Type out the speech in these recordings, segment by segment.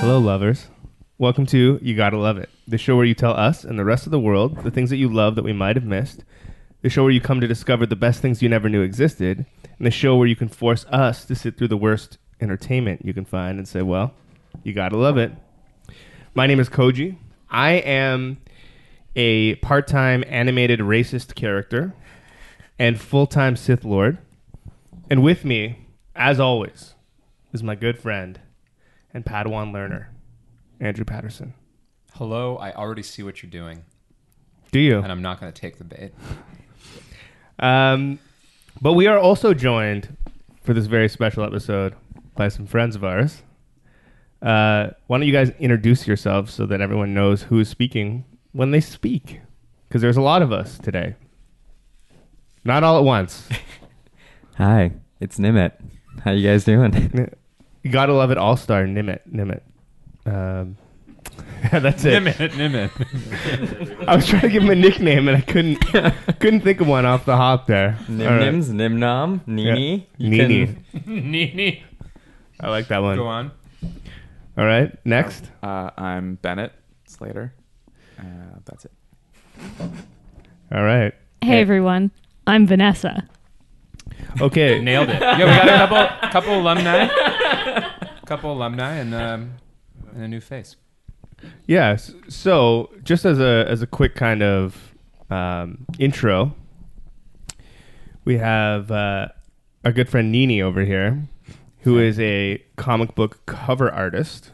Hello, lovers. Welcome to You Gotta Love It, the show where you tell us and the rest of the world the things that you love that we might have missed, the show where you come to discover the best things you never knew existed, and the show where you can force us to sit through the worst entertainment you can find and say, well, you gotta love it. My name is Koji. I am a part time animated racist character and full time Sith Lord. And with me, as always, is my good friend and Padawan learner, Andrew Patterson. Hello, I already see what you're doing, Do you? and I'm not going to take the bait. Um, but we are also joined for this very special episode by some friends of ours. Uh, why don't you guys introduce yourselves so that everyone knows who is speaking when they speak? Because there's a lot of us today. Not all at once. Hi, it's Nimit. How you guys doing? You gotta love it, All Star Nimit. Nimit. Um, that's it. Nimit, Nimit. I was trying to give him a nickname and I couldn't couldn't think of one off the hop there. Nim All right. Nims, Nimnom, Nini. Yeah. You Nini. Nini. I like that one. Go on. All right, next. Uh, I'm Bennett Slater. Uh, that's it. All right. Hey everyone, I'm Vanessa. Okay. Nailed it. Yeah, we got a couple, couple alumni, couple alumni, and um, and a new face. Yes. So, just as a as a quick kind of um, intro, we have uh, our good friend Nini over here, who is a comic book cover artist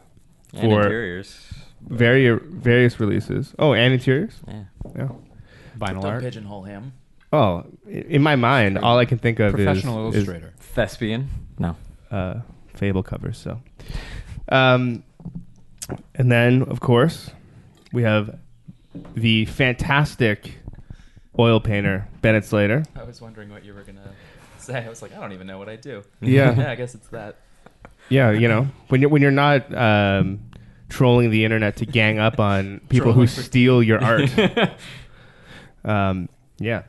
and for interiors. vari- various releases. Oh, and interiors. Yeah. Yeah. Vinyl Don't art. pigeonhole him. Oh, in my mind, all I can think of Professional is, is illustrator. Thespian? No. uh, Fable covers. So, um, and then of course we have the fantastic oil painter Bennett Slater. I was wondering what you were gonna say. I was like, I don't even know what I do. Yeah. yeah, I guess it's that. Yeah, you know when you're when you're not um, trolling the internet to gang up on people who steal your art. um, yeah,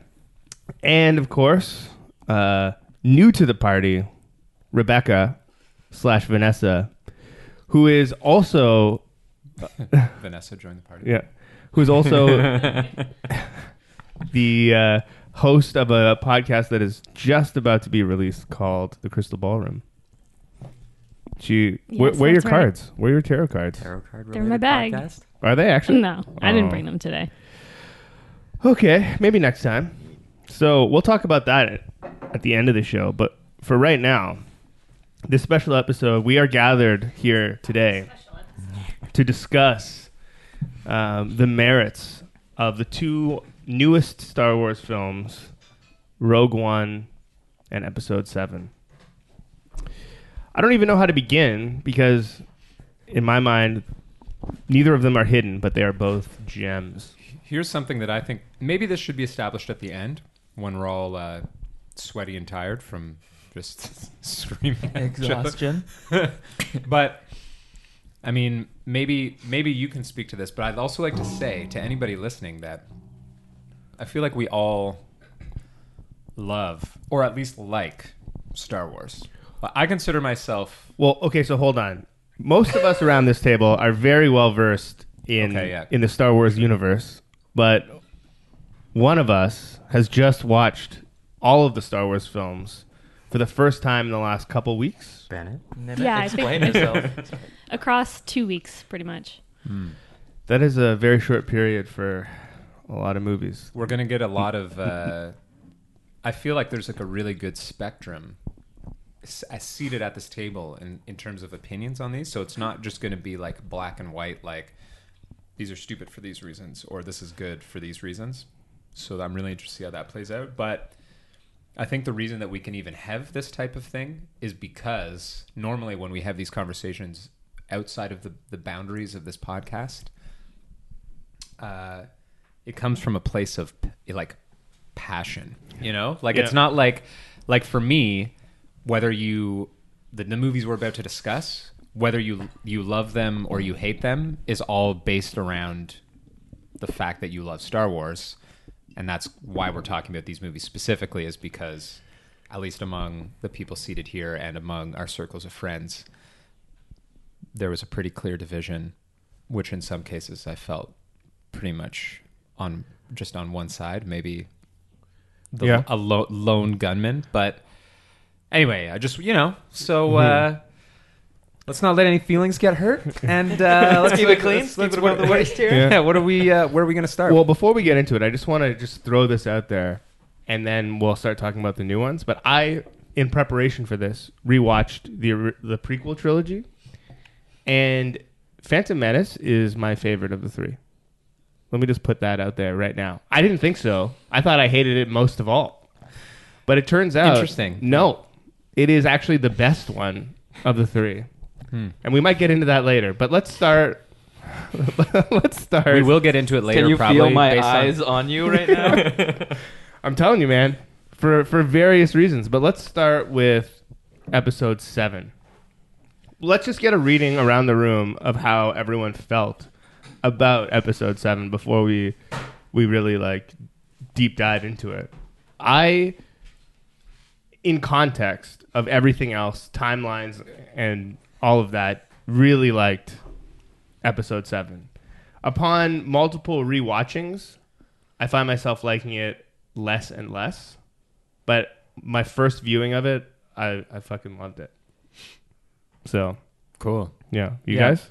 and of course, uh, new to the party, Rebecca slash Vanessa, who is also Vanessa joined the party. yeah, who's also the uh, host of a podcast that is just about to be released called The Crystal Ballroom. She, where, Yes, where are your right. cards? Where are your tarot cards? Tarot card They're in my bag. podcast? Are they actually? No, I didn't Oh. bring them today. Okay, maybe next time. So we'll talk about that at, at the end of the show. But for right now, this special episode, we are gathered here today to discuss um, the merits of the two newest Star Wars films, Rogue One and Episode 7. I don't even know how to begin because, in my mind, neither of them are hidden, but they are both gems. Here's something that I think maybe this should be established at the end when we're all uh, sweaty and tired from just screaming at each other. Exhaustion. but I mean, maybe maybe you can speak to this, but I'd also like to say to anybody listening that I feel like we all love or at least like Star Wars. I consider myself Well, okay, so hold on. Most of us around this table are very well versed in Okay, yeah. in the Star Wars universe, but one of us has just watched all of the Star Wars films for the first time in the last couple weeks. Bennett? Nimit, Yeah, explain yourself. Across two weeks, pretty much. That is a very short period for a lot of movies. we're going to get a lot of uh, I feel like there's like a really good spectrum s- seated at this table in, in terms of opinions on these. So it's not just going to be like black and white, like these are stupid for these reasons or this is good for these reasons. So I'm really interested to see how that plays out. But I think the reason that we can even have this type of thing is because normally when we have these conversations outside of the, the boundaries of this podcast, uh, it comes from a place of like passion, you know? Like it's not like like for me, whether you the, the movies we're about to discuss, whether you you love them or you hate them, is all based around the fact that you love Star Wars, and that's why we're talking about these movies specifically, is because at least among the people seated here and among our circles of friends, there was a pretty clear division, which in some cases I felt pretty much on just on one side, maybe the, Yeah. a lo- lone gunman. But anyway, I just you know, so Mm-hmm. uh, let's not let any feelings get hurt, and uh, let's keep it clean. Let's keep it above the waist here. Yeah. Yeah. What are we? Uh, where are we going to start? Well, before we get into it, I just want to just throw this out there, and then we'll start talking about the new ones. But I, in preparation for this, rewatched the the prequel trilogy, and Phantom Menace is my favorite of the three. Let me just put that out there right now. I didn't think so. I thought I hated it most of all, but it turns out Interesting. No, it is actually the best one of the three. Hmm. and we might get into that later. But let's start. let's start. we will get into it later. Can you probably, feel my based on- eyes on, you right now? I'm telling you, man, for for various reasons. But let's start with episode seven. Let's just get a reading around the room of how everyone felt about episode seven before we we really like deep dive into it. I, in context of everything else, timelines and all of that, really liked episode seven. Upon multiple rewatchings, I find myself liking it less and less. But my first viewing of it, I, I fucking loved it. So Cool. yeah, you Yeah. guys.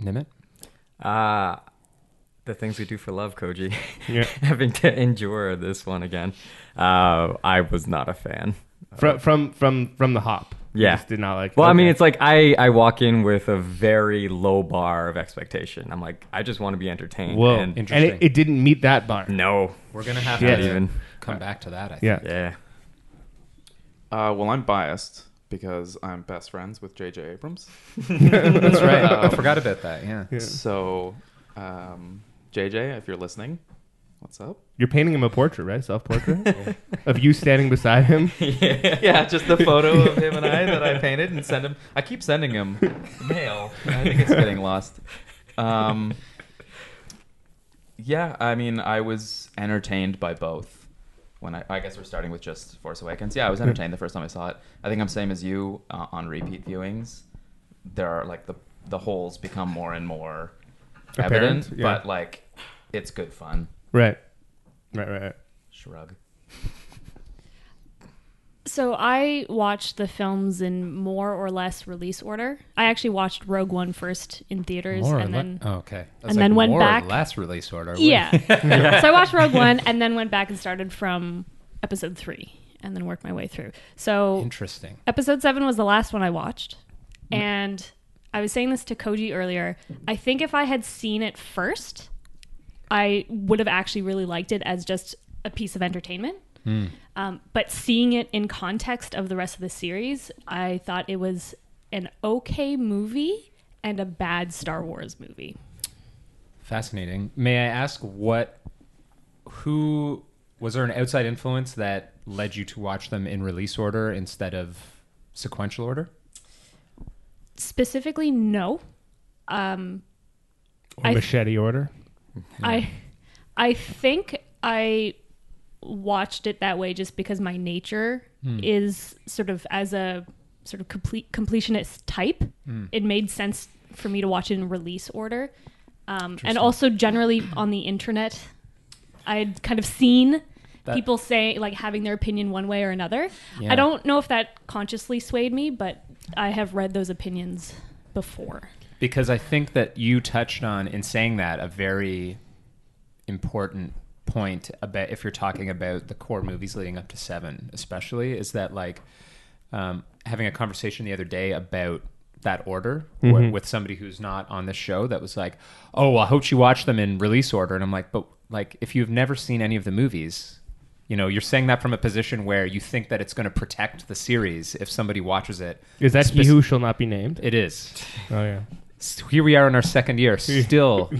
Nimit? Uh, the things we do for love, Koji. Yeah. Having to endure this one again. Uh, I was not a fan. From from from from the hop. You Yeah. just did not like. Well, I mean, it's like I, I walk in with a very low bar of expectation. I'm like, I just want to be entertained. whoa, And and it, it didn't meet that bar. no. We're gonna have Yeah. to even. come back to that. I think. Yeah, Yeah. Uh, well, I'm biased because I'm best friends with J.J. Abrams. that's right. I Um, forgot about that. Yeah. Yeah. So, um, JJ, if you're listening, what's up? you're painting him a portrait, right? Self portrait of you standing beside him. yeah, just the photo of him and I that I painted and send him. I keep sending him mail. I think it's getting lost. Um, yeah, I mean, I was entertained by both. When I, I guess we're starting with just Force Awakens. Yeah, I was entertained the first time I saw it. I think I'm same as you uh, on repeat viewings. There are like the the holes become more and more Apparent, evident, yeah. but like it's good fun. Right, right, right. right. Shrug. So I watched the films in more or less release order. I actually watched Rogue One first in theaters, More or and le- then oh, okay. I was and then went more back- Or less release order. yeah. so I watched Rogue One, and then went back and started from episode three, and then worked my way through. So Interesting. episode seven was the last one I watched, mm. and I was saying this to Koji earlier. I think if I had seen it first, I would have actually really liked it as just a piece of entertainment. Um, but seeing it in context of the rest of the series, I thought it was an okay movie and a bad Star Wars movie. Fascinating. May I ask what, who was there an outside influence that led you to watch them in release order instead of sequential order? Specifically, no. Um, Or I- machete order. I I think I watched it that way just because my nature is sort of as a sort of complete completionist type. It made sense for me to watch it in release order. Um, and also generally on the internet, I'd kind of seen That- people say like having their opinion one way or another. Yeah. I don't know if that consciously swayed me, but I have read those opinions before. Because I think that you touched on in saying that a very important point about if you're talking about the core movies leading up to seven, especially, is that like um, having a conversation the other day about that order wi- with somebody who's not on the show that was like, "Oh, well, I hope you watch them in release order," and I'm like, "But like, if you've never seen any of the movies." You know, you're saying that from a position where you think that it's going to protect the series if somebody watches it. Is that he who shall not be named? It is. Oh yeah, here we are in our second year, still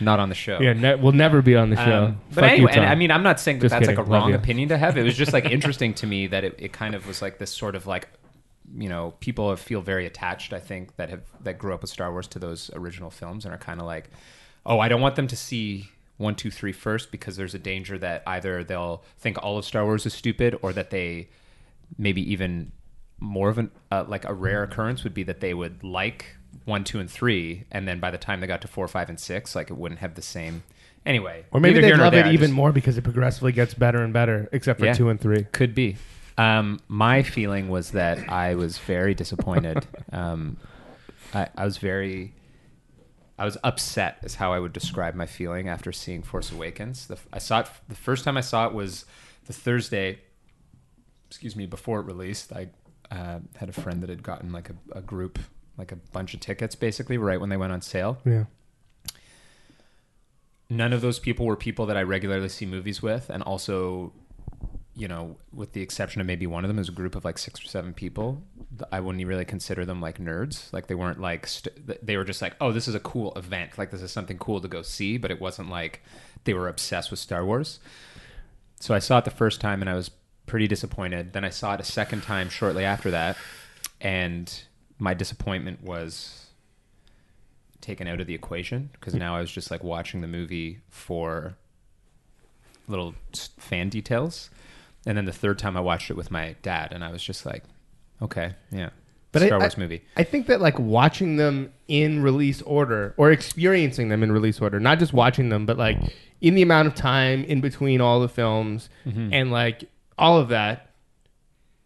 not on the show. yeah. Ne- we'll never be on the show. Um, but Fuck you, anyway, and I mean, I'm not saying that Just that's like a Love wrong you. opinion to have. It was just like interesting to me that it, it kind of was like this sort of like, you know, people have feel very attached. I think that have that grew up with Star Wars to those original films and are kind of like, oh, I don't want them to see one, two, three first because there's a danger that either they'll think all of Star Wars is stupid or that they maybe even more of an uh, like a rare occurrence would be that they would like one, two, and three, and then by the time they got to four, five, and six, like it wouldn't have the same. Anyway, Or maybe they love it even just- more because it progressively gets better and better, except for Yeah. two and three. Could be. Um, my feeling was that I was very disappointed. um, I, I was very, I was upset, is how I would describe my feeling after seeing Force Awakens. The, I saw it the first time I saw it was the Thursday. Excuse me, before it released, I uh, had a friend that had gotten like a, a group, like a bunch of tickets, basically right when they went on sale. Yeah. none of those people were people that I regularly see movies with, and also, you know, with the exception of maybe one of them, is a group of like six or seven people. I wouldn't really consider them like nerds. Like they weren't like st- they were just like, oh, this is a cool event. Like this is something cool to go see, but it wasn't like they were obsessed with Star Wars. So I saw it the first time, and I was pretty disappointed. Then I saw it a second time shortly after that, and my disappointment was taken out of the equation because now I was just like watching the movie for little fan details. And then the third time I watched it with my dad, and I was just like, okay, yeah, But Star I- Wars I- movie. I think that like watching them in release order or experiencing them in release order, not just watching them, but like in the amount of time in between all the films Mm-hmm. and like all of that,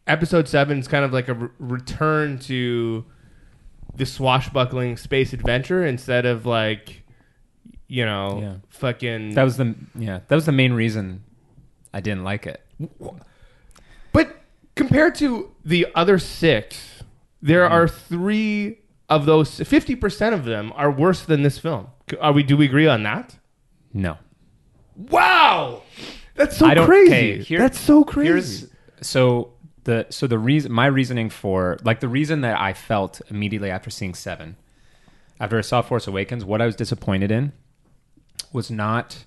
episode seven is kind of like a re- return to the swashbuckling space adventure instead of like, you know, Yeah. fucking. That was the yeah, that was the main reason I didn't like it. But compared to the other six, there Mm-hmm. are three of those. Fifty percent of them are worse than this film. Are we? Do we agree on that? No, Wow, that's so crazy. okay, here- that's so crazy. So the so the reason my reasoning for like the reason that I felt immediately after seeing Seven, after I saw Force Awakens, what I was disappointed in was not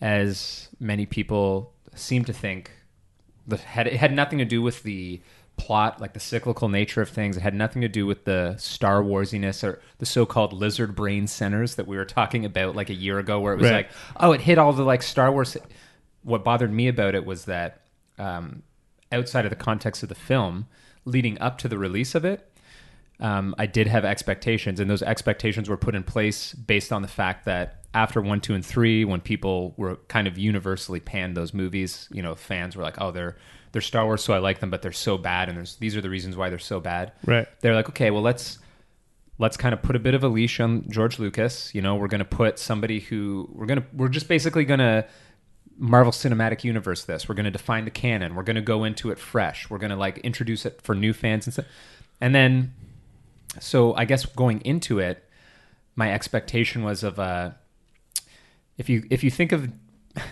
as many people seem to think. The had it had nothing to do with the plot, like the cyclical nature of things. It had nothing to do with the Star Warsiness or the so-called lizard brain centers that we were talking about like a year ago, where it was Right. like, oh, it hit all the like Star Wars. What bothered me about it was that um, outside of the context of the film, leading up to the release of it, um, I did have expectations, and those expectations were put in place based on the fact that after one, two, and three, when people were kind of universally panned those movies, you know, fans were like, "Oh, they're they're Star Wars, so I like them, but they're so bad, and there's these are the reasons why they're so bad." right. They're like, "Okay, well, let's let's kind of put a bit of a leash on George Lucas. You know, we're going to put somebody who we're going to we're just basically going to Marvel Cinematic Universe this. We're going to define the canon. We're going to go into it fresh. We're going to like introduce it for new fans and stuff. And then, so I guess going into it, my expectation was of uh, if you if you think of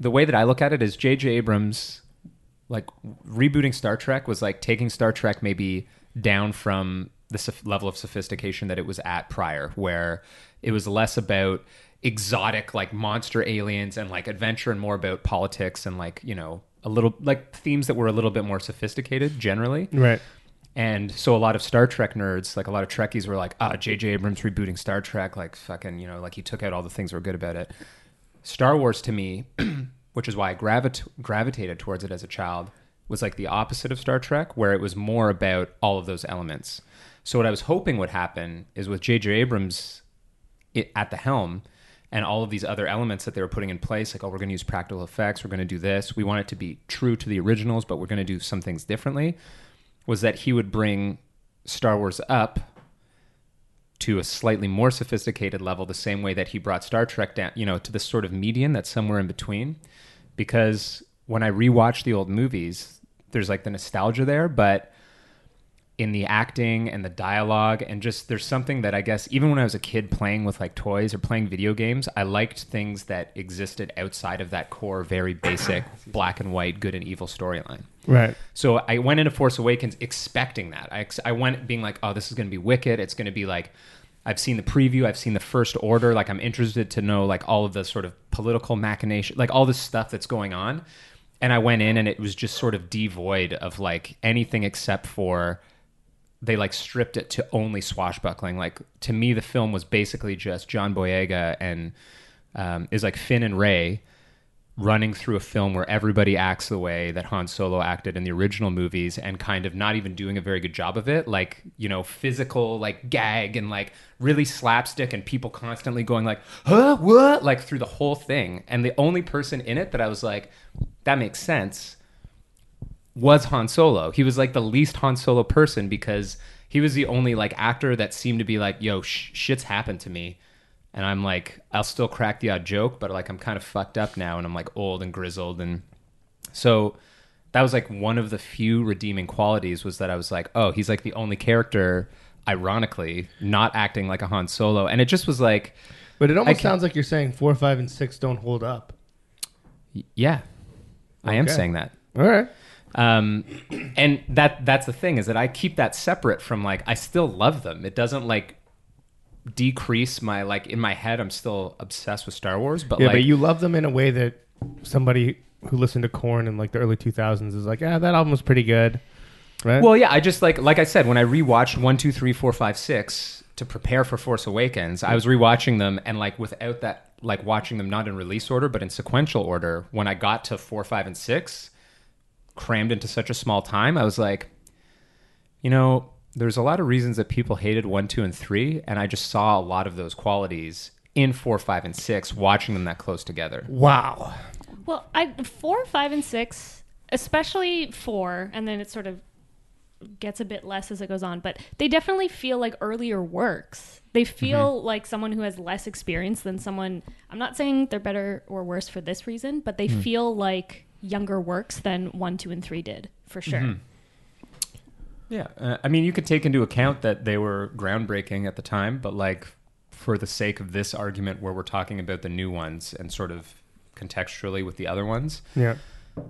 the way that I look at it is J.J. Abrams like rebooting Star Trek was like taking Star Trek maybe down from the level of sophistication that it was at prior, where it was less about exotic like monster aliens and like adventure and more about politics and like you know a little like themes that were a little bit more sophisticated generally. Right. And so a lot of Star Trek nerds, like a lot of Trekkies, were like, "Ah, J.J. Abrams rebooting Star Trek, like fucking, you know, like he took out all the things that were good about it." Star Wars to me, which is why I gravit- gravitated towards it as a child, was like the opposite of Star Trek, where it was more about all of those elements. So what I was hoping would happen is with J.J. Abrams it, at the helm and all of these other elements that they were putting in place, like, oh, we're going to use practical effects, we're going to do this. We want it to be true to the originals, but we're going to do some things differently. Was that he would bring Star Wars up to a slightly more sophisticated level, the same way that he brought Star Trek down, you know, to this sort of median that's somewhere in between. Because when I rewatch the old movies, there's like the nostalgia there, but in the acting and the dialogue and just there's something that I guess even when I was a kid playing with like toys or playing video games, I liked things that existed outside of that core very basic black and white good and evil storyline. Right. So I went into Force Awakens expecting that. I, ex- I went being like, oh, this is going to be wicked. It's going to be like, I've seen the preview. I've seen the First Order. Like, I'm interested to know like all of the sort of political machination, like all this stuff that's going on. And I went in and it was just sort of devoid of like anything except for they like stripped it to only swashbuckling. Like to me, the film was basically just John Boyega and um, is like Finn and Rey running through a film where everybody acts the way that Han Solo acted in the original movies and kind of not even doing a very good job of it. Like you know physical like gag and like really slapstick and people constantly going like huh? What? Like through the whole thing. And the only person in it that I was like that makes sense was Han Solo. He was like the least Han Solo person because he was the only like actor that seemed to be like, "Yo, sh- shit's happened to me," and I'm like, I'll still crack the odd joke, but like I'm kind of fucked up now, and I'm like old and grizzled, and so that was like one of the few redeeming qualities was that I was like, oh, he's like the only character, ironically, not acting like a Han Solo, and it just was like, But it almost sounds like you're saying four, five, and six don't hold up. yeah, I am Okay. saying that. All right. Um and that that's the thing is that i keep that separate from like i still love them it doesn't like decrease my like in my head i'm still obsessed with star wars but Yeah, like but you love them in a way that somebody who listened to Korn in like the early 2000s is like, yeah, that album was pretty good. Right? well yeah i just like like i said when i rewatched one two three four five six to prepare for force awakens i was rewatching them and like without that like watching them not in release order but in sequential order when i got to four five and six crammed into such a small time, I was like, you know, there's a lot of reasons that people hated one, two, and three, and I just saw a lot of those qualities in four, five, and six, watching them that close together. wow. Well, I four, five, and six, especially four, and then it sort of gets a bit less as it goes on. But they definitely feel like earlier works. They mm-hmm. feel like someone who has less experience than someone. I'm not saying they're better or worse for this reason, but they hmm. feel like younger works than one, two, and three did for sure. Yeah, uh, I mean, you could take into account that they were groundbreaking at the time, but like for the sake of this argument, where we're talking about the new ones and sort of contextually with the other ones, Yeah.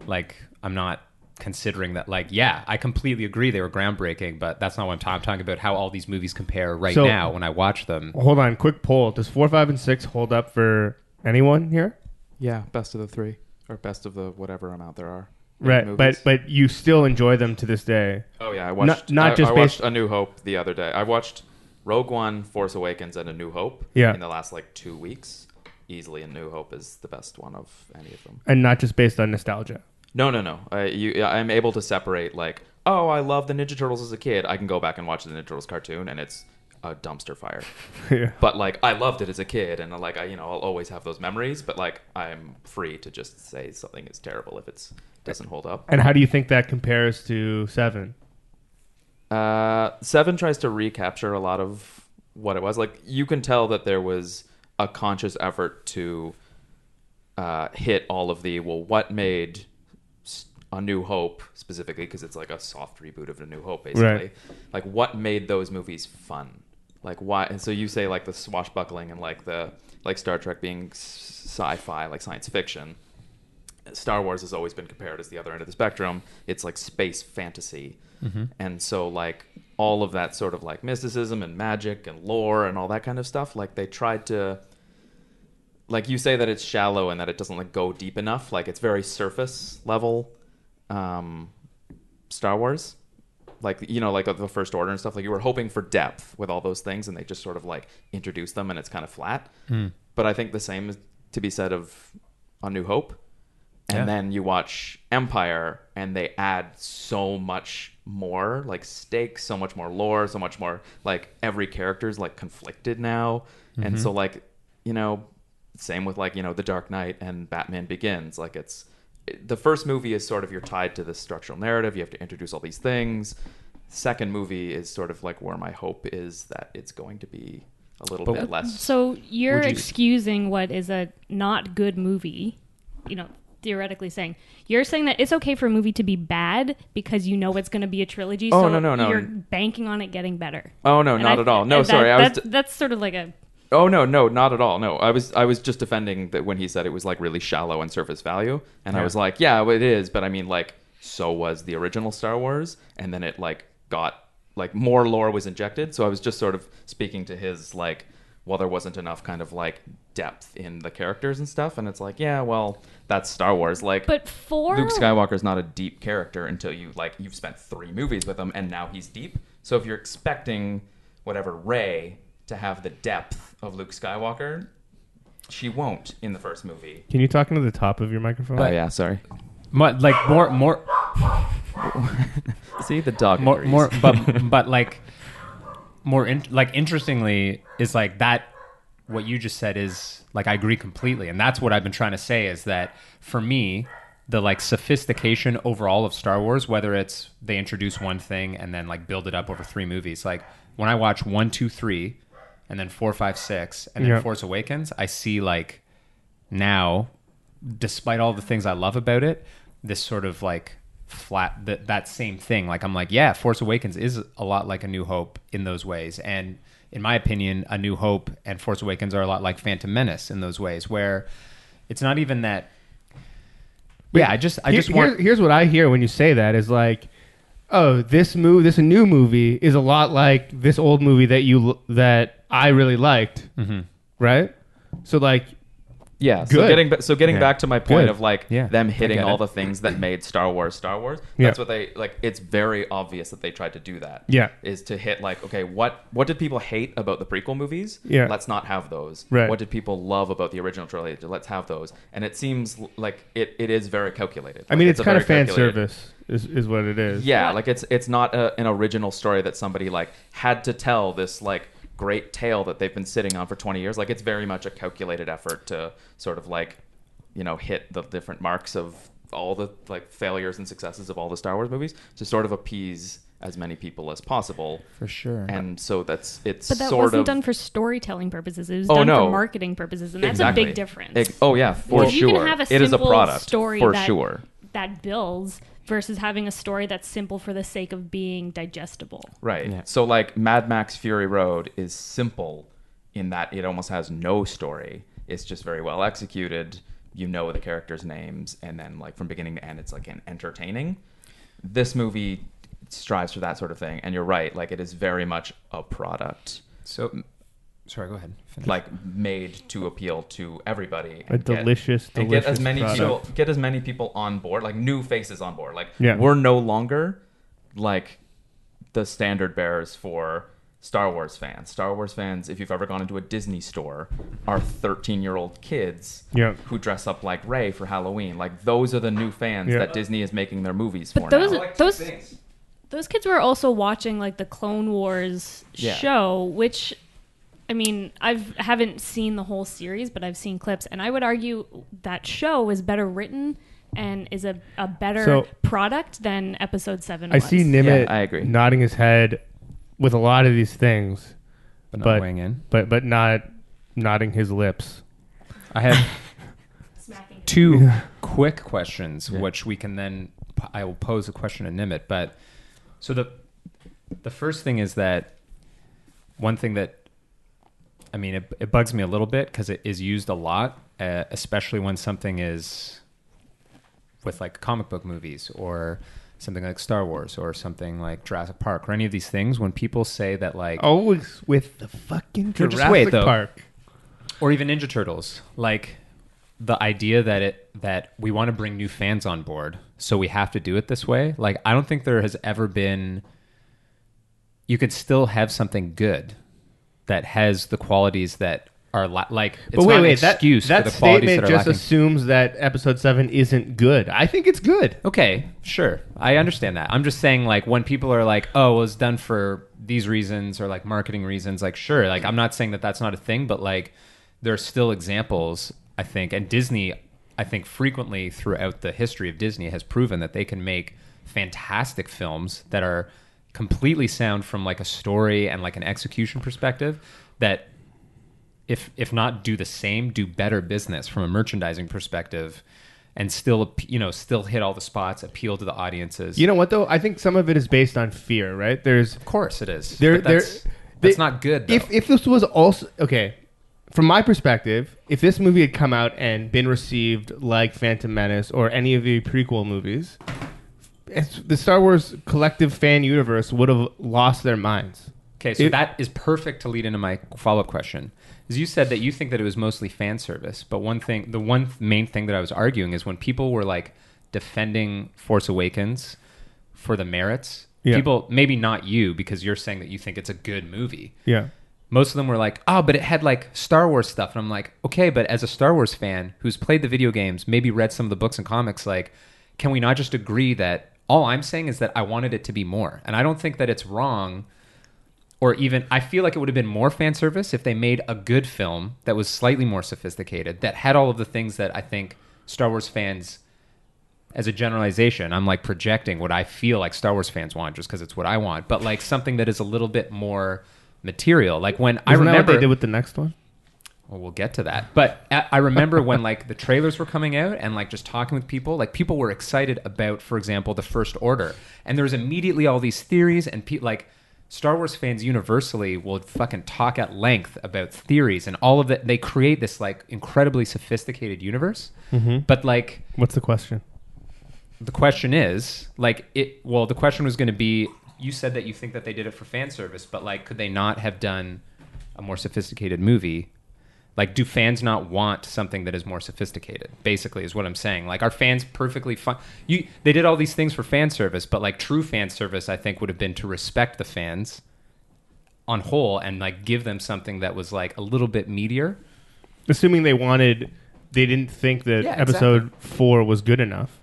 like I'm not considering that. Like, yeah, I completely agree they were groundbreaking, but that's not what I'm talking. I'm talking about how all these movies compare right So- now when I watch them. Hold on. Quick poll. Does four, five, and six hold up for anyone here? Yeah, best of the three or best of the whatever amount there are. Right. movies. But but you still enjoy them to this day. oh yeah, I watched. not I, just I based- watched A New Hope the other day. I watched Rogue One, Force Awakens, and A New Hope. Yeah. In the last like two weeks, easily A New Hope is the best one of any of them. And not just based on nostalgia. No, no, no. I, you, I'm able to separate like, oh, I love the Ninja Turtles as a kid. I can go back and watch the Ninja Turtles cartoon, and it's a dumpster fire. yeah. But like, I loved it as a kid, and like, I you know, I'll always have those memories. But like, I'm free to just say something is terrible if it's doesn't hold up. And how do you think that compares to seven? Uh, Seven tries to recapture a lot of what it was. Like you can tell that there was a conscious effort to uh, hit all of the well, what made a New Hope specifically because it's like a soft reboot of A New Hope, basically. Right. Like what made those movies fun? Like why? And so you say like the swashbuckling and like the like Star Trek being sci-fi, like science fiction. Star Wars has always been compared as the other end of the spectrum. It's like space fantasy. And so like all of that sort of like mysticism and magic and lore and all that kind of stuff, like they tried to like you say that it's shallow and that it doesn't like go deep enough. Like it's very surface level um Star Wars. Like you know, like uh, the first order and stuff. Like you were hoping for depth with all those things, and they just sort of like introduce them, and it's kind of flat. Hmm. But I think the same is to be said of A New Hope. And Yeah. then you watch Empire, and they add so much more, like stakes, so much more lore, so much more. Like every character is like conflicted now, and so mm-hmm. like you know, same with like you know the Dark Knight and Batman Begins. Like it's the first movie is sort of you're tied to the structural narrative. You have to introduce all these things. Second movie is sort of like where my hope is that it's going to be a little But- bit less. So you're you- excusing what is a not good movie, you know, theoretically saying. You're saying that it's okay for a movie to be bad because you know it's going to be a trilogy. Oh, so no, no, no. You're banking on it getting better. Oh no, And not I- at all. No, that- sorry, I was. that- that's sort of like a Oh no, no, not at all. No, I was I was just defending that when he said it was like really shallow and surface value, and I was like, yeah, it is, but I mean like so was the original Star Wars, and then it like got like more lore was injected. So I was just sort of speaking to his like, well, there wasn't enough kind of like depth in the characters and stuff, and it's like, yeah, well, that's Star Wars. Like, but for Luke Skywalker's not a deep character until you like you've spent three movies with him and now he's deep. So if you're expecting whatever Rey to have the depth of Luke Skywalker, she won't in the first movie. Can you talk into the top of your microphone? oh yeah, sorry. Mo- like more more See the dog. more agrees. more but but like more in, like interestingly is like that what you just said is like I agree completely and that's what I've been trying to say is that for me the like sophistication overall of Star Wars whether it's they introduce one thing and then like build it up over three movies like when I watch one two three and then four five six and then Yeah. Force Awakens I see like now despite all the things I love about it, this sort of like flat that that same thing. Like I'm like, yeah, Force Awakens is a lot like A New Hope in those ways, and in my opinion, A New Hope and Force Awakens are a lot like Phantom Menace in those ways, where it's not even that. Yeah, I just I Here- just want here's, here's what I hear when you say that is like, oh, this move, this new movie is a lot like this old movie that you that I really liked, Mhm. right? So like, Yeah. So Good. getting ba- so getting Yeah. back to my point Good. of like Yeah, them hitting get all it. the things that made Star Wars Star Wars. Yeah. That's what they like. It's very obvious that they tried to do that. Yeah. Is to hit like okay, what what did people hate about the prequel movies? Yeah. Let's not have those. Right. What did people love about the original trilogy? Let's have those. And it seems l- like it, it is very calculated. I mean, Like, it's, a kind of very fan calculated- service, is, is what it is. Yeah, like it's it's not a, an original story that somebody like had to tell this like great tale that they've been sitting on for 20 years. Like it's very much a calculated effort to sort of like you know hit the different marks of all the like failures and successes of all the Star Wars movies to sort of appease as many people as possible. for sure. And so that's it's But that sort wasn't of done for storytelling purposes. It was Oh, done no. for marketing purposes, and that's Exactly. a big difference. Ex- oh yeah, for Because sure. you can have a it is a simple product story for that, sure. that builds versus having a story that's simple for the sake of being digestible. Right. Yeah. So like Mad Max Fury Road is simple in that it almost has no story. It's just very well executed. You know the characters' names, and then like from beginning to end, it's like an entertaining. This movie strives for that sort of thing, and you're right. Like it is very much a product, so sorry, go ahead. Finish. like made to appeal to everybody. A and get- delicious, and get as many product. people get as many people on board, like new faces on board. Like Yeah. we're no longer like the standard bearers for Star Wars fans. Star Wars fans, if you've ever gone into a Disney store, are 13 year old kids Yeah. who dress up like Rey for Halloween. Like those are the new fans Yeah. that Disney is making their movies But for those now. those those kids were also watching like the Clone Wars Yeah. show, which I mean, I've haven't seen the whole series, but I've seen clips, and I would argue that show is better written and is a, a better So- product than Episode Seven. I was. see Nimit Yeah, I agree. nodding his head with a lot of these things, but not but- weighing in. but but not nodding his lips. I have Smacking. two quick questions, which we can then I will pose a question to Nimit. But so the the first thing is that one thing that I mean it, it bugs me a little bit because it is used a lot, uh, especially when something is with like comic book movies or something like Star Wars or something like Jurassic Park or any of these things. When people say that like Always with the fucking Jurassic just wait, though. Park. or even Ninja Turtles, like the idea that it that we want to bring new fans on board, so we have to do it this way. Like I don't think there has ever been. You could still have something good that has the qualities that are la- like it's But wait, not wait, an that, excuse that for the qualities statement that are just lacking. assumes that episode seven isn't good. I think it's good. Okay, sure. I understand that. I'm just saying, like, when people are like, oh, well, it's done for these reasons or like marketing reasons, like, sure. Like, I'm not saying that that's not a thing, but like, there are still examples, I think. And Disney, I think, frequently throughout the history of Disney has proven that they can make fantastic films that are completely sound from like a story and like an execution perspective that if if not do the same, do better business from a merchandising perspective, and still you know still hit all the spots, appeal to the audiences. You know what though? I think some of it is based on fear, right? There's of course it is. there that's, there that's they- not good. Though. If if this was also okay, from my perspective, if this movie had come out and been received like Phantom Menace or any of the prequel movies, the Star Wars collective fan universe would have lost their minds. okay, so it- that is perfect to lead into my follow up question. Is you said that you think that it was mostly fan service, but one thing, the one main thing that I was arguing is when people were like defending Force Awakens for the merits. Yeah. People, maybe not you, because you're saying that you think it's a good movie. Yeah. most of them were like, "Oh, but it had like Star Wars stuff," and I'm like, "Okay, but as a Star Wars fan who's played the video games, maybe read some of the books and comics, like, can we not just agree that all I'm saying is that I wanted it to be more, and I don't think that it's wrong." Or even, I feel like it would have been more fan service if they made a good film that was slightly more sophisticated, that had all of the things that I think Star Wars fans as a generalization, I'm like projecting what I feel like Star Wars fans want just because it's what I want, but like something that is a little bit more material. Like when I Isn't that remember, what they did with the next one? Well, we'll get to that. But I remember when like the trailers were coming out and like just talking with people, like people were excited about, for example, the First Order, and there was immediately all these theories and pe- like. Star Wars fans universally will fucking talk at length about theories and all of that. They create this like incredibly sophisticated universe, Mm-hmm. but like What's the question? the question is like it well the question was going to be you said that you think that they did it for fan service but like could they not have done a more sophisticated movie like do fans not want something that is more sophisticated basically is what i'm saying like are fans perfectly fine you they did all these things for fan service but like true fan service i think would have been to respect the fans on whole and like give them something that was like a little bit meatier Assuming they wanted, they didn't think that Yeah, episode four was good enough.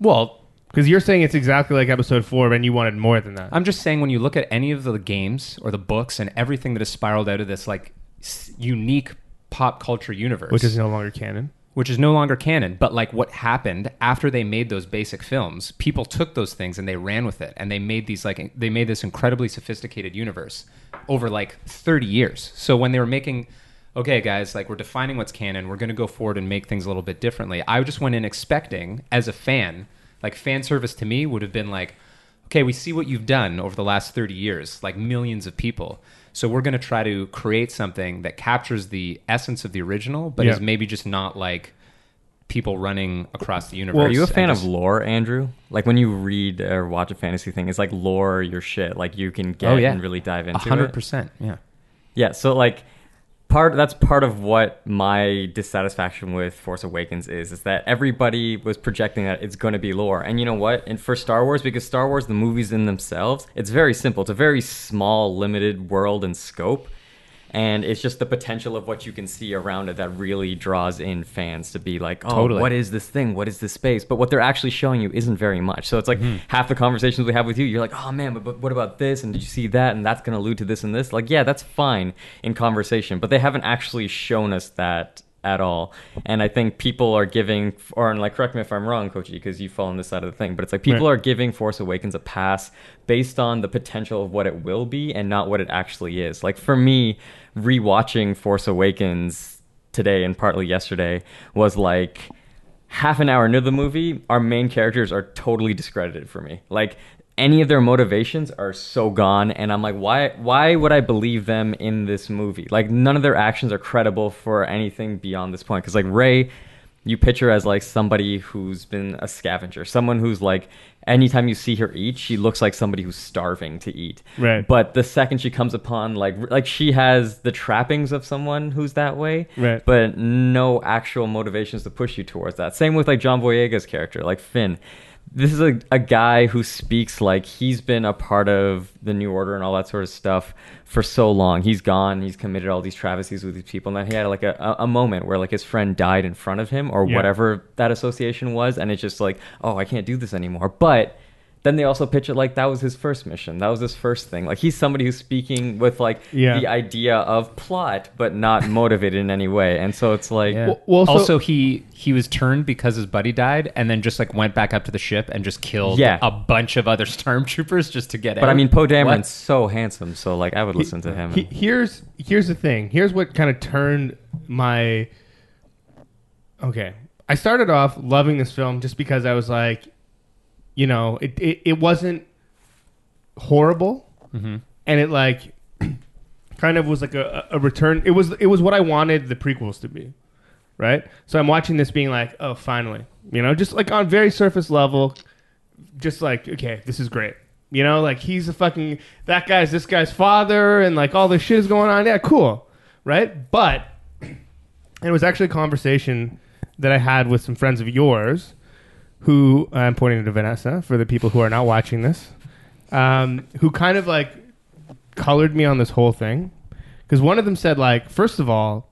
well Because you're saying it's exactly like episode four, and you wanted more than that. I'm just saying when you look at any of the games or the books and everything that has spiraled out of this like s- unique pop culture universe, which is no longer canon. which is no longer canon, but like what happened after they made those basic films, people took those things and they ran with it and they made these like they made this incredibly sophisticated universe over like 30 years. So when they were making okay guys, like we're defining what's canon, we're going to go forward and make things a little bit differently. I just went in expecting as a fan, like fan service to me would have been like okay, we see what you've done over the last 30 years, like millions of people. So we're going to try to create something that captures the essence of the original, but Yeah. is maybe just not like people running across the universe. Are you a and fan of lore, Andrew? Like when you read or watch a fantasy thing, it's like lore your shit? Like you can oh, get Oh, yeah. and really dive into it. A into hundred it. percent, yeah. Yeah, so like part that's part of what my dissatisfaction with Force Awakens is is that everybody was projecting that it's going to be lore. And you know what? And for Star Wars because Star Wars the movies in themselves, it's very simple. It's a very small limited world and scope. And it's just the potential of what you can see around it that really draws in fans to be like, oh, Totally. what is this thing? What is this space? But what they're actually showing you isn't very much. So it's like Mm-hmm. half the conversations we have with you, you're like, oh man, but, but what about this? And did you see that? And that's going to allude to this and this. Like, yeah, that's fine in conversation, but they haven't actually shown us that at all. And I think people are giving, or and like, correct me if I'm wrong, Koji, because you fall on this side of the thing, but it's like people Right. are giving Force Awakens a pass based on the potential of what it will be and not what it actually is. Like for me, rewatching Force Awakens today and partly yesterday was like half an hour into the movie, our main characters are totally discredited for me. Like any of their motivations are so gone and I'm like why why would I believe them in this movie? Like none of their actions are credible for anything beyond this point cuz like Rey you picture as like somebody who's been a scavenger, someone who's like anytime you see her eat, she looks like somebody who's starving to eat. Right. But the second she comes upon like like she has the trappings of someone who's that way, Right. but no actual motivations to push you towards that. Same with like John Boyega's character, like Finn. This is a, a guy who speaks like he's been a part of the New Order and all that sort of stuff for so long. He's gone, he's committed all these travesties with these people, and then he had like a, a, moment where like his friend died in front of him or Yeah. whatever that association was, and it's just like, oh, I can't do this anymore. But then they also pitch it like that was his first mission. That was his first thing. Like he's somebody who's speaking with like Yeah. the idea of plot, but not motivated in any way. And so it's like, Yeah. Well- well, so- also, he he was turned because his buddy died, and then just like went back up to the ship and just killed Yeah. a bunch of other stormtroopers just to get out. but I mean, Poe What? Dameron's so handsome, so like I would listen to him. He, here's here's the thing. Here's what kind of turned my. Okay, I started off loving this film just because I was like, you know, it it, it wasn't horrible, mm-hmm. and it like kind of was like a, a return. It was it was what I wanted the prequels to be, right? So I'm watching this being like, oh, finally, you know, just like on very surface level, just like, okay, this is great. You know, like he's a fucking that guy's this guy's father, and like all this shit is going on. Yeah, cool, right? But it was actually a conversation that I had with some friends of yours, who I'm pointing to Vanessa for the people who are not watching this, um, who kind of like colored me on this whole thing because one of them said like, first of all,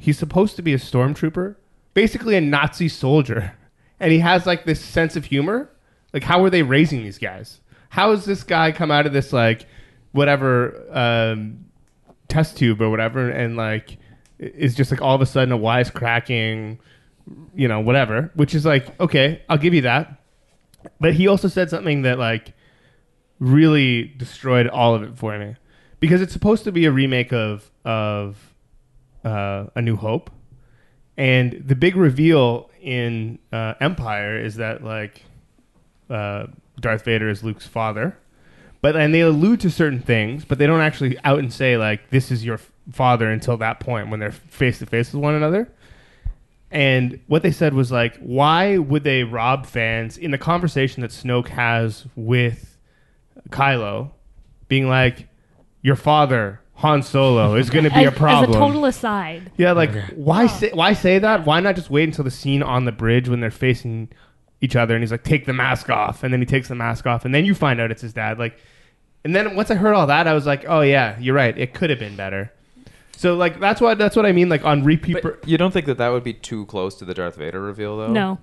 he's supposed to be a stormtrooper, basically a Nazi soldier, and he has like this sense of humor. Like, how are they raising these guys? How has this guy come out of this like whatever um, test tube or whatever, and like is just like all of a sudden a wisecracking, you know, whatever. Which is like, okay, I'll give you that. But he also said something that like really destroyed all of it for me because it's supposed to be a remake of of uh, A New Hope, and the big reveal in uh, Empire is that like uh, Darth Vader is Luke's father, but and they allude to certain things, but they don't actually out and say like this is your father until that point when they're face to face with one another. And what they said was like, why would they rob fans in the conversation that Snoke has with Kylo, being like, your father Han Solo is going to be as, a problem. As a total aside, Yeah, like why say why say that? Why not just wait until the scene on the bridge when they're facing each other and he's like, take the mask off, and then he takes the mask off, and then you find out it's his dad. Like, and then once I heard all that, I was like, oh yeah, you're right. It could have been better. So like that's what that's what I mean. Like on repeat. per- You don't think that that would be too close to the Darth Vader reveal, though? no,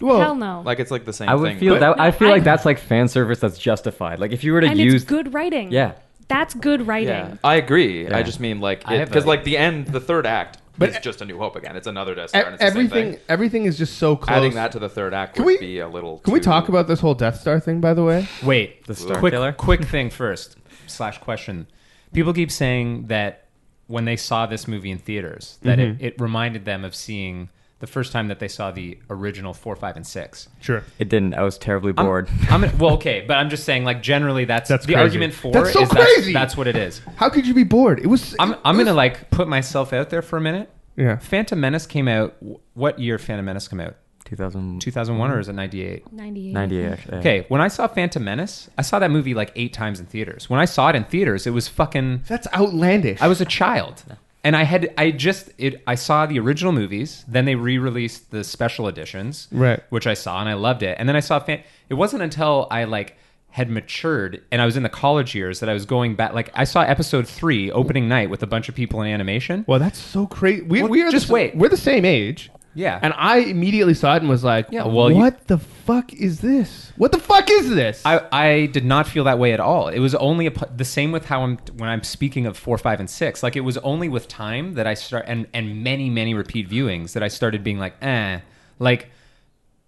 well, hell no. Like it's like the same I would thing. feel but- that. I feel I- like that's like fan service that's justified. Like if you were to and use, it's good writing. yeah, that's good writing. Yeah, I agree. Yeah. I just mean like I have because a- like the end, the third act But- is just a New Hope again. It's another Death e- Star. And it's the same everything thing. everything is just so close. Adding that to the third act Can would we- be a little. Can we too- talk about this whole Death Star thing, by the way? Wait, The Star quick, Killer? quick thing first slash question. People keep saying that when they saw this movie in theaters, that Mm-hmm. it, it reminded them of seeing the first time that they saw the original four, five, and six. Sure. it didn't. I was terribly I'm- bored. I'm, well, okay, but I'm just saying, like generally, that's, That's the crazy. argument for That's so is crazy! That's, that's what it is. How could you be bored? It was. I'm it I'm was- gonna like put myself out there for a minute. Yeah. Phantom Menace came out. What year? Phantom Menace came out? 2000, 2001 or is it 98? 98. 98 actually. Okay, when I saw Phantom Menace, I saw that movie like eight times in theaters. When I saw it in theaters, it was fucking. That's outlandish. I was a child, and I had I just it. I saw the original movies, then they re-released the special editions, Right. Which I saw and I loved it, and then I saw. Fan- it wasn't until I like had matured and I was in the college years that I was going back. Like I saw episode three opening night with a bunch of people in animation. Well, that's so crazy. We, Well, we are just the, wait. We're the same age. Yeah. And I immediately saw it and was like, Yeah, well, you- what the fuck is this? What the fuck is this? I, I did not feel that way at all. It was only a, pu- the same with how I'm when I'm speaking of four, five, and six. Like it was only with time that I start and and many many repeat viewings that I started being like, eh. Like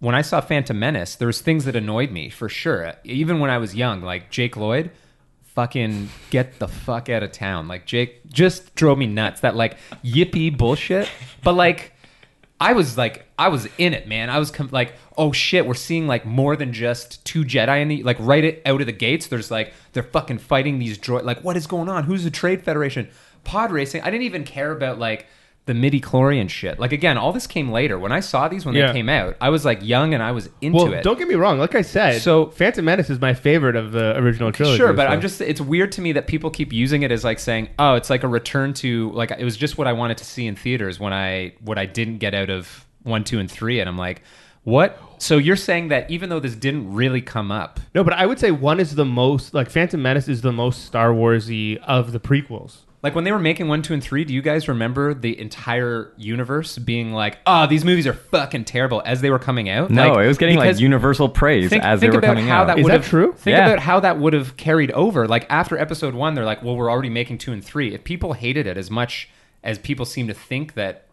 when I saw Phantom Menace, there was things that annoyed me for sure. Even when I was young, like Jake Lloyd, fucking get the fuck out of town. Like Jake just drove me nuts. That like yippee bullshit. But like. I was like, I was in it, man. I was com- like, oh shit, we're seeing like more than just two Jedi in the like right out of the gates. There's like they're fucking fighting these droid. Like, what is going on? Who's the Trade Federation? Pod racing. I didn't even care about like the midi chlorian shit. Like again, all this came later. When I saw these when Yeah. they came out, I was like young and I was into well, it. don't get me wrong. Like I said, So- Phantom Menace is my favorite of the original trilogy. Sure, but so- I'm just it's weird to me that people keep using it as like saying, "Oh, it's like a return to like it was just what I wanted to see in theaters when I what I didn't get out of 1, 2 and 3." And I'm like, "What?" So you're saying that even though this didn't really come up, no, but I would say one is the most like Phantom Menace is the most Star Warsy of the prequels. Like when they were making 1, 2 and 3, do you guys remember the entire universe being like, "Oh, these movies are fucking terrible" as they were coming out? No, Like, it was getting like universal praise think, as think they were coming how out. that Is would that have true? think Yeah. about how that would have carried over like after episode one they're like well we're already making two and three if people hated it as much as people seem to think that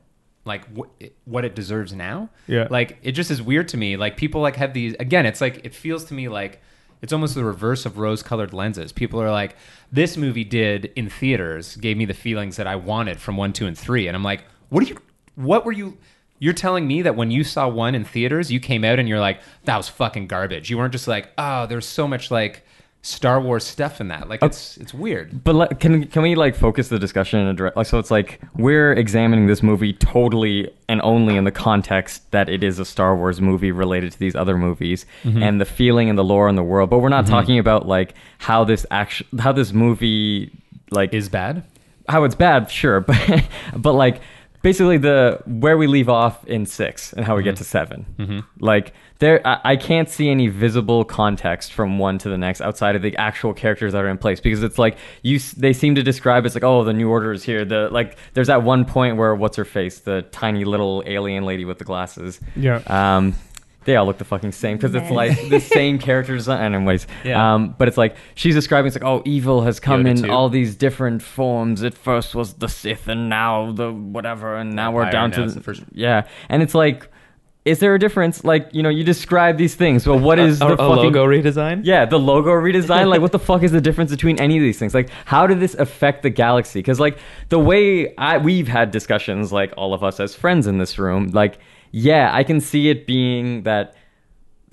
like wh- what it deserves now Yeah. like it just is weird to me like people like have these again it's like it feels to me like it's almost the reverse of rose colored lenses people are like this movie did in theaters gave me the feelings that i wanted from one two and three and i'm like what are you what were you you're telling me that when you saw one in theaters, you came out and you're like, that was fucking garbage. You weren't just like, oh, there's so much like Star Wars stuff in that. Like it's it's weird. But like, can can we like focus the discussion in a direct like so it's like we're examining this movie totally and only in the context that it is a Star Wars movie related to these other movies Mm-hmm. and the feeling and the lore in the world, but we're not talking about like how this action how this movie like Is bad. how it's bad, sure, but but like basically the where we leave off in six and how we get to 7 Like there, I, I can't see any visible context from one to the next outside of the actual characters that are in place because it's like you. They seem to describe it's like oh the new order is here. The like there's that one point where what's her face the tiny little alien lady with the glasses. Yeah. Um, they all look the fucking same because it's like the same characters. Anyways, Yeah. um, but it's like she's describing it's like oh evil has come Yoda in too. all these different forms. At first was the Sith, and now the whatever, and now we're Empire, down to the the first- yeah. And it's like, is there a difference? Like you know, you describe these things, but what is a, the a fucking logo redesign? yeah, the logo redesign. like, what the fuck is the difference between any of these things? Like, how did this affect the galaxy? Because, like, the way I we've had discussions, like all of us as friends in this room, like, yeah, I can see it being that,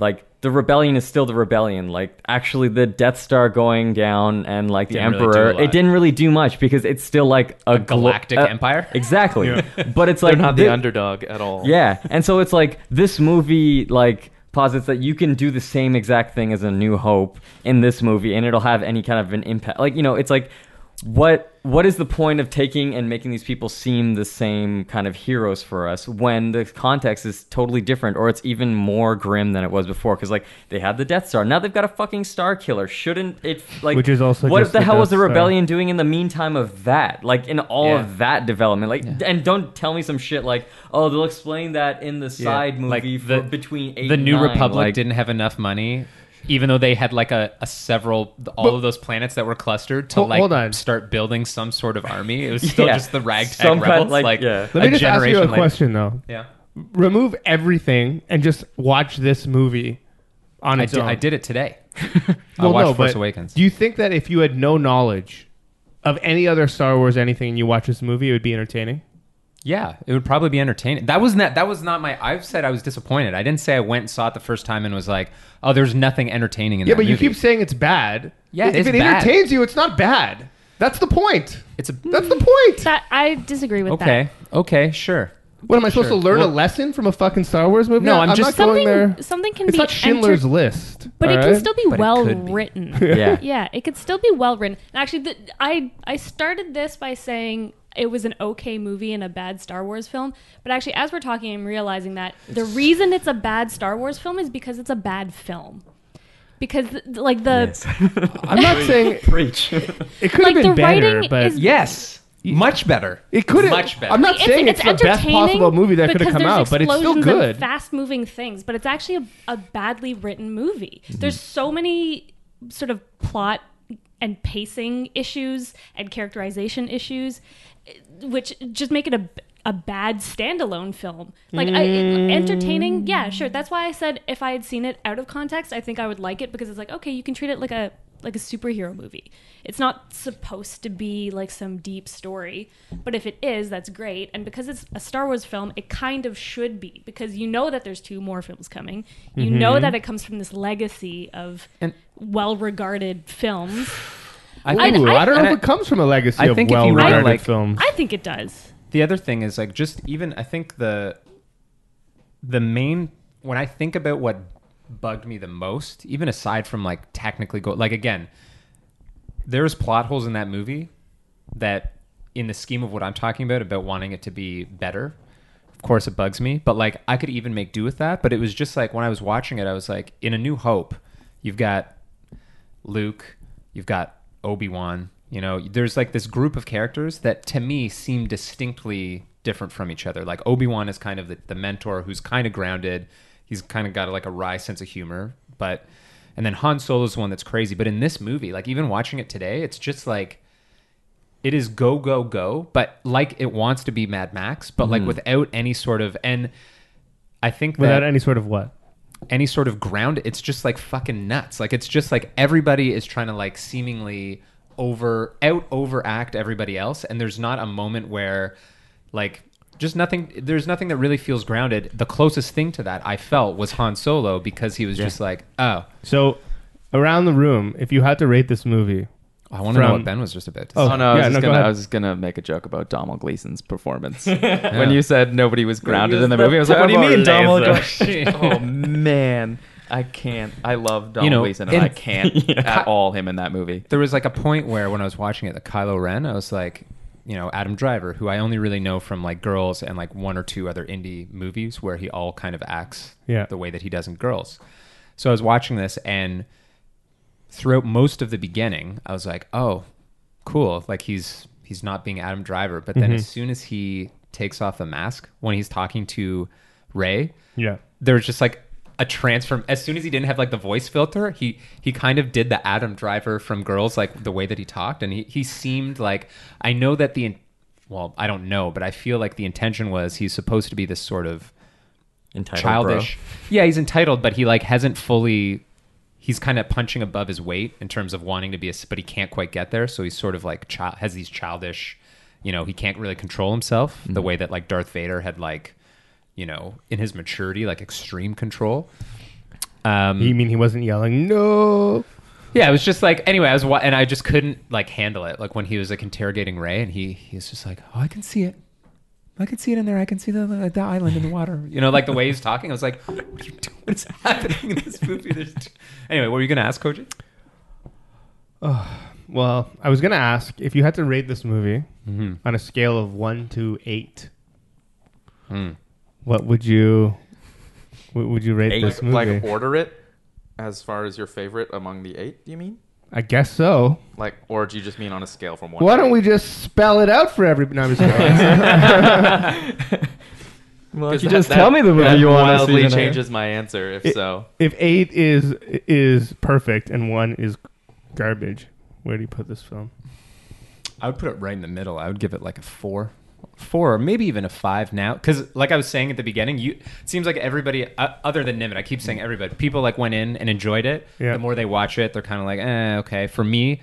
like, the rebellion is still the rebellion. Like, actually, the Death Star going down and like the Didn't really Emperor, a it didn't really do much because it's still like a, A glo- galactic uh, empire? Exactly, but it's like They're like not the thi- underdog at all. yeah, and so it's like this movie like posits that you can do the same exact thing as a New Hope in this movie, and it'll have any kind of an impact. Like you know, it's like what what is the point of taking and making these people seem the same kind of heroes for us when the context is totally different, or it's even more grim than it was before? Because like they had the Death Star, now they've got a fucking Star Killer. Shouldn't it like Which is also what the the hell was the Death Star. rebellion doing in the meantime of that? Like in all Yeah. of that development, like and don't tell me some shit like oh they'll explain that in the side movie Like for the- between eight the New nine. Republic like, didn't have enough money, even though they had like a, a several all But- of those planets that were clustered to Hold- like hold on. start building some sort of army. It was still Yeah. just the ragtag Some kind- rebels. like, like yeah. Let me a just ask you a later. question though. Yeah, Remove everything and just watch this movie on I its did, own. I did it today. I watched no, Force Awakens. Do you think that if you had no knowledge of any other Star Wars anything and you watch this movie, it would be entertaining? Yeah, it would probably be entertaining. That was not that was not my. I've said I was disappointed. I didn't say I went and saw it the first time and was like, "Oh, there's nothing entertaining in Yeah, that but you keep saying it's bad. Yeah, if it's it bad. entertains you, it's not bad. That's the point. It's a That's the point. That I disagree with that. okay, okay, sure. What am I supposed Sure. to learn a lesson from a fucking Star Wars movie? No, I'm not just- going there. Something can It's be not Schindler's enter- List, but it can still be But well could be. written. yeah. yeah, it could still be well written. Actually, the, I I started this by saying it was an okay movie and a bad Star Wars film. But actually, as we're talking, I'm realizing that the reason it's a bad Star Wars film is because it's a bad film. Because like the I'm not saying preach. it could Like, have been the better, writing but is- Yes, much better. it could have. much better. I'm not saying it's, the best entertaining possible movie that could have because come there's out, but it's still explosions good. fast-moving things. But it's actually a, a badly written movie. Mm-hmm. There's so many sort of plot and pacing issues and characterization issues, which just make it a a bad standalone film. Like I, entertaining, mm. yeah, sure. That's why I said if I had seen it out of context, I think I would like it because it's like okay, you can treat it like a like a superhero movie. It's not supposed to be like some deep story, but if it is, that's great. And because it's a Star Wars film, it kind of should be because you know that there's two more films coming. You know mm-hmm. that it comes from this legacy of And- well-regarded films. I Ooh, think, I, I- don't know and if it comes from a legacy I of think if you well-regarded were, like- films. I think it does. the other thing is like just even I think the the main when I think about what bugged me the most, even aside from like technically go like again, there's plot holes in that movie that in the scheme of what I'm talking about about wanting it to be better. Of course it bugs me, but like I could even make do with that, but it was just like when I was watching it I was like in a new hope, you've got Luke, you've got Obi Wan. You know, there's like this group of characters that to me seem distinctly different from each other. Like Obi Wan is kind of the, the mentor who's kind of grounded. He's kind of got like a wry sense of humor, but and then Han Solo's the one that's crazy. But in this movie, like even watching it today, it's just like it is go go go, but like it wants to be Mad Max, but like mm-hmm. without any sort of and I think Without that any sort of what? Any sort of ground it's just like fucking nuts. Like it's just like everybody is trying to like seemingly over out overact everybody else and there's not a moment where like just nothing there's nothing that really feels grounded. The closest thing to that i felt was han solo because he was just like oh. So, around the room, if you had to rate this movie, i want to know what ben was just about to Oh, say Oh no, I was, Yeah, just no, go gonna, ahead. I was just gonna make a joke about Donald Gleeson's performance. when you said nobody was grounded in the movie, I was like, "What do you mean, Donald?" Gleeson? oh man, I can't. I love Donald You know, Gleeson, and in- I can't at all him in that movie. there was like a point where when i was watching it the kylo ren i was like you know Adam Driver, who I only really know from like Girls and like one or two other indie movies where he all kind of acts Yeah. the way that he does in Girls. So I was watching this and throughout most of the beginning, I was like, "Oh, cool!" Like he's he's not being Adam Driver. But then mm-hmm. as soon as he takes off the mask when he's talking to Rey, Yeah. there was just like a transform. As soon as he didn't have like the voice filter, he he kind of did the Adam Driver from Girls, like the way that he talked, and he he seemed like I know that the well, I don't know, but I feel like the intention was he's supposed to be this sort of Entitled childish. Yeah, he's entitled, but he like hasn't fully. He's kind of punching above his weight in terms of wanting to be a, but he can't quite get there. So he's sort of like child has these childish, you know, he can't really control himself the way that like Darth Vader had like, you know, in his maturity, like extreme control. Um, You mean he wasn't yelling no? yeah, it was just like anyway. I was wa- and I just couldn't like handle it. Like when he was like interrogating Rey, and he he was just like, "Oh, I can see it. I can see it in there. I can see the the island in the water." You know, like the way he's talking. I was like, "What are you doing? What is happening in this movie?" There's t-" Anyway, what were you gonna ask, Koji? Well, I was gonna ask if you had to rate this movie Mm-hmm. on a scale of one to eight, Hmm. what would you what would you rate Eight. this Like, movie? like order it as far as your favorite among the eight. You mean? I guess so. Like, or do you just mean on a scale from one? Why to don't eight? we just spell it out for everybody? No, I'm just kidding. Well, 'Cause you that- just that- tell me the movie you want to see. wildly changes my answer. If It- so, if eight is is perfect and one is garbage, where do you put this film? I would put it right in the middle. I would give it like a four, four, or maybe even a five now. Because, like I was saying at the beginning, you it seems like everybody, uh, other than nimit I keep saying everybody, people like went in and enjoyed it. Yeah. The more they watch it, they're kind of like, eh, okay. For me,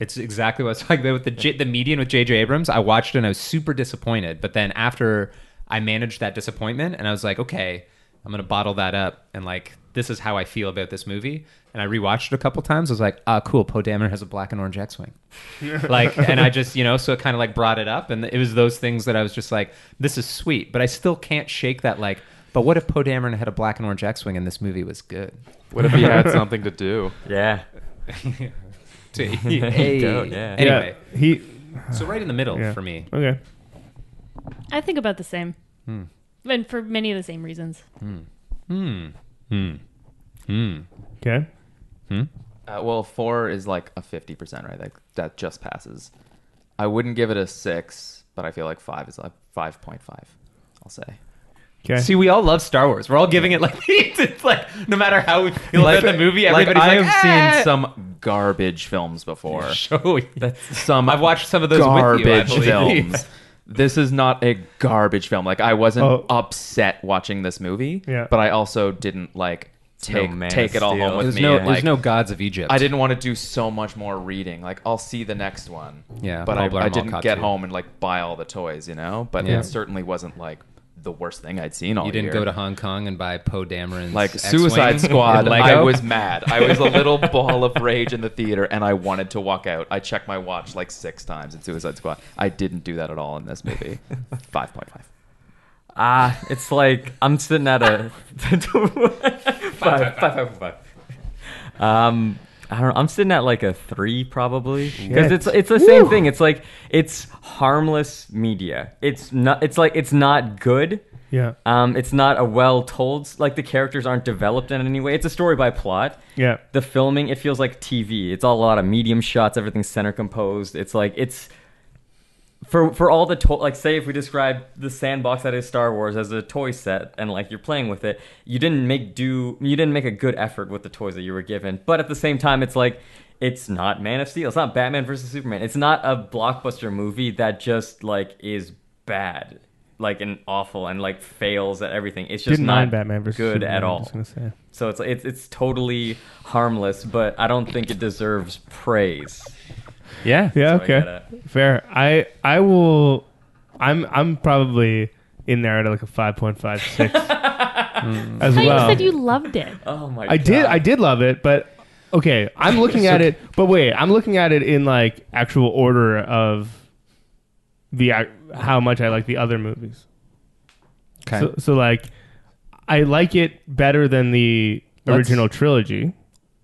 it's exactly what it's like with the J- the median with J.J. Abrams. I watched it and I was super disappointed. But then after I managed that disappointment, and I was like, okay, I'm gonna bottle that up, and like this is how I feel about this movie. And I rewatched it a couple times. I was like, ah, cool. Poe Dameron has a black and orange X-wing like and i just you know so it kind of like brought it up and it was those things that i was just like this is sweet but i still can't shake that like but what if poe dameron had a black and orange x-wing and this movie was good what if he had something to do? Yeah. To- There you hey. go, yeah. anyway Yeah, he. so right in the middle Yeah. for me Okay. I think about the same. Hmm. And for many of the same reasons. hmm hmm hmm Hmm. Okay. hmm Uh, well, four is like a fifty percent, right? Like that just passes. I wouldn't give it a six, but I feel like five is like five point five. I'll say. Okay. See, we all love Star Wars. We're all giving it like it's like no matter how we feel about the movie, like I like, have "Ah." seen some garbage films before. Show you. Some I've watched some of those with you, garbage films. This is not a garbage film. Like I wasn't Oh. upset watching this movie, Yeah. but I also didn't like no take Man take it all Steel. home with There's me. no, and, there's like, no gods of Egypt. I didn't want to do so much more reading. Like I'll see the next one. Yeah, but I'll I, blur I 'em all didn't cut get too. home and like buy all the toys, you know. But Yeah. it certainly wasn't like the worst thing I'd seen all You didn't year. go to Hong Kong and buy Poe Dameron's like X-Wing Suicide Squad. Lego? I was mad. I was a little ball of rage in the theater, and I wanted to walk out. I checked my watch like six times in Suicide Squad. I didn't do that at all in this movie. Five point five. Ah, it's like I'm sitting at a five, five, five, five. Um, I don't know. I'm sitting at like a three probably because it's it's the same thing. It's like it's harmless media. It's not. It's like it's not good. Yeah. Um, it's not a well told. Like the characters aren't developed in any way. It's a story by plot. Yeah. The filming, it feels like TV. It's all a lot of medium shots. Everything's center composed. It's like it's for for all the to- like say if we describe the sandbox that is Star Wars as a toy set and like you're playing with it, you didn't make do you didn't make a good effort with the toys that you were given. But at the same time, it's like it's not Man of Steel. It's not Batman versus Superman. It's not a blockbuster movie that just like is bad, like and awful and like fails at everything. It's just Didn't not Batman versus good Superman, at all. just gonna say. So it's it's it's totally harmless, but I don't think it deserves praise. Yeah. Yeah. So I Okay. Fair. I I will. I'm I'm probably in there at like a five point five six as I thought well. you said you loved it. Oh my! God. I did. I did love it, but okay. I'm looking at it, but wait. I'm looking at it in like actual order of the ac- how much I like the other movies. Okay. So, so like, I like it better than the Let's- original trilogy.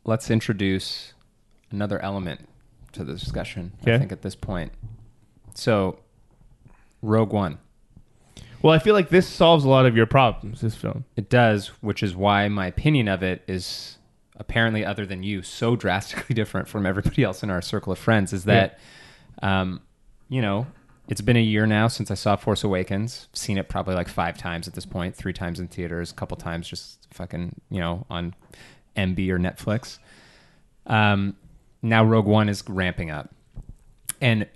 Let's introduce another element to the discussion. I think at this point. So, Rogue One. Well, I feel like this solves a lot of your problems. This film. It does, which is why my opinion of it is apparently, other than you, so drastically different from everybody else in our circle of friends. Is that, um, you know, it's been a year now since I saw Force Awakens. Seen it probably like five times at this point, three times in theaters, a couple times just fucking, you know, on MB or Netflix. Um, now Rogue One is ramping up. And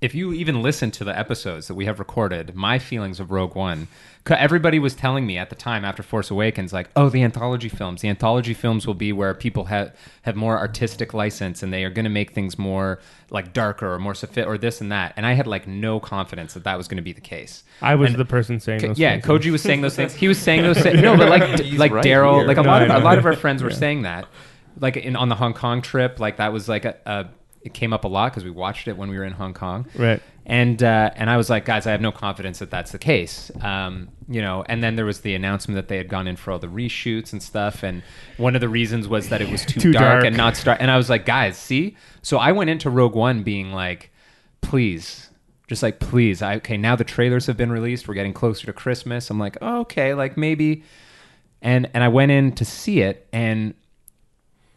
if you even listen to the episodes that we have recorded, my feelings of Rogue One, everybody was telling me at the time after Force Awakens, like, oh, the anthology films. The anthology films will be where people have have more artistic license and they are going to make things more like darker or more sophi- or this and that. And I had like no confidence that that was going to be the case. I was And- the person saying Ko- those. yeah, things. Koji was saying those things. He was saying those things. No, but like He's like right Daryl, like a No, lot I of a lot of our friends were Yeah. saying that. Like in on the Hong Kong trip, like that was like a, a it came up a lot because we watched it when we were in Hong Kong. Right. And uh, and I was like, guys, I have no confidence that that's the case. Um, you know. And then there was the announcement that they had gone in for all the reshoots and stuff. And one of the reasons was that it was too, Too dark, dark. and not star. And I was like, guys, see. So I went into Rogue One being like, please. Just like please, I, okay. Now the trailers have been released. We're getting closer to Christmas. I'm like, oh, okay, like maybe, and and I went in to see it, and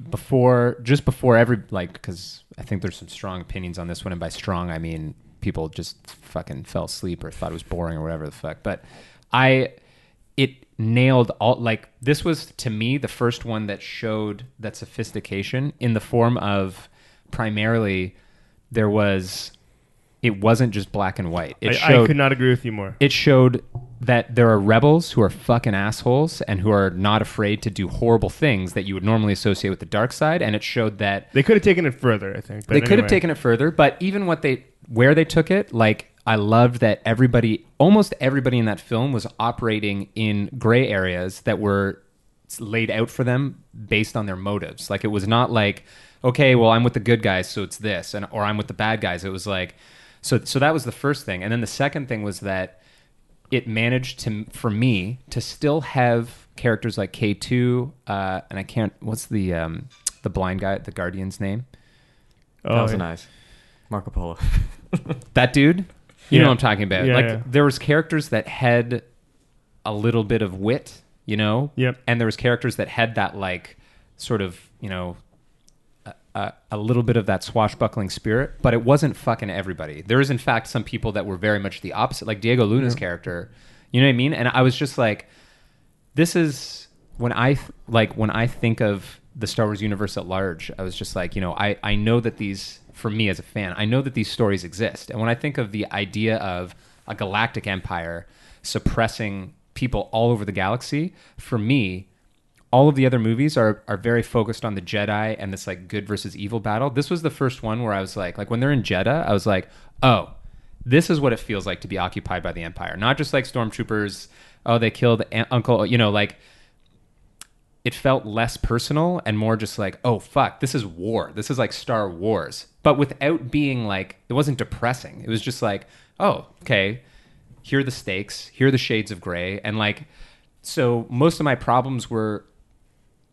before just before every like because I think there's some strong opinions on this one, and by strong I mean people just fucking fell asleep or thought it was boring or whatever the fuck. But I it nailed all like this was to me the first one that showed that sophistication in the form of primarily there was it wasn't just black and white. It I, showed I could not agree with you more. it showed that there are rebels who are fucking assholes and who are not afraid to do horrible things that you would normally associate with the dark side. And it showed that They could have taken it further. I think. They could have taken it further, but even what they where they took it, like I loved that everybody, almost everybody in that film was operating in gray areas that were laid out for them based on their motives. Like it was not like, okay, well I'm with the good guys, so it's this, and or I'm with the bad guys. It was like, so so that was the first thing, and then the second thing was that it managed to for me to still have characters like K two, uh, and I can't. What's the um, the blind guy, the Guardian's name? Oh, Thousand yeah. Eyes. Marco Polo. That dude, you Yeah. know what I'm talking about. Yeah, like yeah. there was characters that had a little bit of wit, you know. Yep. And there was characters that had that like sort of you know. A, little bit of that swashbuckling spirit, but it wasn't fucking everybody. There is, in fact, some people that were very much the opposite, like Diego Luna's character. You know what I mean? And I was just like, this is when I th- like when I think of the Star Wars universe at large. I was just like, you know, I I know that these for me as a fan, I know that these stories exist. And when I think of the idea of a galactic empire suppressing people all over the galaxy, for me, all of the other movies are are very focused on the Jedi and this like good versus evil battle. This was the first one where I was like, like when they're in Jedha, I was like, oh, this is what it feels like to be occupied by the Empire. Not just like stormtroopers. Oh, they killed Aunt, Uncle. You know, like it felt less personal and more just like, oh fuck, this is war. This is like Star Wars, but without being like it wasn't depressing. It was just like, oh, okay, here are the stakes, here are the shades of gray, and like, so most of my problems were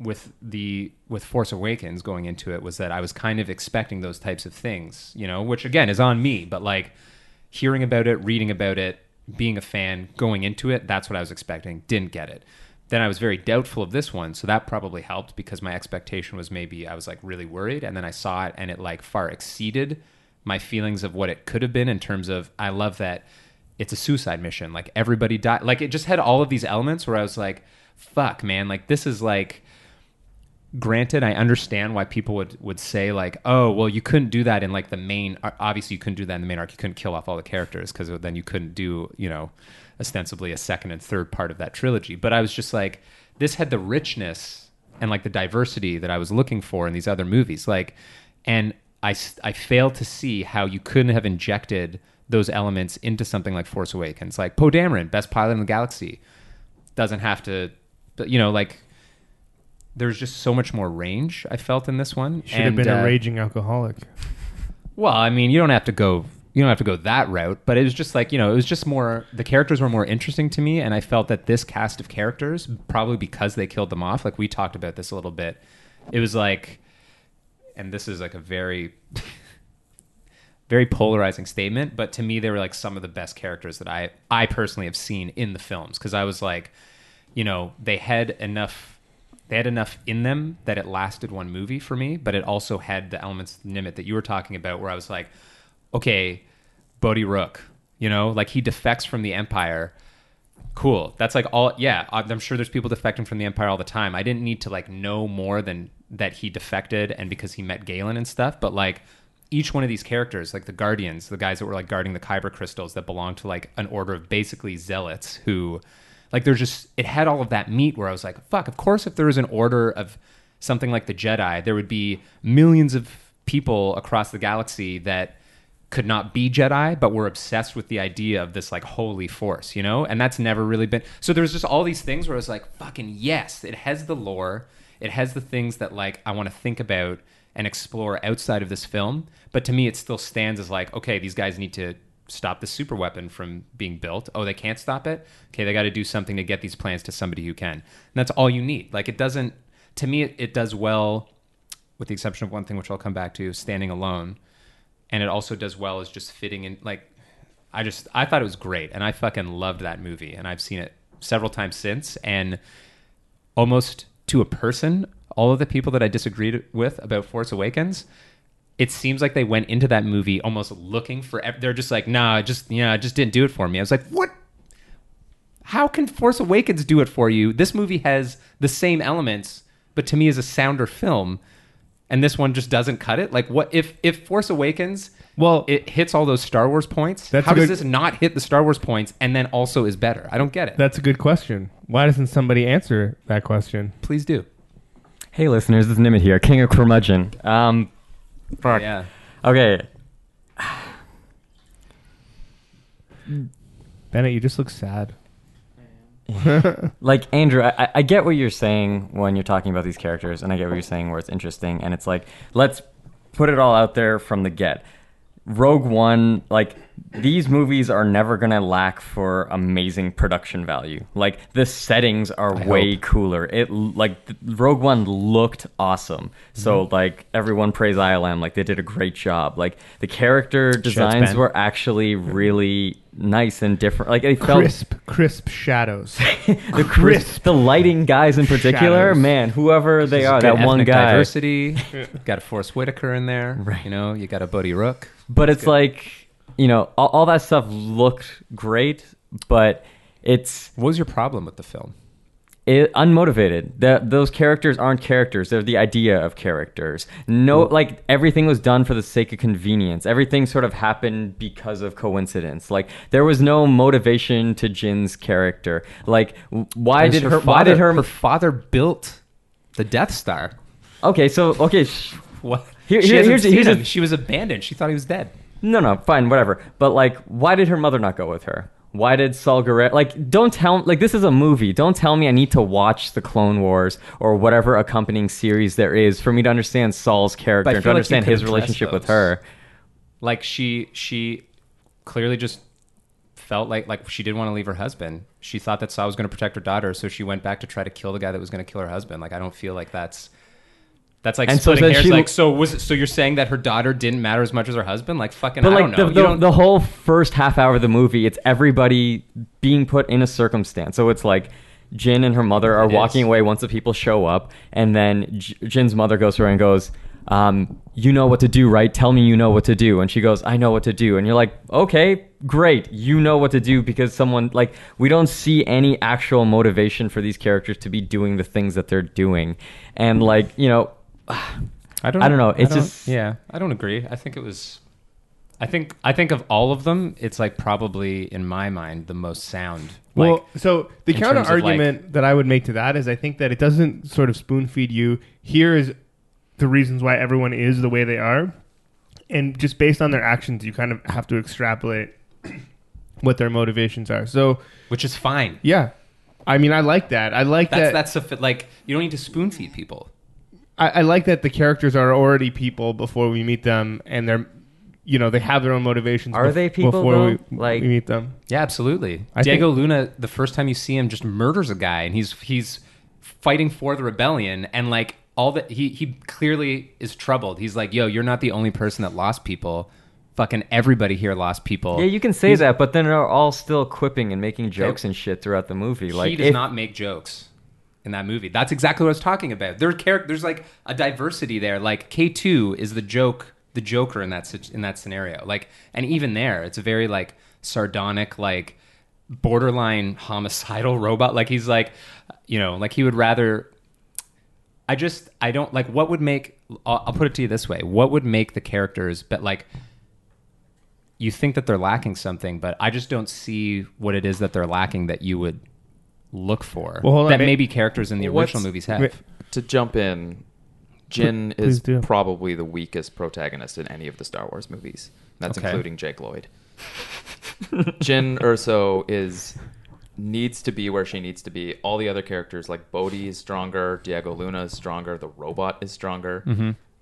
with the with Force Awakens going into it was that I was kind of expecting those types of things, you know, which again is on me, but like hearing about it, reading about it, being a fan, going into it, that's what I was expecting. Didn't get it. Then I was very doubtful of this one, so that probably helped because my expectation was maybe I was like really worried, and then I saw it and it like far exceeded my feelings of what it could have been in terms of I love that it's a suicide mission, like everybody died, like it just had all of these elements where I was like, fuck, man, like this is like granted i understand why people would would say like oh well you couldn't do that in like the main obviously you couldn't do that in the main arc. You couldn't kill off all the characters because then you couldn't do you know ostensibly a second and third part of that trilogy. But i was just like this had the richness and like the diversity that i was looking for in these other movies. Like and i i failed to see how you couldn't have injected those elements into something like force awakens. Like poe dameron best pilot in the galaxy doesn't have to you know like there's just so much more range I felt in this one. Should have And, been uh, a raging alcoholic. Well, I mean, you don't have to go you don't have to go that route, but it was just like, you know, it was just more the characters were more interesting to me and I felt that this cast of characters, probably because they killed them off, like we talked about this a little bit. It was like and this is like a very very polarizing statement. But to me, they were like some of the best characters that I I personally have seen in the films because I was like, you know, they had enough. They had enough in them that it lasted one movie for me, but it also had the elements Nimit that you were talking about, where I was like, okay, Bodhi Rook, you know, like he defects from the Empire. Cool. That's like all. Yeah, I'm sure there's people defecting from the Empire all the time. I didn't need to like know more than that he defected and because he met Galen and stuff. But like each one of these characters, like the Guardians, the guys that were like guarding the Kyber crystals that belonged to like an order of basically zealots who, like, there's just it had all of that meat where I was like, fuck. Of course, if there was an order of something like the Jedi, there would be millions of people across the galaxy that could not be Jedi, but were obsessed with the idea of this like holy force, you know? And that's never really been. So there's just all these things where I was like, fucking yes, it has the lore, it has the things that like I want to think about and explore outside of this film. But to me, it still stands as like, okay, these guys need to stop the super weapon from being built. Oh, they can't stop it? Okay, they got to do something to get these plans to somebody who can. And that's all you need. Like, it doesn't, to me, it, it does well, with the exception of one thing, which I'll come back to, standing alone. And it also does well as just fitting in. Like, I just, I thought it was great. And I fucking loved that movie. And I've seen it several times since. And almost to a person, all of the people that I disagreed with about Force Awakens, it seems like they went into that movie almost looking for. ev- They're just like, nah, it just yeah, it just didn't do it for me. I was like, what? How can Force Awakens do it for you? This movie has the same elements, but to me is a sounder film, and this one just doesn't cut it. Like, what if if Force Awakens? Well- it hits all those Star Wars points. That's How a does good- this not hit the Star Wars points and then also is better? I don't get it. That's a good question. Why doesn't somebody answer that question? Please do. Hey, listeners, this is Nimit here, King of Curmudgeon. Um, fuck. Yeah. Okay, Bennett, you just look sad. like Andrew, I, I get what you're saying when you're talking about these characters, and I get what you're saying where it's interesting, and it's like let's put it all out there from the get. Rogue One, like these movies are never gonna lack for amazing production value. Like the settings are I way hope. cooler. It like Rogue One looked awesome. So Mm-hmm. like everyone praise ILM, like they did a great job. Like the character designs Ben. were actually really nice and different. Like they felt Crisp, crisp shadows. the crisp, the lighting guys in particular, Shadows. man, whoever they are, good that one guy. Diversity. got a Force Whitaker in there. Right. You know, you got a Bodhi Rook. But it's like, you know, all, all that stuff looked great, but it's What was your problem with the film? it, unmotivated. The, those characters aren't characters; they're the idea of characters. No, like everything was done for the sake of convenience. Everything sort of happened because of coincidence. Like there was no motivation to Jyn's character. Like why did her? why did her? her father built the Death Star? okay, so okay. sh- What? Here- she here- here's- here's a- She was abandoned. She thought he was dead. No, no, fine, whatever. But like, why did her mother not go with her? Why did Saw Gerrera like? Don't tell like this is a movie. Don't tell me I need to watch the Clone Wars or whatever accompanying series there is for me to understand Saw's character and to like understand his relationship with her. Like she, she clearly just felt like like she didn't want to leave her husband. She thought that Saw was going to protect her daughter, so she went back to try to kill the guy that was going to kill her husband. Like I don't feel like that's. That's like And so splitting then hairs. she- like, so was it, so you're saying that her daughter didn't matter as much as her husband? Like, fucking, But I like don't know. the, the, the whole first half hour of the movie, it's everybody being put in a circumstance. So it's like Jyn and her mother are It walking is. away once the people show up, and then J- Jyn's mother goes to her and goes, um, "You know what to do, right? Tell me you know what to do." And she goes, "I know what to do." And you're like, "Okay, great. You know what to do because someone like we don't see any actual motivation for these characters to be doing the things that they're doing, and like you know." I don't. I don't know. It's just- yeah. I don't agree. I think it was. I think I think of all of them, it's like probably in my mind the most sound. Like, well, so the counter of, like- argument that I would make to that is I think that it doesn't sort of spoon feed you. Here is the reasons why everyone is the way they are, and just based on their actions, you kind of have to extrapolate what their motivations are. So which is fine. yeah, I mean, I like that. I like That's that. that's suffi- like you don't need to spoon feed people. I, I like that the characters are already people before we meet them, and they're, you know, they have their own motivations. Are they people, before though? we, Like- we meet them? Yeah, absolutely. I Diego think- Luna, the first time you see him, just murders a guy, and he's he's fighting for the rebellion, and like all that he he clearly is troubled. He's like, "Yo, you're not the only person that lost people. fucking everybody here lost people. Yeah, you can say He's- that, but then they're all still quipping and making jokes and shit throughout the movie. Like he does if- not make jokes in that movie. That's exactly what I was talking about. There charac- there's like a diversity there. Like K two is the joke, the Joker in that in that scenario. Like, and even there, it's a very like sardonic, like borderline homicidal robot. Like he's like, you know, like he would rather. I just I don't like what would make. I'll, I'll put it to you this way: What would make the characters, but like. You think that they're lacking something, but I just don't see what it is that they're lacking that you would look for. Well, hold on, that may- maybe characters in the original movies have. Wait. To jump in, Jyn Please is do. probably the weakest protagonist in any of the Star Wars movies. That's Okay. including Jake Lloyd. Jyn Erso is needs to be where she needs to be. All the other characters like Bodhi is stronger, Diego Luna is stronger, the robot is stronger.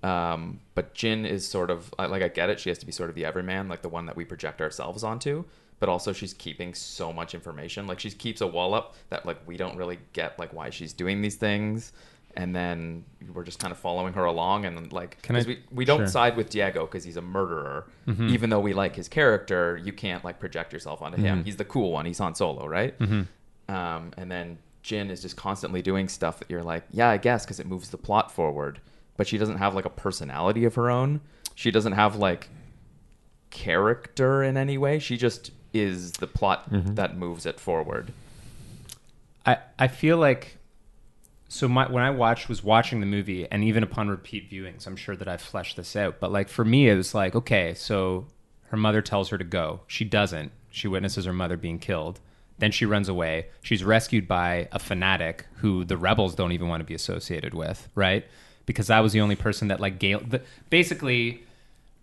Um, but Jyn is sort of like I get it. She has to be sort of the everyman, like the one that we project ourselves onto. But also, she's keeping so much information. Like she keeps a wall up that like we don't really get like why she's doing these things. And then we're just kind of following her along, and like 'cause we we don't Sure. side with Diego because he's a murderer. Mm-hmm. Even though we like his character, you can't like project yourself onto him. Mm-hmm. He's the cool one. He's Han Solo, right? Mm-hmm. Um, and then Jyn is just constantly doing stuff that you're like, yeah, I guess, because it moves the plot forward. But she doesn't have like a personality of her own. She doesn't have like character in any way. She just is the plot mm-hmm. that moves it forward. I, I feel like so my when I watched was watching the movie and even upon repeat viewings, I'm sure that I've fleshed this out. But like for me, it was like, okay, so her mother tells her to go. She doesn't. She witnesses her mother being killed. Then she runs away. She's rescued by a fanatic who the rebels don't even want to be associated with, right? Because that was the only person that like Gail. The, basically,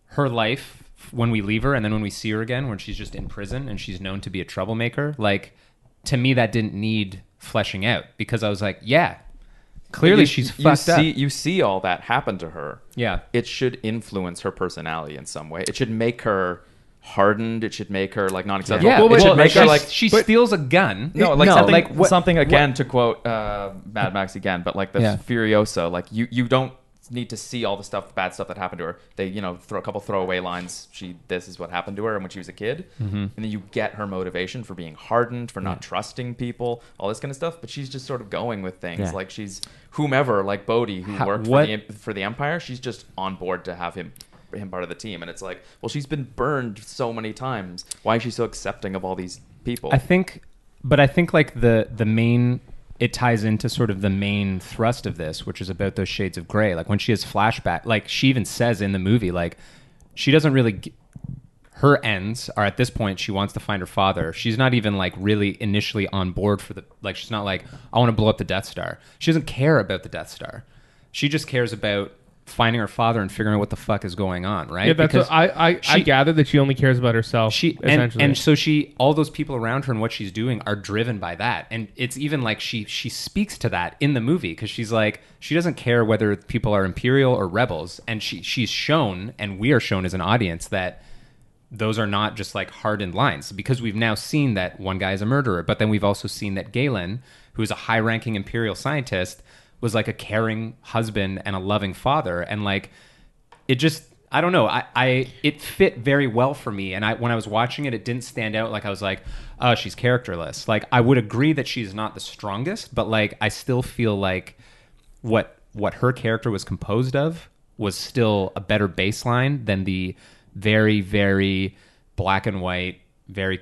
her life when we leave her and then when we see her again when she's just in prison and she's known to be a troublemaker like to me that didn't need fleshing out because i was like yeah clearly You- she's you fucked see, up You see all that happen to her. yeah It should influence her personality in some way. It should make her hardened. It should make her like non-acceptable. yeah it should make her like she steals a gun No, like no, something, like what- something what- again to quote uh, Mad Max again, but like the Yeah. Furiosa, like you you don't need to see all the stuff, bad stuff that happened to her. They you know throw a couple throwaway lines. She this is what happened to her, and when she was a kid, Mm-hmm. and then you get her motivation for being hardened, for not trusting people, all this kind of stuff. But she's just sort of going with things Yeah. like she's whomever, like Bodhi, who How- worked what- for the for the Empire. She's just on board to have him. Him part of the team, and it's like, well, she's been burned so many times. Why is she so accepting of all these people? I think, but I think like the the main it ties into sort of the main thrust of this, which is about those shades of gray. Like when she has flashback, like she even says in the movie, like she doesn't really. G- her ends are at this point she wants to find her father. She's not even like really initially on board for the like. She's not like I want to blow up the Death Star. She doesn't care about the Death Star. She just cares about finding her father and figuring out what the fuck is going on. Right? Yeah, that's Because what, I I, I she- gather that she only cares about herself. she and, essentially. and so she all those people around her and what she's doing are driven by that and it's even like she she speaks to that in the movie because she's like she doesn't care whether people are imperial or rebels and she she's shown and we are shown as an audience that those are not just like hardened lines because we've now seen that one guy is a murderer but then we've also seen that Galen who is a high ranking imperial scientist was like a caring husband and a loving father and like it just I don't know. I, I it fit very well for me, and I when I was watching it, it didn't stand out like I was like, oh, she's characterless. Like I would agree that she's not the strongest, but like I still feel like what what her character was composed of was still a better baseline than the very very black and white, very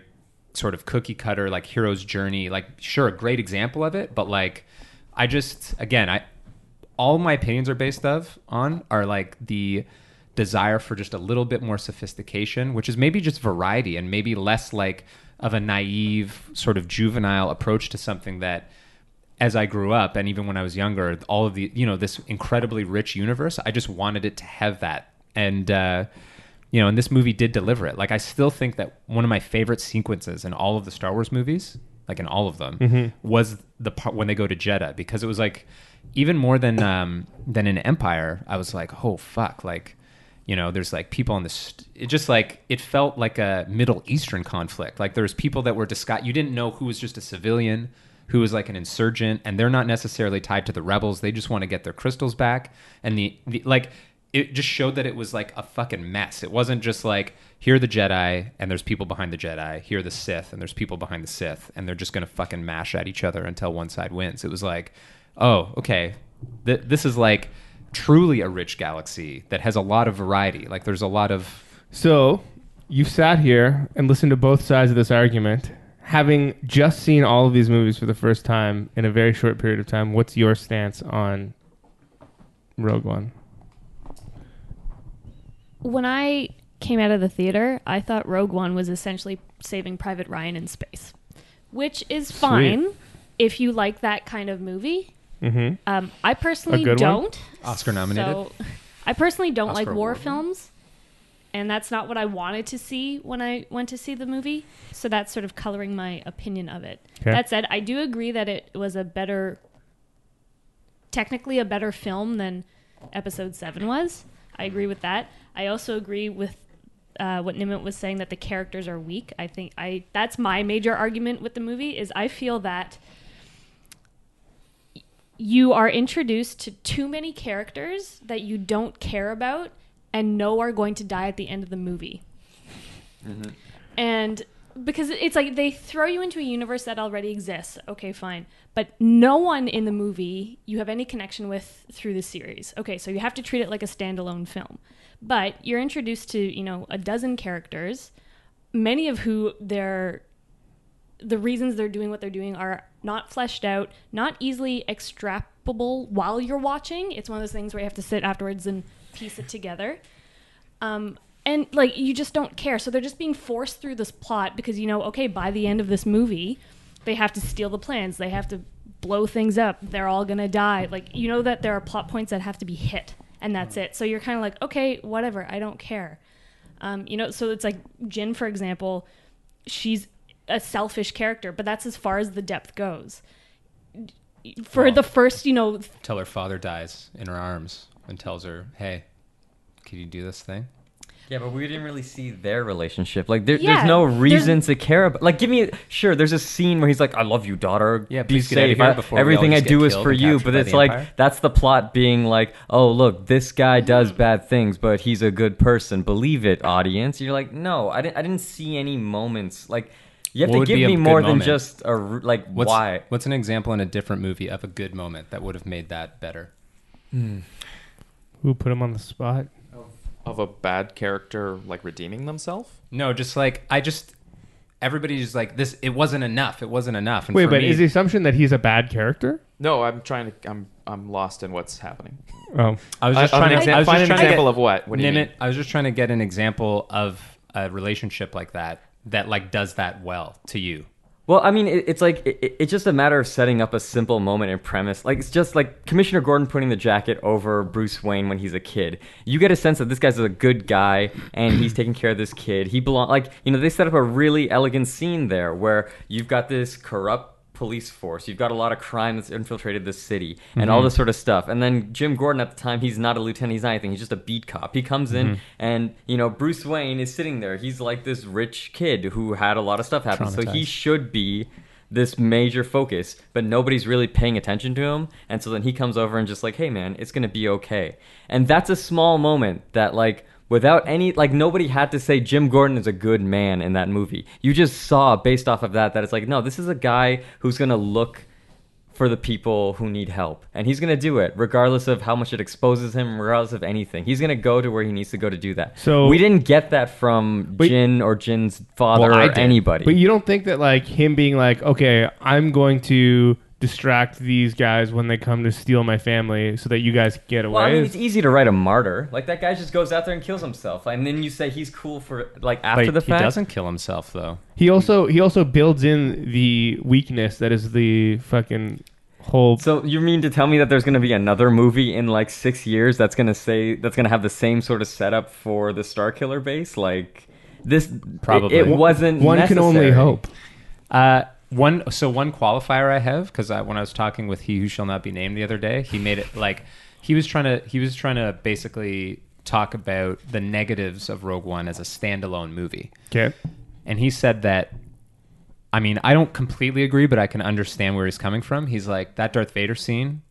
sort of cookie cutter like hero's journey. Like sure, a great example of it, but like I just again I all my opinions are based of on are like the desire for just a little bit more sophistication, which is maybe just variety and maybe less like of a naive sort of juvenile approach to something that as I grew up and even when I was younger, all of the you know this incredibly rich universe, I just wanted it to have that. And uh you know, and this movie did deliver it. Like I still think that one of my favorite sequences in all of the Star Wars movies, like in all of them, was the part when they go to Jedha because it was like even more than um than in Empire, I was like, "Oh fuck." Like you know, there's like people on the. St- it just like it felt like a Middle Eastern conflict. Like there's people that were disguised. You didn't know who was just a civilian, who was like an insurgent, and they're not necessarily tied to the rebels. They just want to get their crystals back. And the, the like, it just showed that it was like a fucking mess. It wasn't just like here are the Jedi and there's people behind the Jedi. Here are the Sith and there's people behind the Sith and they're just gonna fucking mash at each other until one side wins. It was like, oh, okay, Th- this is like truly a rich galaxy that has a lot of variety. Like there's a lot of So you sat here and listened to both sides of this argument. Having just seen all of these movies for the first time in a very short period of time, what's your stance on Rogue One? when I came out of the theater, I thought Rogue One was essentially Saving Private Ryan in space, which is fine if you like that kind of movie. Mm-hmm. Um, I personally good one? don't. Oscar nominated. So I personally don't Oscar like war award. films, and that's not what I wanted to see when I went to see the movie. So that's sort of coloring my opinion of it. Okay. That said, I do agree that it was a better, technically a better film than Episode Seven was. I agree with that. I also agree with uh, what Nimit was saying that the characters are weak. I think I that's my major argument with the movie is I feel that you are introduced to too many characters that you don't care about and know are going to die at the end of the movie. And because it's like they throw you into a universe that already exists. Okay, fine. But no one in the movie you have any connection with through the series. Okay, so you have to treat it like a standalone film. But you're introduced to, you know, a dozen characters, many of who they're the reasons they're doing what they're doing are not fleshed out, not easily extrapolable while you're watching. It's one of those things where you have to sit afterwards and piece it together. Um, and like you just don't care. So they're just being forced through this plot because you know, okay, by the end of this movie, they have to steal the plans. They have to blow things up. They're all gonna die. Like you know that there are plot points that have to be hit, and that's it. So you're kind of like, okay, whatever. I don't care. Um, you know, so it's like Jyn, for example, she's a selfish character, but that's as far as the depth goes. For Well- the first, you know, till her father dies in her arms and tells her, "Hey, can you do this thing?" Yeah, but we didn't really see their relationship. Like, there, Yeah, there's no there's- reason to care about. Like, give me sure. There's a scene where he's like, "I love you, daughter. Yeah, be please get out of safe. here I- before everything I do is for you." But it's like Empire. that's the plot being like, "Oh, look, this guy does mm. bad things, but he's a good person. Believe it, audience." You're like, no, I didn't. I didn't see any moments like. You have What to give me good more than just a like What's, why. What's an example in a different movie of a good moment that would have made that better? Hmm. Who put him on the spot? Of a bad character like redeeming themselves? No, just like I just everybody's just like this. It wasn't enough. It wasn't enough. And Wait, for but me, is the assumption that he's a bad character? No, I'm trying to. I'm I'm lost in what's happening. Oh, I was just of trying an to exam- I was find just an trying to example get- of what? What do you Nimit, mean? I was just trying to get an example of a relationship like that that like does that well to you. Well, I mean, it, it's like it, it- it's just a matter of setting up a simple moment and premise. Like it's just like Commissioner Gordon putting the jacket over Bruce Wayne when he's a kid. You get a sense that this guy's a good guy and he's taking care of this kid. He belong like you know they set up a really elegant scene there where you've got this corrupt police force. You've got a lot of crime that's infiltrated this city and all mm-hmm. this sort of stuff. And then Jim Gordon at the time, he's not a lieutenant, he's not anything. He's just a beat cop. He comes in mm-hmm. and, you know, Bruce Wayne is sitting there. He's like this rich kid who had a lot of stuff happen. So he should be this major focus, but nobody's really paying attention to him. And so then he comes over and just like, hey man, it's gonna be okay. And that's a small moment that like without any like nobody had to say Jim Gordon is a good man in that movie. You just saw based off of that that it's like, no, this is a guy who's gonna look for the people who need help. And he's going to do it regardless of how much it exposes him, regardless of anything. He's going to go to where he needs to go to do that. So- we didn't get that from But- Jyn or Jyn's father Well, or anybody. but you don't think that like him being like, okay, I'm going to distract these guys when they come to steal my family, so that you guys get away. Well, I mean, it's easy to write a martyr. Like that guy just goes out there and kills himself, and then you say he's cool for like after But the he doesn't kill himself though. he also he also builds in the weakness that is the fucking whole. So you mean to tell me that there's going to be another movie in like six years that's going to say that's going to have the same sort of setup for the Star Killer base? Like this, Probably. it, it wasn't. One can only hope. Uh, one so one qualifier I have because I, when I was talking with he who shall not be named the other day, he made it like he was trying to he was trying to basically talk about the negatives of Rogue One as a standalone movie, Okay. and he said that. I mean, I don't completely agree, but I can understand where he's coming from. He's like that Darth Vader scene.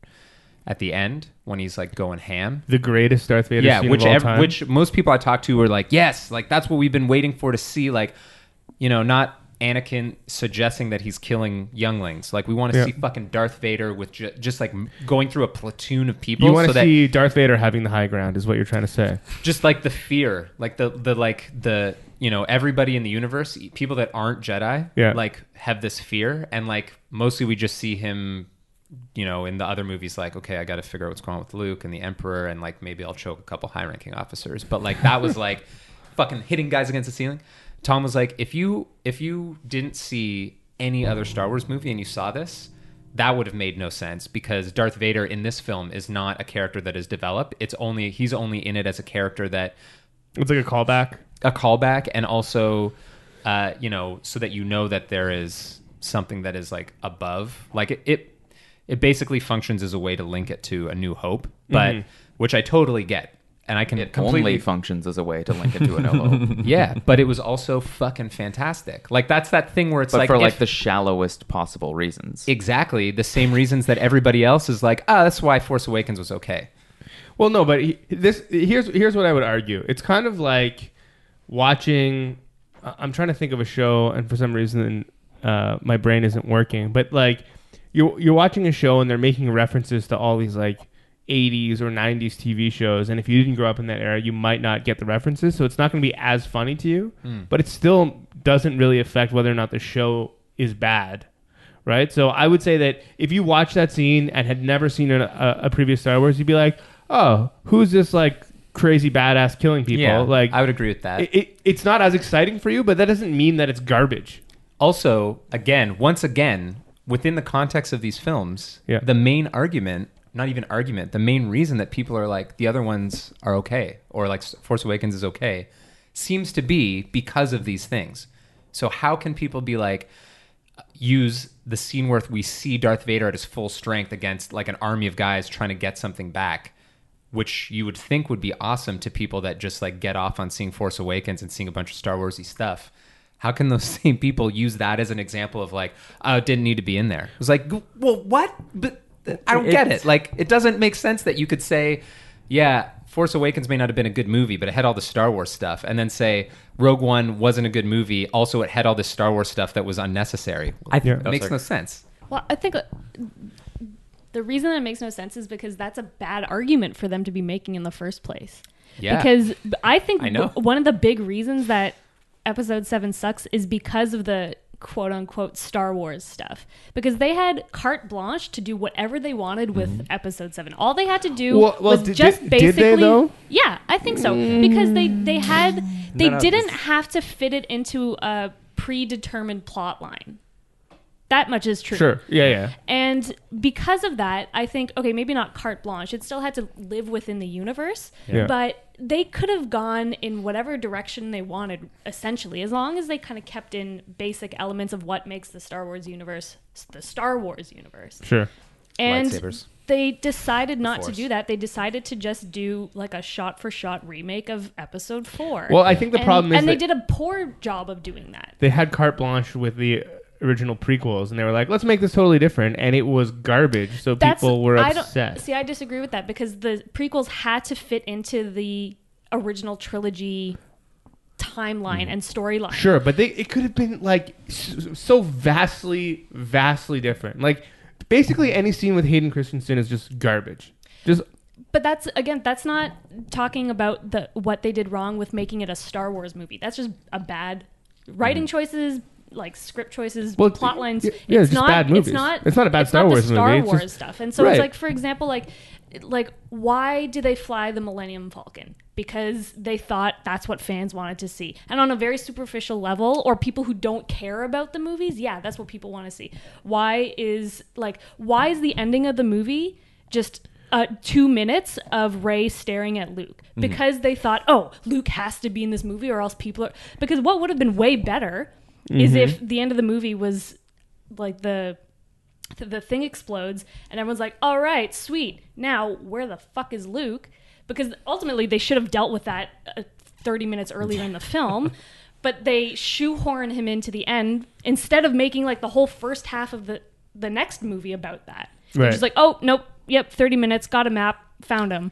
at the end when he's like going ham. The greatest Darth Vader yeah, scene which ev- which most people I talked to were like, yes, like that's what we've been waiting for to see. Like, you know, not Anakin suggesting that he's killing younglings. Like, we want to Yeah. see fucking Darth Vader with ju- just like going through a platoon of people. you want so to that see Darth Vader having the high ground, is what you're trying to say. just like the fear, like the the like the you know everybody in the universe, people that aren't Jedi, Yeah. like have this fear, and like mostly we just see him, you know, in the other movies, like okay, I got to figure out what's going on with Luke and the Emperor, and like maybe I'll choke a couple high-ranking officers, but like that was like fucking hitting guys against the ceiling. Tom was like, if you if you didn't see any other Star Wars movie and you saw this. That would have made no sense because Darth Vader in this film is not a character that is developed. It's only he's only in it as a character that It's like a callback. a callback and also uh, you know so that you know that there is something that is like above like it it, it basically functions as a way to link it to a new hope but which i totally get and i can It completely only functions as a way to link it to a no yeah but it was also fucking fantastic like that's that thing where it's but like for like if- the shallowest possible reasons. exactly the same reasons that everybody else is like oh that's why force awakens was okay Well, no, but he, this here's here's what I would argue. It's kind of like watching. I- I'm trying to think of a show, and for some reason, uh, my brain isn't working. But like, you're you're watching a show, and they're making references to all these like 80s or 90s TV shows, and if you didn't grow up in that era, you might not get the references. So it's not going to be as funny to you, hmm. but it still doesn't really affect whether or not the show is bad right? So I would say that if you watch that scene and had never seen a, a, a previous Star Wars, you'd be like, "Oh, who's this like crazy badass killing people?" yeah like i would agree with that it, it, it's not as exciting for you, but that doesn't mean that it's garbage. also again once again within the context of these films Yeah. the main argument not even argument the main reason that people are like the other ones are okay or like force awakens is okay seems to be because of these things so how can people be like use the scene where we see darth vader at his full strength against like an army of guys trying to get something back which you would think would be awesome to people that just like get off on seeing Force Awakens and seeing a bunch of Star Warsy stuff. How can those same people use that as an example of like, oh, it didn't need to be in there? It was like, well, what? But I don't get it. Like, it doesn't make sense that you could say, yeah, Force Awakens may not have been a good movie, but it had all the Star Wars stuff, and then say Rogue One wasn't a good movie. Also, it had all this Star Wars stuff that was unnecessary. I Yeah. It makes no sense. Well, I think uh, the reason that it makes no sense is because that's a bad argument for them to be making in the first place. Yeah. Because I think I know. one of the big reasons that episode 7 sucks is because of the quote unquote Star Wars stuff. Because they had carte blanche to do whatever they wanted with episode 7. All they had to do Mm-hmm. Well- well, was did- just did- did basically though? Yeah, I think so. Because they they had they No, no, didn't have to fit it into a predetermined plot line. That much is true. Sure, yeah, yeah. And because of that, I think okay, maybe not carte blanche. It still had to live within the universe, Yeah. but they could have gone in whatever direction they wanted. Essentially, as long as they kind of kept in basic elements of what makes the Star Wars universe the Star Wars universe. Sure. And Lightsabers. they decided not to do that. They decided to just do like a shot-for-shot remake of Episode Four. Well, I think the And- problem is and they did a poor job of doing that. They had carte blanche with the original prequels, and they were like, "Let's make this totally different," and it was garbage. So people were I upset. don't see. I disagree with that because the prequels had to fit into the original trilogy timeline and storyline. Mm. Sure, but they it could have been like so vastly, vastly different. Like basically any scene with Hayden Christensen is just garbage. Just But that's again, that's not talking about the what they did wrong with making it a Star Wars movie. That's just a bad writing choices. Like script choices, Mm. Well, plot lines. yeah, yeah, it's just not. bad movies. It's not. It's not a bad it's Star not Wars Star movie, it's Wars just- stuff. And so Right. it's like, for example, like, like why do they fly the Millennium Falcon? Because they thought that's what fans wanted to see. And on a very superficial level, or people who don't care about the movies, yeah, that's what people want to see. Why is like why is the ending of the movie just uh, two minutes of Rey staring at Luke because they thought, oh, Luke has to be in this movie or else people are. Because what would have been way better is if the end of the movie was like the th- the thing explodes and everyone's like, all right, sweet. Now where the fuck is Luke? Because ultimately they should have dealt with that uh, 30 minutes earlier in the film. But they shoehorn him into the end instead of making like the whole first half of the the next movie about that. Right. just like, oh nope, yep, 30 minutes, got a map, found him.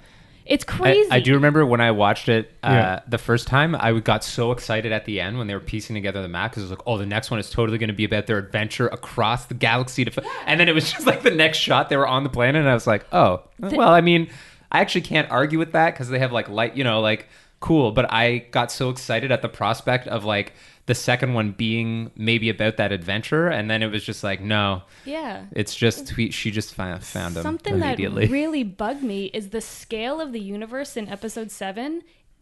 It's I, crazy. I do remember when I watched it uh, Yeah. the first time, I got so excited at the end when they were piecing together the map because it was like, oh, the next one is totally going to be about their adventure across the galaxy. To f-. And then it was just like the next shot, they were on the planet, and I was like, oh, well, I mean, I actually can't argue with that because they have like light, you know, like cool. But I got so excited at the prospect of like the second one being maybe about that adventure, and then it was just like, no, Yeah. it's just we, she just found, found him Something that really bugged me is the scale of the universe in episode seven.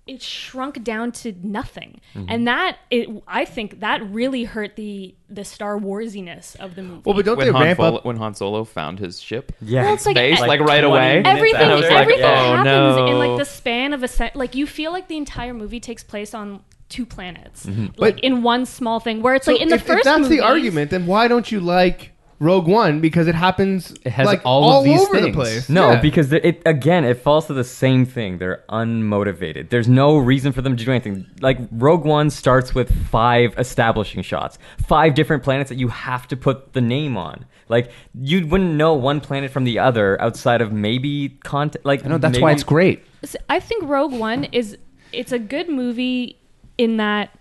It shrunk down to nothing, Mm-hmm. and that it, I think that really hurt the the Star Warsiness of the movie. Well, but don't when they Han, ramp Solo, up? when Han Solo found his ship, Yeah. Well, it's like- space, Like like, right away. minutes everything, And I was like, everything oh, happens no. in like the span of a set. Like you feel like the entire movie takes place on two planets, like Mm-hmm. But- in one small thing. Where it's So like in the if, first if that's movies, the argument, then why don't you like Rogue One? Because it happens. It has like, all of these over the place. No, Yeah. because the- it again, it falls to the same thing. They're unmotivated. There's no reason for them to do anything. Like Rogue One starts with five establishing shots, five different planets that you have to put the name on. Like you wouldn't know one planet from the other outside of maybe content. Like I know that's maybe- why it's great. S- I think Rogue One is it's a good movie in that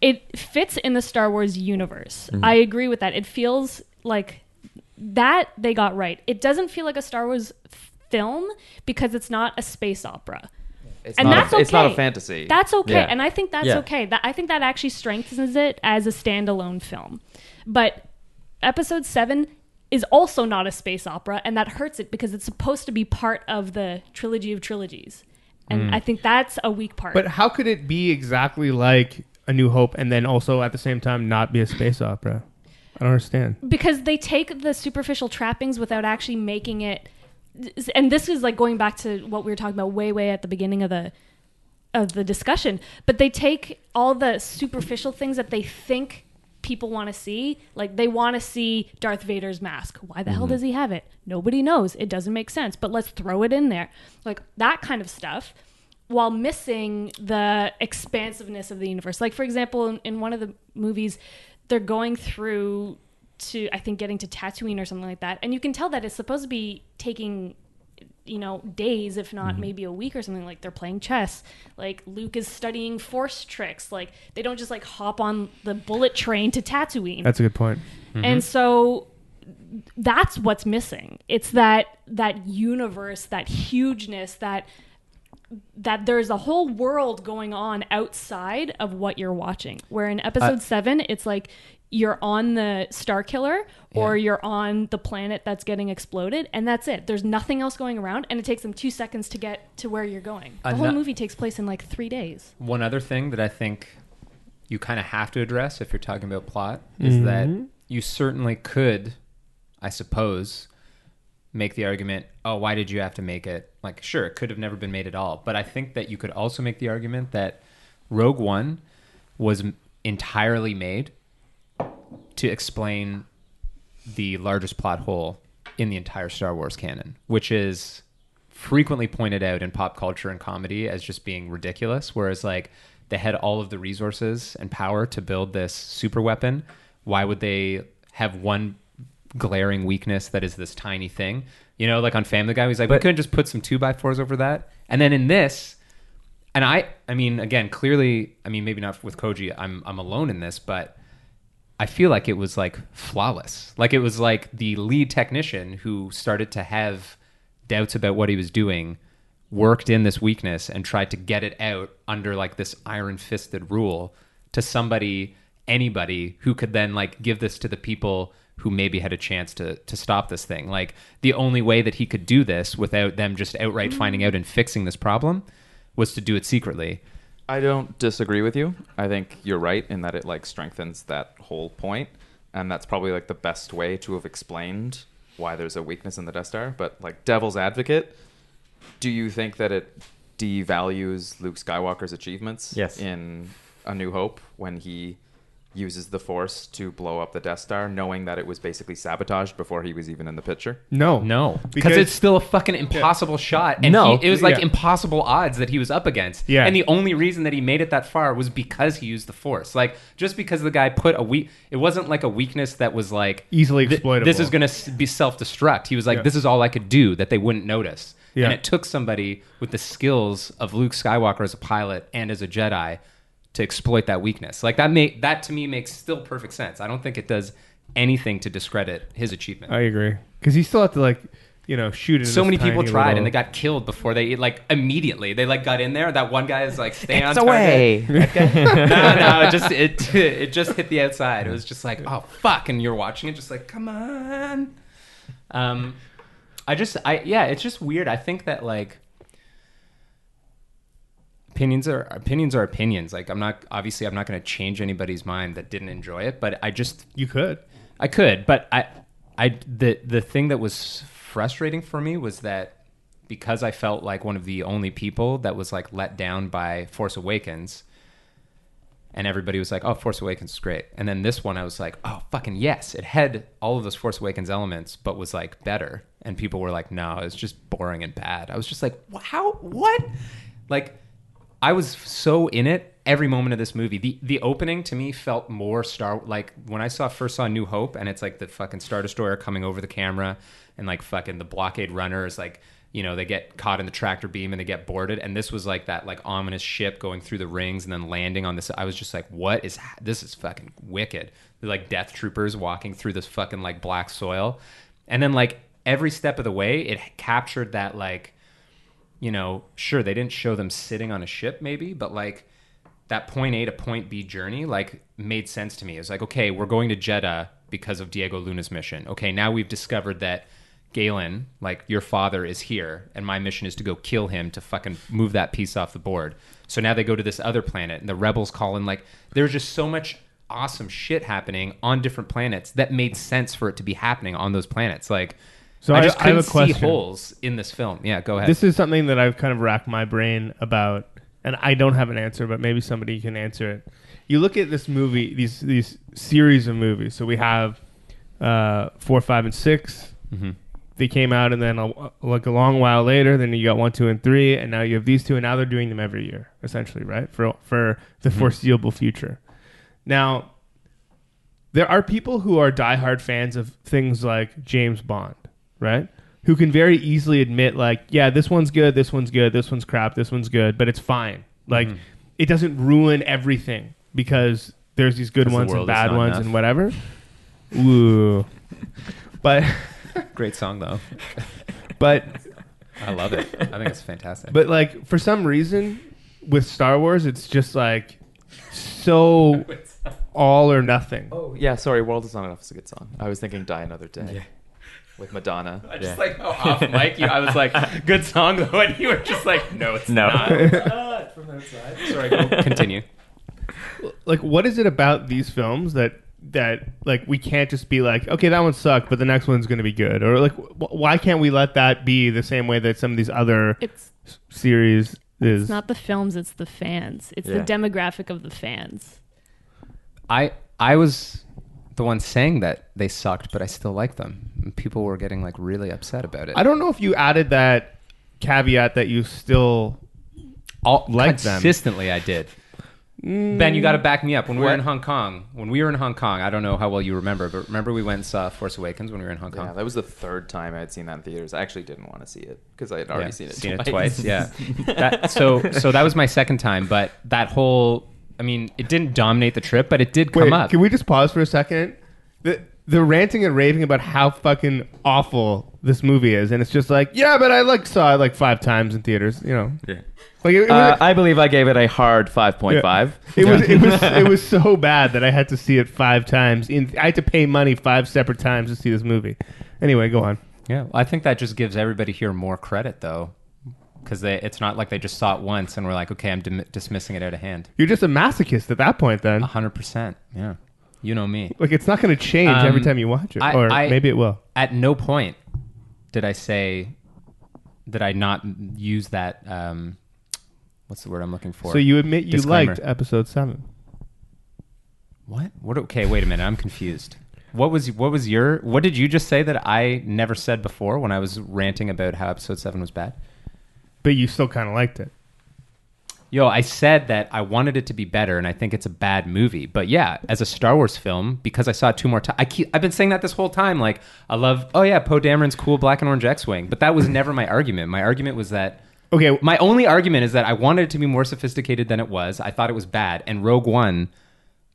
it fits in the Star Wars universe. Mm-hmm. I agree with that. It feels like that they got right. It doesn't feel like a Star Wars film because it's not a space opera. It's And not that's a, It's not a fantasy. That's okay, Yeah. and I think that's Yeah. okay. That I think that actually strengthens it as a standalone film. But Episode Seven is also not a space opera, and that hurts it because it's supposed to be part of the trilogy of trilogies, and mm. I think that's a weak part. But how could it be exactly like A New Hope and then also at the same time not be a space opera? I don't understand. because they take the superficial trappings without actually making it and this is like going back to what we were talking about way way at the beginning of the of the discussion but they take all the superficial things that they think people want to see like they want to see Darth Vader's mask. Why the hell mm-hmm. does he have it? Nobody knows. It doesn't make sense. But let's throw it in there. Like that kind of stuff while missing the expansiveness of the universe. Like for example, in, in one of the movies, they're going through to I think getting to Tatooine or something like that, and you can tell that it's supposed to be taking you know days if not mm-hmm. maybe a week or something. Like they're playing chess. Like luke is studying force tricks. Like they don't just like hop on the bullet train to tatooine. That's a good point. Mm-hmm. and so that's what's missing. It's that that universe that hugeness that that there's a whole world going on outside of what you're watching. Where in episode 7 it's like you're on the star killer or you're on the planet that's getting exploded and that's it. There's nothing else going around and it takes them 2 seconds to get to where you're going. The whole Ano- movie takes place in like 3 days. One other thing that I think you kind of have to address if you're talking about plot is that mm-hmm. you certainly could, I suppose, make the argument, oh, why did you have to make it? Like, sure, it could have never been made at all. But I think that you could also make the argument that Rogue One was entirely made to explain the largest plot hole in the entire Star Wars canon, which is frequently pointed out in pop culture and comedy as just being ridiculous. Whereas, like, they had all of the resources and power to build this super weapon. Why would they have one glaring weakness that is this tiny thing? You know, like on Family Guy, he's like, we couldn't just put some two by fours over that. And then in this, and I, I mean, again, clearly, I mean, maybe not with Koji. I'm, I'm alone in this, but I feel like it was like flawless. Like it was like the lead technician who started to have doubts about what he was doing, worked in this weakness and tried to get it out under like this iron fisted rule to somebody, anybody who could then like give this to the people who maybe had a chance to to stop this thing. Like the only way that he could do this without them just outright mm. finding out and fixing this problem was to do it secretly. I don't disagree with you. I think you're right in that it like strengthens that whole point, and that's probably like the best way to have explained why there's a weakness in the Death Star. But like devil's advocate, do you think that it devalues Luke Skywalker's achievements Yes. in A New Hope when he uses the Force to blow up the Death Star, knowing that it was basically sabotaged before he was even in the picture? No, No, because Because- it's still a fucking impossible shot. And No. he, it was like Yeah. impossible odds that he was up against. Yeah. and the only reason that he made it that far was because he used the force. Like just because the guy put a weak, it wasn't like a weakness that was like Easily "Th- exploitable." This is going to be self destruct. He was like, Yeah. this is all I could do that they wouldn't notice. Yeah. And it took somebody with the skills of Luke Skywalker as a pilot and as a Jedi to exploit that weakness. Like that make that to me makes still perfect sense. I don't think it does anything to discredit his achievement I agree because he still had to like you know shoot it. so many people tried little- and they got killed before they like immediately they like got in there that one guy is like stay on It's target. away. no no it just it it just hit the outside it was just like oh fuck and you're watching it just like come on um i just i yeah it's just weird i think that like opinions are opinions are opinions like i'm not obviously i'm not going to change anybody's mind that didn't enjoy it but i just You could. I could, but I, I the the thing that was frustrating for me was that because I felt like one of the only people that was like let down by Force Awakens, and everybody was like, "Oh, Force Awakens is great," and then this one I was like, "Oh, fucking yes!" It had all of those Force Awakens elements, but was like better, and people were like, "No, it's just boring and bad." I was just like, "How? What?" Like I was so in it every moment of this movie. The the opening to me felt more Star like when I saw first saw New Hope and it's like the fucking Star Destroyer coming over the camera and like fucking the blockade runners like you know they get caught in the tractor beam and they get boarded and this was like that like ominous ship going through the rings and then landing on this I was just like what is this is fucking wicked. They're like death troopers walking through this fucking like black soil. And then like every step of the way it captured that like you know, sure they didn't show them sitting on a ship maybe, but like that point A to point B journey like made sense to me. It was like, okay, we're going to Jedha because of Diego Luna's mission. Okay, now we've discovered that Galen, like your father, is here, and my mission is to go kill him to fucking move that piece off the board. So now they go to this other planet, and the rebels call in. Like, there's just so much awesome shit happening on different planets that made sense for it to be happening on those planets. Like, So I I- just I have a question. see holes in this film. Yeah, go ahead. This is something that I've kind of racked my brain about, and I don't have an answer, but maybe somebody can answer it. You look at this movie, these these series of movies. So we have uh, four, five, and 6 Mm-hmm. They came out, and then a, like a long while later, then you got one, two, and three, and now you have these two, and now they're doing them every year, essentially, right? For for the Mm-hmm. foreseeable future. Now, there are people who are diehard fans of things like James Bond, right? Who can very easily admit, like, yeah, this one's good, this one's good, this one's crap, this one's good, but it's fine. Like, Mm-hmm. it doesn't ruin everything because there's these good 'Cause the ones and bad ones enough. and whatever. Ooh, but Great song though. but I love it. I think it's fantastic. but like for some reason with Star Wars, it's just like so all or nothing. Oh yeah, sorry, World is Not Enough is a good song. I was thinking Die Another Day with Madonna. I just like how off mic you. I was like, "Good song though," and you were just like, "No, it's No. not." Uh, Sorry, go continue. like what is it about these films that that like we can't just be like okay that one sucked but the next one's going to be good or like wh- why can't we let that be the same way that some of these other It's s- series is it's not the films, it's the fans. It's Yeah. the demographic of the fans. I I was the one saying that they sucked, but I still like them. And people were getting like really upset about it. I don't know if you added that caveat that you still All, like them. consistently, I did. Ben, you got to back me up. When we were in Hong Kong, when we were in Hong Kong, I don't know how well you remember, but remember we went and saw Force Awakens when we were in Hong Kong. Yeah, that was the third time I had seen that in theaters. I actually didn't want to see it because I had already Yeah, seen it twice. twice. Yeah. that, so so that was my second time, but that whole I mean, it didn't dominate the trip, but it did come wait up. can we just pause for a second the the ranting and raving about how fucking awful this movie is and it's just like yeah but I like saw it like five times in theaters you know Yeah. like it, it Uh, was, I believe I gave it a hard 5.5. It was it was it was so bad that I had to see it five times. In, I had to pay money five separate times to see this movie. Anyway, go on. yeah, I think that just gives everybody here more credit though. Because it's not like they just saw it once and were like, okay, I'm dim- dismissing it out of hand. You're just a masochist at that point. Then, 100%. Yeah. You know me. like, it's not going to change Um, every time you watch it, I- or I- maybe it will. At no point did I say, did I not use that, um, what's the word I'm looking for? So you admit you Disclaimer. liked episode seven. What? What? Okay, wait a minute. I'm confused. What was what was your what did you just say that I never said before when I was ranting about how episode seven was bad? But you still kind of liked it. Yo, I said that I wanted it to be better, and I think it's a bad movie. But yeah, as a Star Wars film, because I saw it two more times, I keep I've been saying that this whole time. Like I love, oh yeah, Poe Dameron's cool black and orange X-wing, but that was never my argument. My argument was that Okay, my only argument is that I wanted it to be more sophisticated than it was. I thought it was bad, and Rogue One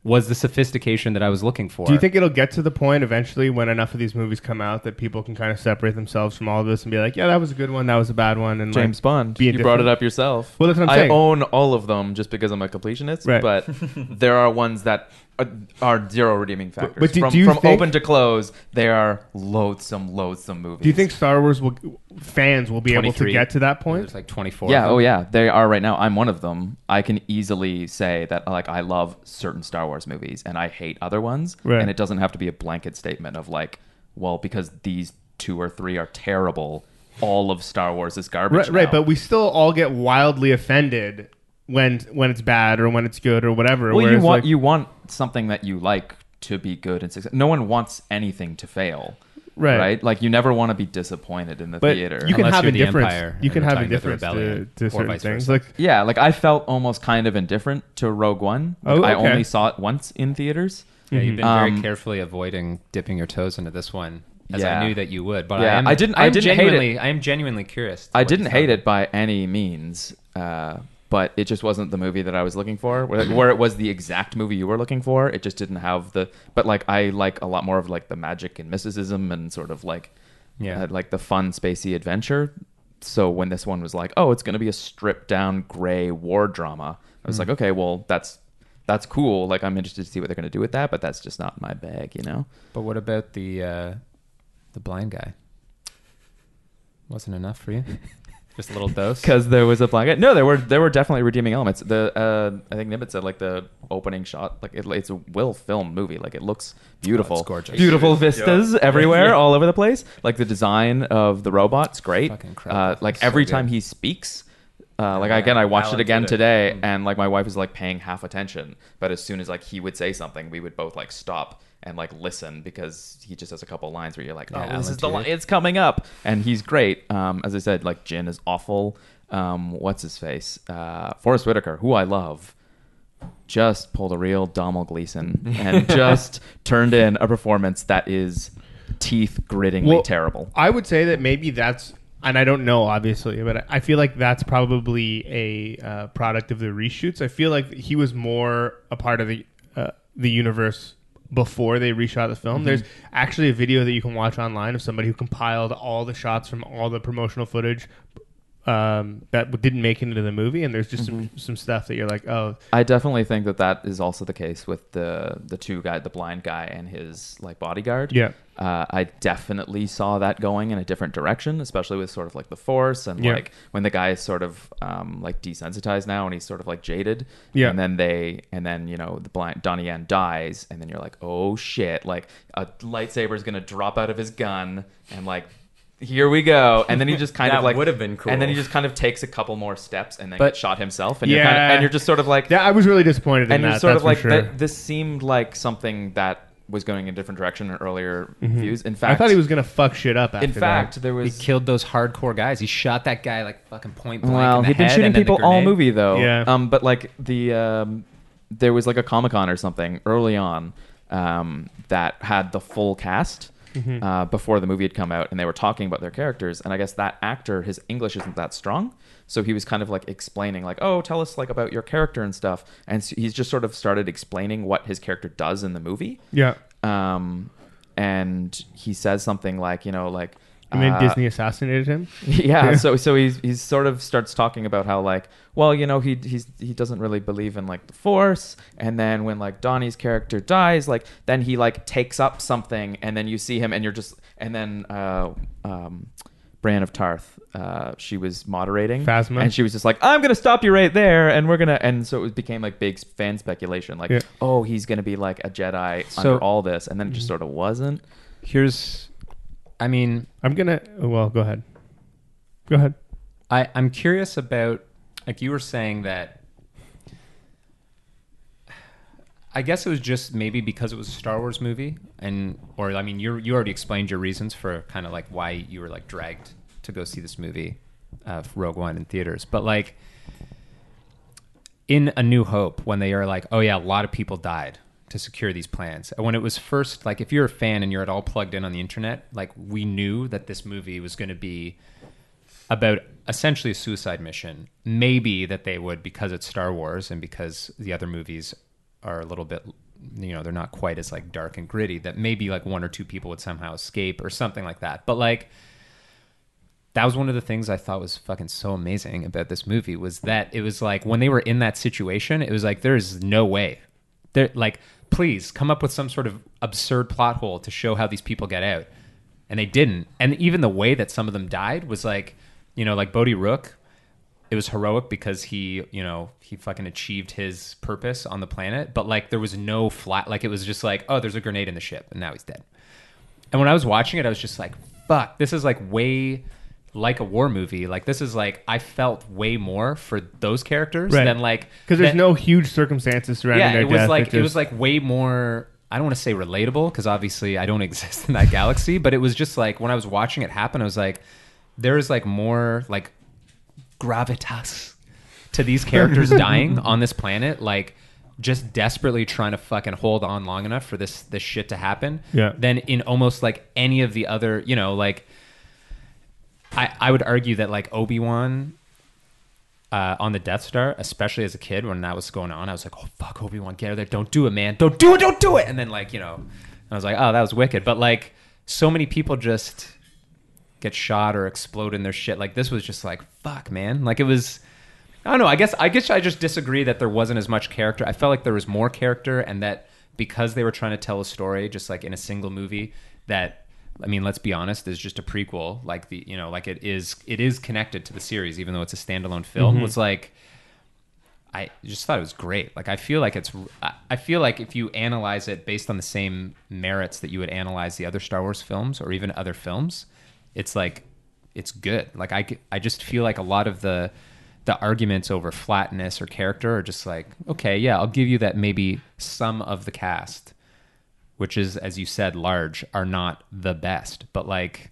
was the sophistication that I was looking for. Do you think it'll get to the point eventually when enough of these movies come out that people can kind of separate themselves from all of this and be like, yeah, that was a good one, that was a bad one, and James like, Bond. be You brought it up yourself. Well, that's what I'm I saying. own all of them just because I'm a completionist. Right. But there are ones that are, are zero redeeming factors. but do- from do you from think- open to close, they are loathsome, loathsome movies. Do you think Star Wars will fans will be able to get to that point? There's like 24. Yeah. Oh, yeah. They are right now. I'm one of them. I can easily say that like I love certain Star Wars movies and I hate other ones. Right. And it doesn't have to be a blanket statement of like, well, because these two or three are terrible, all of Star Wars is garbage. Right, right, but we still all get wildly offended when when it's bad or when it's good or whatever. Well, you want like- you want something that you like to be good and success. No one wants anything to fail, right, right? Like you never want to be disappointed in the But theater. you can Unless have you're the indifference. You can have talking about indifference to, rebellion, to or certain vice things. versa. Like yeah, like I felt almost kind of indifferent to Rogue One. Like, Oh, I only saw it once in theaters. Yeah, you've been Um, very carefully avoiding dipping your toes into this one, as Yeah. I knew that you would. But Yeah, I, am, I didn't- I, I didn't hate it. genuinely, I am genuinely curious. I didn't hate it by any means, uh, but it just wasn't the movie that I was looking for. Where, where it was the exact movie you were looking for, it just didn't have the. But like I like a lot more of like the magic and mysticism and sort of like Yeah. uh, like the fun spacey adventure. So when this one was like, oh, it's going to be a stripped down gray war drama, I was Mm. like, okay, well that's that's cool. Like I'm interested to see what they're going to do with that, but that's just not my bag, you know. But what about the uh, the blind guy? Wasn't enough for you? Just a little dose. Because there was a blanket. No, there were there were definitely redeeming elements. The uh, I think Nimit said like the opening shot, like it, it's a well filmed movie. Like it looks beautiful, Oh, it's gorgeous. beautiful vistas Yeah. everywhere, Yeah. all over the place. Like the design of the robot's great. Fucking incredible. Uh, like It's so every good. time he speaks. Uh, like Yeah, again, I watched it again did it. today, Mm. and like my wife was like paying half attention. But as soon as like he would say something, we would both like stop and like listen because he just has a couple lines where you're like, oh, Yeah, this is the line it's coming up, and he's great. Um, as I said, like Jyn is awful. Um, what's his face? Uh, Forest Whitaker, who I love, just pulled a real Donald Gleeson and just turned in a performance that is teeth grittingly Well, terrible. I would say that maybe that's, and I don't know obviously, but I feel like that's probably a uh, product of the reshoots. I feel like he was more a part of the uh, the universe before they reshot the film. There's mm-hmm. actually a video that you can watch online of somebody who compiled all the shots from all the promotional footage um, that didn't make it into the movie, and there's just some, some stuff that you're like, oh, I definitely think that that is also the case with the the two guy, the blind guy and his like bodyguard. yeah, Uh, I definitely saw that going in a different direction, especially with sort of like the force and Yeah. like when the guy is sort of um, like desensitized now and he's sort of like jaded. Yeah. And then they and then you know the blind Donnie Yen dies and then you're like, oh shit! Like a lightsaber is gonna drop out of his gun and like. Here we go, and then he just kind That of like would've been cool. and then he just kind of takes a couple more steps and then But- shot himself, and you're kind of, Yeah. and you're just sort of like, yeah. I was really disappointed in and that. you're sort that's of like for sure. that, this seemed like something that was going in a different direction in earlier views. In fact, Mm-hmm. I thought he was gonna fuck shit up. After In fact, there was. He was killed those hardcore guys. He shot that guy like fucking point blank. well, in the he'd been head shooting and then the people all grenade. movie though. Yeah. Um, but like the um, there was like a Comic Con or something early on um, that had the full cast. Mm-hmm. Uh, before the movie had come out, and they were talking about their characters, and I guess that actor, his English isn't that strong, so he was kind of like explaining, like, "Oh, tell us like about your character and stuff," and so he's just sort of started explaining what his character does in the movie, yeah. um, and he says something like, you know, like, And then uh, Disney assassinated him. yeah, so so he's he's sort of starts talking about how like, well, you know, he he's he doesn't really believe in like the Force, and then when like Donnie's character dies, like then he like takes up something, and then you see him, and you're just, and then uh, um, Brienne of Tarth, uh, she was moderating, Phasma? and she was just like, I'm gonna stop you right there, and we're gonna, and so it became like big fan speculation, like, Yeah. oh, he's gonna be like a Jedi So- under all this, and then it just sort of wasn't. Here's, I mean, I'm gonna. Well, go ahead. Go ahead. I, I'm curious about, like you were saying that. I, guess it was just maybe because it was a Star Wars movie, and or I mean, you you already explained your reasons for kind of like why you were like dragged to go see this movie, uh, Rogue One in theaters. But like in A New Hope, when they are like, oh yeah, a lot of people died to secure these plans. And when it was first like, if you're a fan and you're at all plugged in on the internet, like we knew that this movie was going to be about essentially a suicide mission. Maybe that they would because it's Star Wars and because the other movies are a little bit you know, they're not quite as like dark and gritty that maybe like one or two people would somehow escape or something like that. But like that was one of the things I thought was fucking so amazing about this movie was that it was like when they were in that situation, it was like there's no way. There like please come up with some sort of absurd plot hole to show how these people get out. And they didn't. And even the way that some of them died was like, you know, like Bodhi Rook, it was heroic because he, you know, he fucking achieved his purpose on the planet, but like there was no flat like it was just like, oh, there's a grenade in the ship and now he's dead. And when I was watching it, I was just like, fuck, this is like way like a war movie. Like this is like I felt way more for those characters Right. than like Because there's no huge circumstances surrounding yeah, their it was death. like it was like way more. I don't want to say relatable because obviously I don't exist in that galaxy, but it was just like when I was watching it happen, I was like, there is like more like gravitas to these characters dying on this planet, like just desperately trying to fucking hold on long enough for this this shit to happen. Yeah. Than in almost like any of the other, you know, like I I would argue that like Obi Wan uh, on the Death Star, especially as a kid when that was going on, I was like, "Oh fuck, Obi Wan, get out of there! Don't do it, man! Don't do it! Don't do it!" And then like you know, I was like, "Oh, that was wicked." But like, so many people just get shot or explode in their shit. Like this was just like, "Fuck, man!" Like it was. I don't know. I guess I guess I just disagree that there wasn't as much character. I felt like there was more character, and that because they were trying to tell a story, just like in a single movie, that I mean, let's be honest, is just a prequel. Like the you know, like it is it is connected to the series, even though it's a standalone film. Mm-hmm. Was like I just thought it was great. Like I feel like it's I- I feel like if you analyze it based on the same merits that you would analyze the other Star Wars films or even other films, it's like it's good. Like I I just feel like a lot of the the arguments over flatness or character are just like okay, yeah, I'll give you that maybe some of the cast which is as you said large are not the best, but like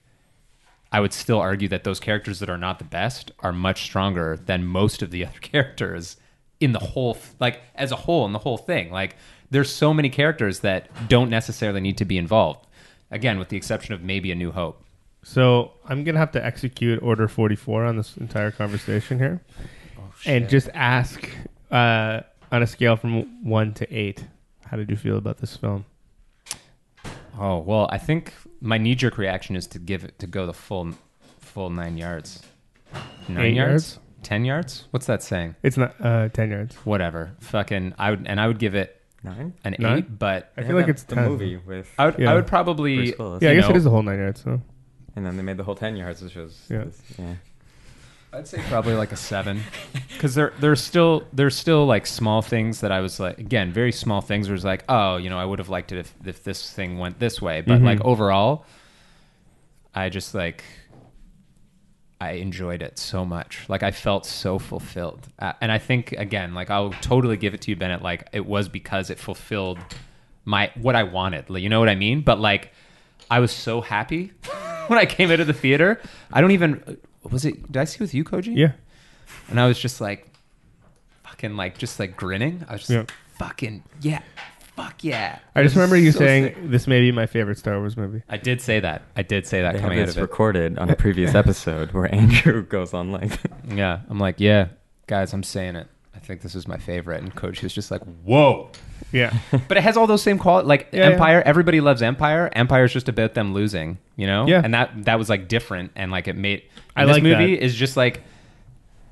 I would still argue that those characters that are not the best are much stronger than most of the other characters in the whole like as a whole in the whole thing. Like there's so many characters that don't necessarily need to be involved. Again, with the exception of maybe a New Hope. So I'm gonna have to execute Order 44 on this entire conversation here, and just ask uh, on a scale from one to eight, how did you feel about this film? Oh well, I think my knee jerk reaction is to give it to go the full full nine yards. Nine Eight yards? yards? Ten yards? What's that saying? It's not uh, ten yards. Whatever. Fucking I would and I would give it Nine. an Nine? eight, but I feel like it's the 10. movie with, I would Yeah. I would probably Bruce Willis. Yeah, I you guess it know, is the whole nine yards. So and then they made the whole ten yards, which was Yeah. was- yeah. I'd say probably like a seven, because there there's still there's still like small things that I was like again very small things where it's like oh you know I would have liked it if if this thing went this way, but Mhm. like overall, I just like I enjoyed it so much. Like I felt so fulfilled, uh, and I think again like I'll totally give it to you, Bennett. Like it was because it fulfilled my what I wanted. like, You know what I mean? But like I was so happy when I came of the theater. I don't even was it. Did I see it with you, Koji? yeah, And I was just like, fucking like, just like grinning. I was just Yeah. like, fucking yeah, fuck yeah. I just remember you so saying sick. this may be my favorite Star Wars movie. I did say that. I did say that They have coming out of it. recorded on a previous episode where Andrew goes on like, yeah, I'm like, yeah, guys, I'm saying it. I think this is my favorite. And Koji was just like, whoa. Yeah, But it has all those same qualities. Like Yeah, yeah. Empire, everybody loves Empire. Empire is just about them losing, you know? Yeah. And that that was like different and like it made I and this like movie that. is just like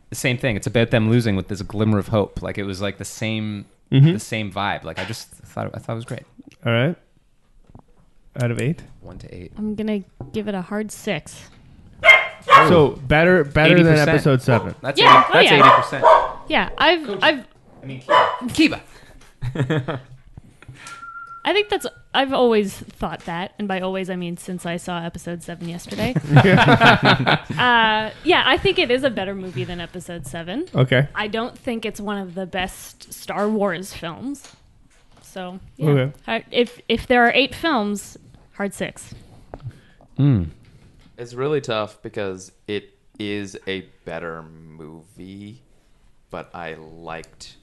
the same thing. It's about them losing with this glimmer of hope. Like it was like the same Mhm. the same vibe. Like I just thought I thought it was great. all right. Out of eight, One to eight. I'm gonna give it a hard six. so better better than 80%. episode seven. That's Yeah, 80, oh that's yeah. eighty percent. Yeah, I've I've I mean Kiba. Kiba. I think that's I've always thought that, and by always I mean since I saw episode seven yesterday. uh, yeah, I think it is a better movie than episode seven. Okay, I don't think it's one of the best Star Wars films. So yeah. Okay. Hard- if if there are eight films, hard six. Mm. It's really tough because it is a better movie, but I liked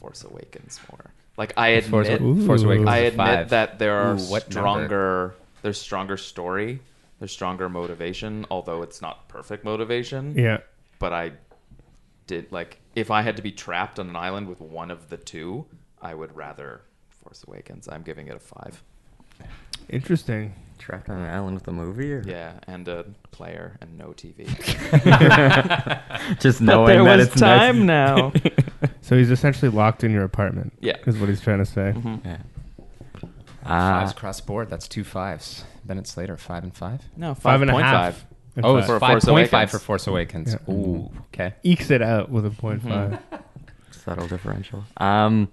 Force Awakens more. Like I admit, Force, Ooh. Force Awakens. I admit five. that there are Ooh, what number? stronger, there's stronger story, there's stronger motivation, although it's not perfect motivation. Yeah. But I did like if I had to be trapped on an island with one of the two, I would rather Force Awakens. I'm giving it a five. Interesting. Trapped on an island with a movie, or Yeah, and a player and no TV. just knowing that it's next- now. So he's essentially locked in your apartment. Yeah. Is what he's trying to say. Mhm. Yeah. Fives Uh, across the board. That's two fives. Bennett Slater, five and five. No, Five and a 5.5. half. in Oh, fact. it's For five Force point five for Force Awakens. Yeah. Ooh, okay. ekes it out with a point Mhm. five. subtle differential. Um,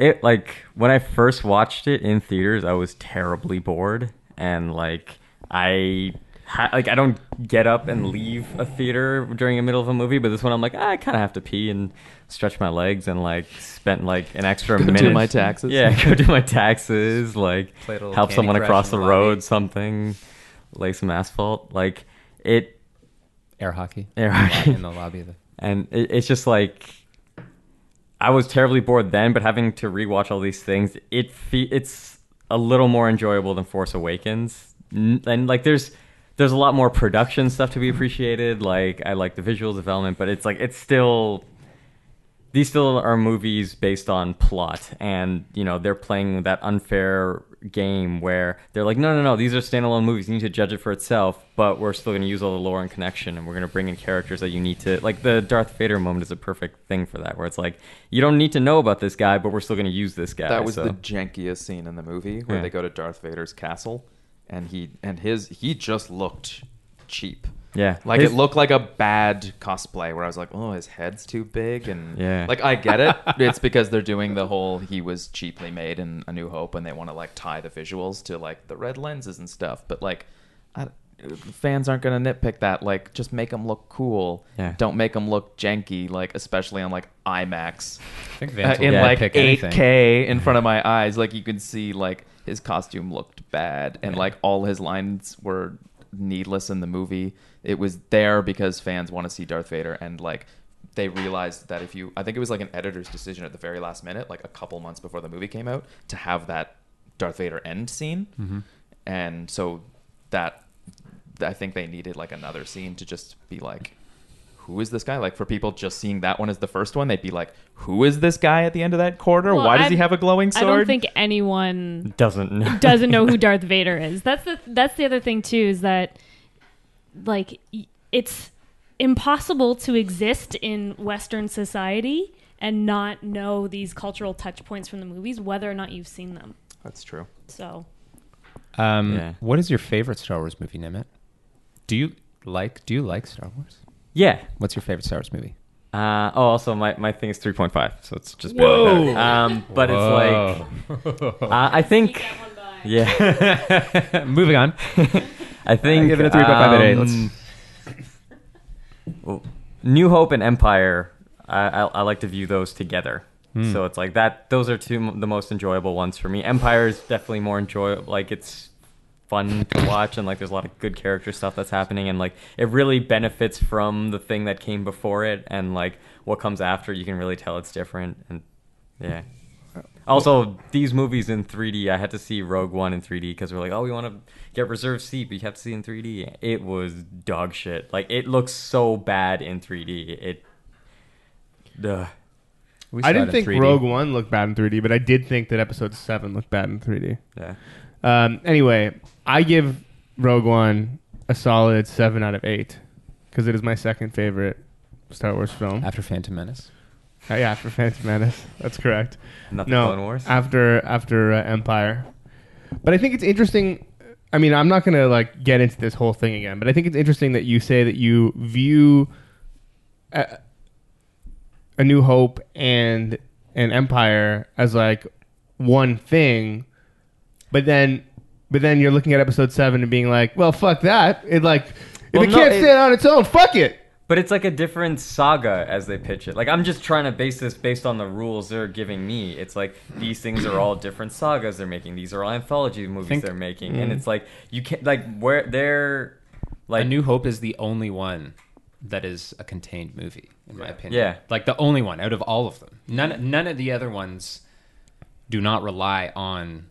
it like when I first watched it in theaters, I was terribly bored, and like I ha- like I don't get up and leave a theater during the middle of a movie, but this one I'm like "Ah, I kind of have to pee and stretch my legs and like spent like an extra Go do minute. my taxes. Yeah, go do my taxes. Like Play a help someone across the the road, something, lay some asphalt. Like it. Air hockey. Air hockey. in the lobby. Of the, and it, it's just like I was terribly bored then, but having to rewatch all these things, it fe- it's a little more enjoyable than Force Awakens, and like there's there's a lot more production stuff to be appreciated. Like I like the visual development, but it's like it's still these still are movies based on plot and you know they're playing that unfair game where they're like no no no these are standalone movies you need to judge it for itself but we're still going to use all the lore and connection and we're going to bring in characters that you need to like the darth vader moment is a perfect thing for that where it's like you don't need to know about this guy but we're still going to use this guy That was so- the jankiest scene in the movie where Yeah. they go to Darth Vader's castle, and he and his he just looked cheap. Yeah Like His- it looked like a bad cosplay where I was like, oh, his head's too big, and Yeah. like I get it. it's because they're doing the whole he was cheaply made in A New Hope, and they want to like tie the visuals to like the red lenses and stuff. But like, I, fans aren't gonna nitpick that. Like, just make them look cool. Yeah. Don't make them look janky. Like, especially on like IMAX I think uh, Vance will in Yeah, like 8K in front of my eyes. Like you could see, like his costume looked bad, and Yeah. like all his lines were needless in the movie. It was there because fans want to see Darth Vader, and like they realized that if you, I think it was like an editor's decision at the very last minute, like a couple months before the movie came out, to have that Darth Vader end scene, Mm-hmm. and so that I think they needed like another scene to just be like who is this guy? Like for people just seeing that one as the first one, they'd be like, "Who is this guy at the end of that corridor? Well, Why does I- he have a glowing sword?" I don't think anyone doesn't know. doesn't know who Darth Vader is. That's the that's the other thing too is that like it's impossible to exist in Western society and not know these cultural touch points from the movies, whether or not you've seen them. That's true. So Um, Yeah. What is your favorite Star Wars movie, Nimit? Do you like Do you like Star Wars? yeah What's your favorite Star Wars movie? uh, oh also my, my thing is 3.5 so it's just Whoa. um but it's like uh, I think yeah Moving on. I think give it a 3.5 out of eight. um, well, New Hope and Empire. I, I, I like to view those together. Hmm. So it's like that. Those are two the most enjoyable ones for me. Empire is definitely more enjoyable. Like it's fun to watch, and like there's a lot of good character stuff that's happening, and like it really benefits from the thing that came before it, and like what comes after. You can really tell it's different, and yeah. Also, these movies in 3D, I had to see Rogue One in 3D because we're like, oh, we want to get reserved seat, but you have to see it in 3D. It was dog shit. Like, it looks so bad in 3D. It. Duh. We I saw didn't in think 3D. Rogue One looked bad in 3D, but I did think that Episode Seven looked bad in 3D. Yeah. Um, anyway, I give Rogue One a solid seven out of eight because it is my second favorite Star Wars film. after Phantom Menace. Uh, yeah, after Phantom Menace, that's correct. Not the no, Clone Wars. after after uh, Empire. But I think it's interesting. I mean, I'm not gonna like get into this whole thing again, but I think it's interesting that you say that you view a, a New Hope and an Empire as like one thing, but then but then you're looking at Episode Seven and being like, well, fuck that. It like if Well, it no, can't it- stand on its own, fuck it. But it's like a different saga as they pitch it. Like I'm just trying to base this based on the rules they're giving me. It's like these things are all different sagas they're making. These are all anthology movies Think- they're making, and mm. it's like you can't like where they're like a New Hope is the only one that is a contained movie, in my opinion. Yeah. like the only one out of all of them. None, none of the other ones do not rely on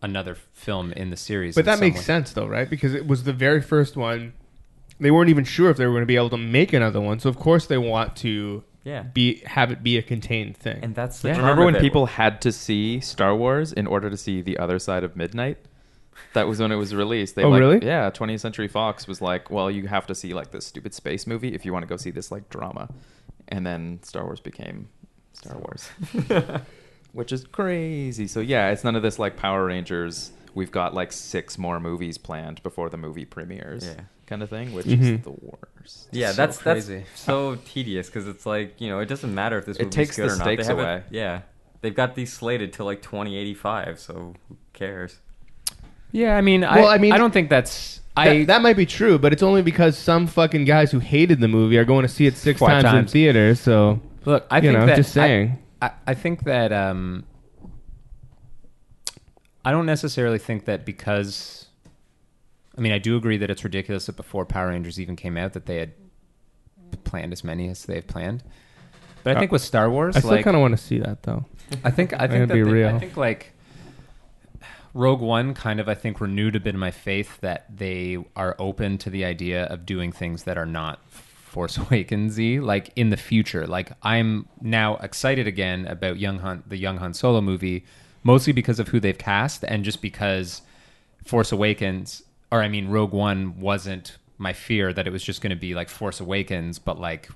another film in the series. But in that some makes way. sense though, right? Because it was the very first one. They weren't even sure if they were going to be able to make another one, so of course they want to yeah. be have it be a contained thing. And that's the Yeah. Remember when of it. people had to see Star Wars in order to see The Other Side of Midnight? That was when it was released. They Oh, like, really? Yeah, 20th Century Fox was like, well, you have to see like this stupid space movie if you want to go see this like drama. And then Star Wars became Star Wars, which is crazy. So yeah, it's none of this like Power Rangers. We've got like six more movies planned before the movie premieres, Yeah. kind of thing, which Mhm. is the worst. Yeah, So that's crazy. that's so tedious because it's like you know it doesn't matter if this It movie's takes good the or not. stakes they have it- away. yeah, they've got these slated till like 2085, so who cares? Yeah, I mean, Well, I, I mean- I don't think that's. That, I that might be true, but it's only because some fucking guys who hated the movie are going to see it six Five times, in theaters. So look. I you think know, that just I- saying. I, I think that um, I don't necessarily think that because I mean I do agree that it's ridiculous that before Power Rangers even came out that they had planned as many as they've planned. But I think uh, with Star Wars, I still like kind of want to see that though. I think I think that be they- real. I think like Rogue One kind of I think renewed a bit of my faith that they are open to the idea of doing things that are not Force Awakens like in the future. Like I'm now excited again about Young Han the Young Han Solo movie, mostly because of who they've cast and just because Force Awakens or I mean Rogue One wasn't my fear that it was just going to be like Force Awakens, but like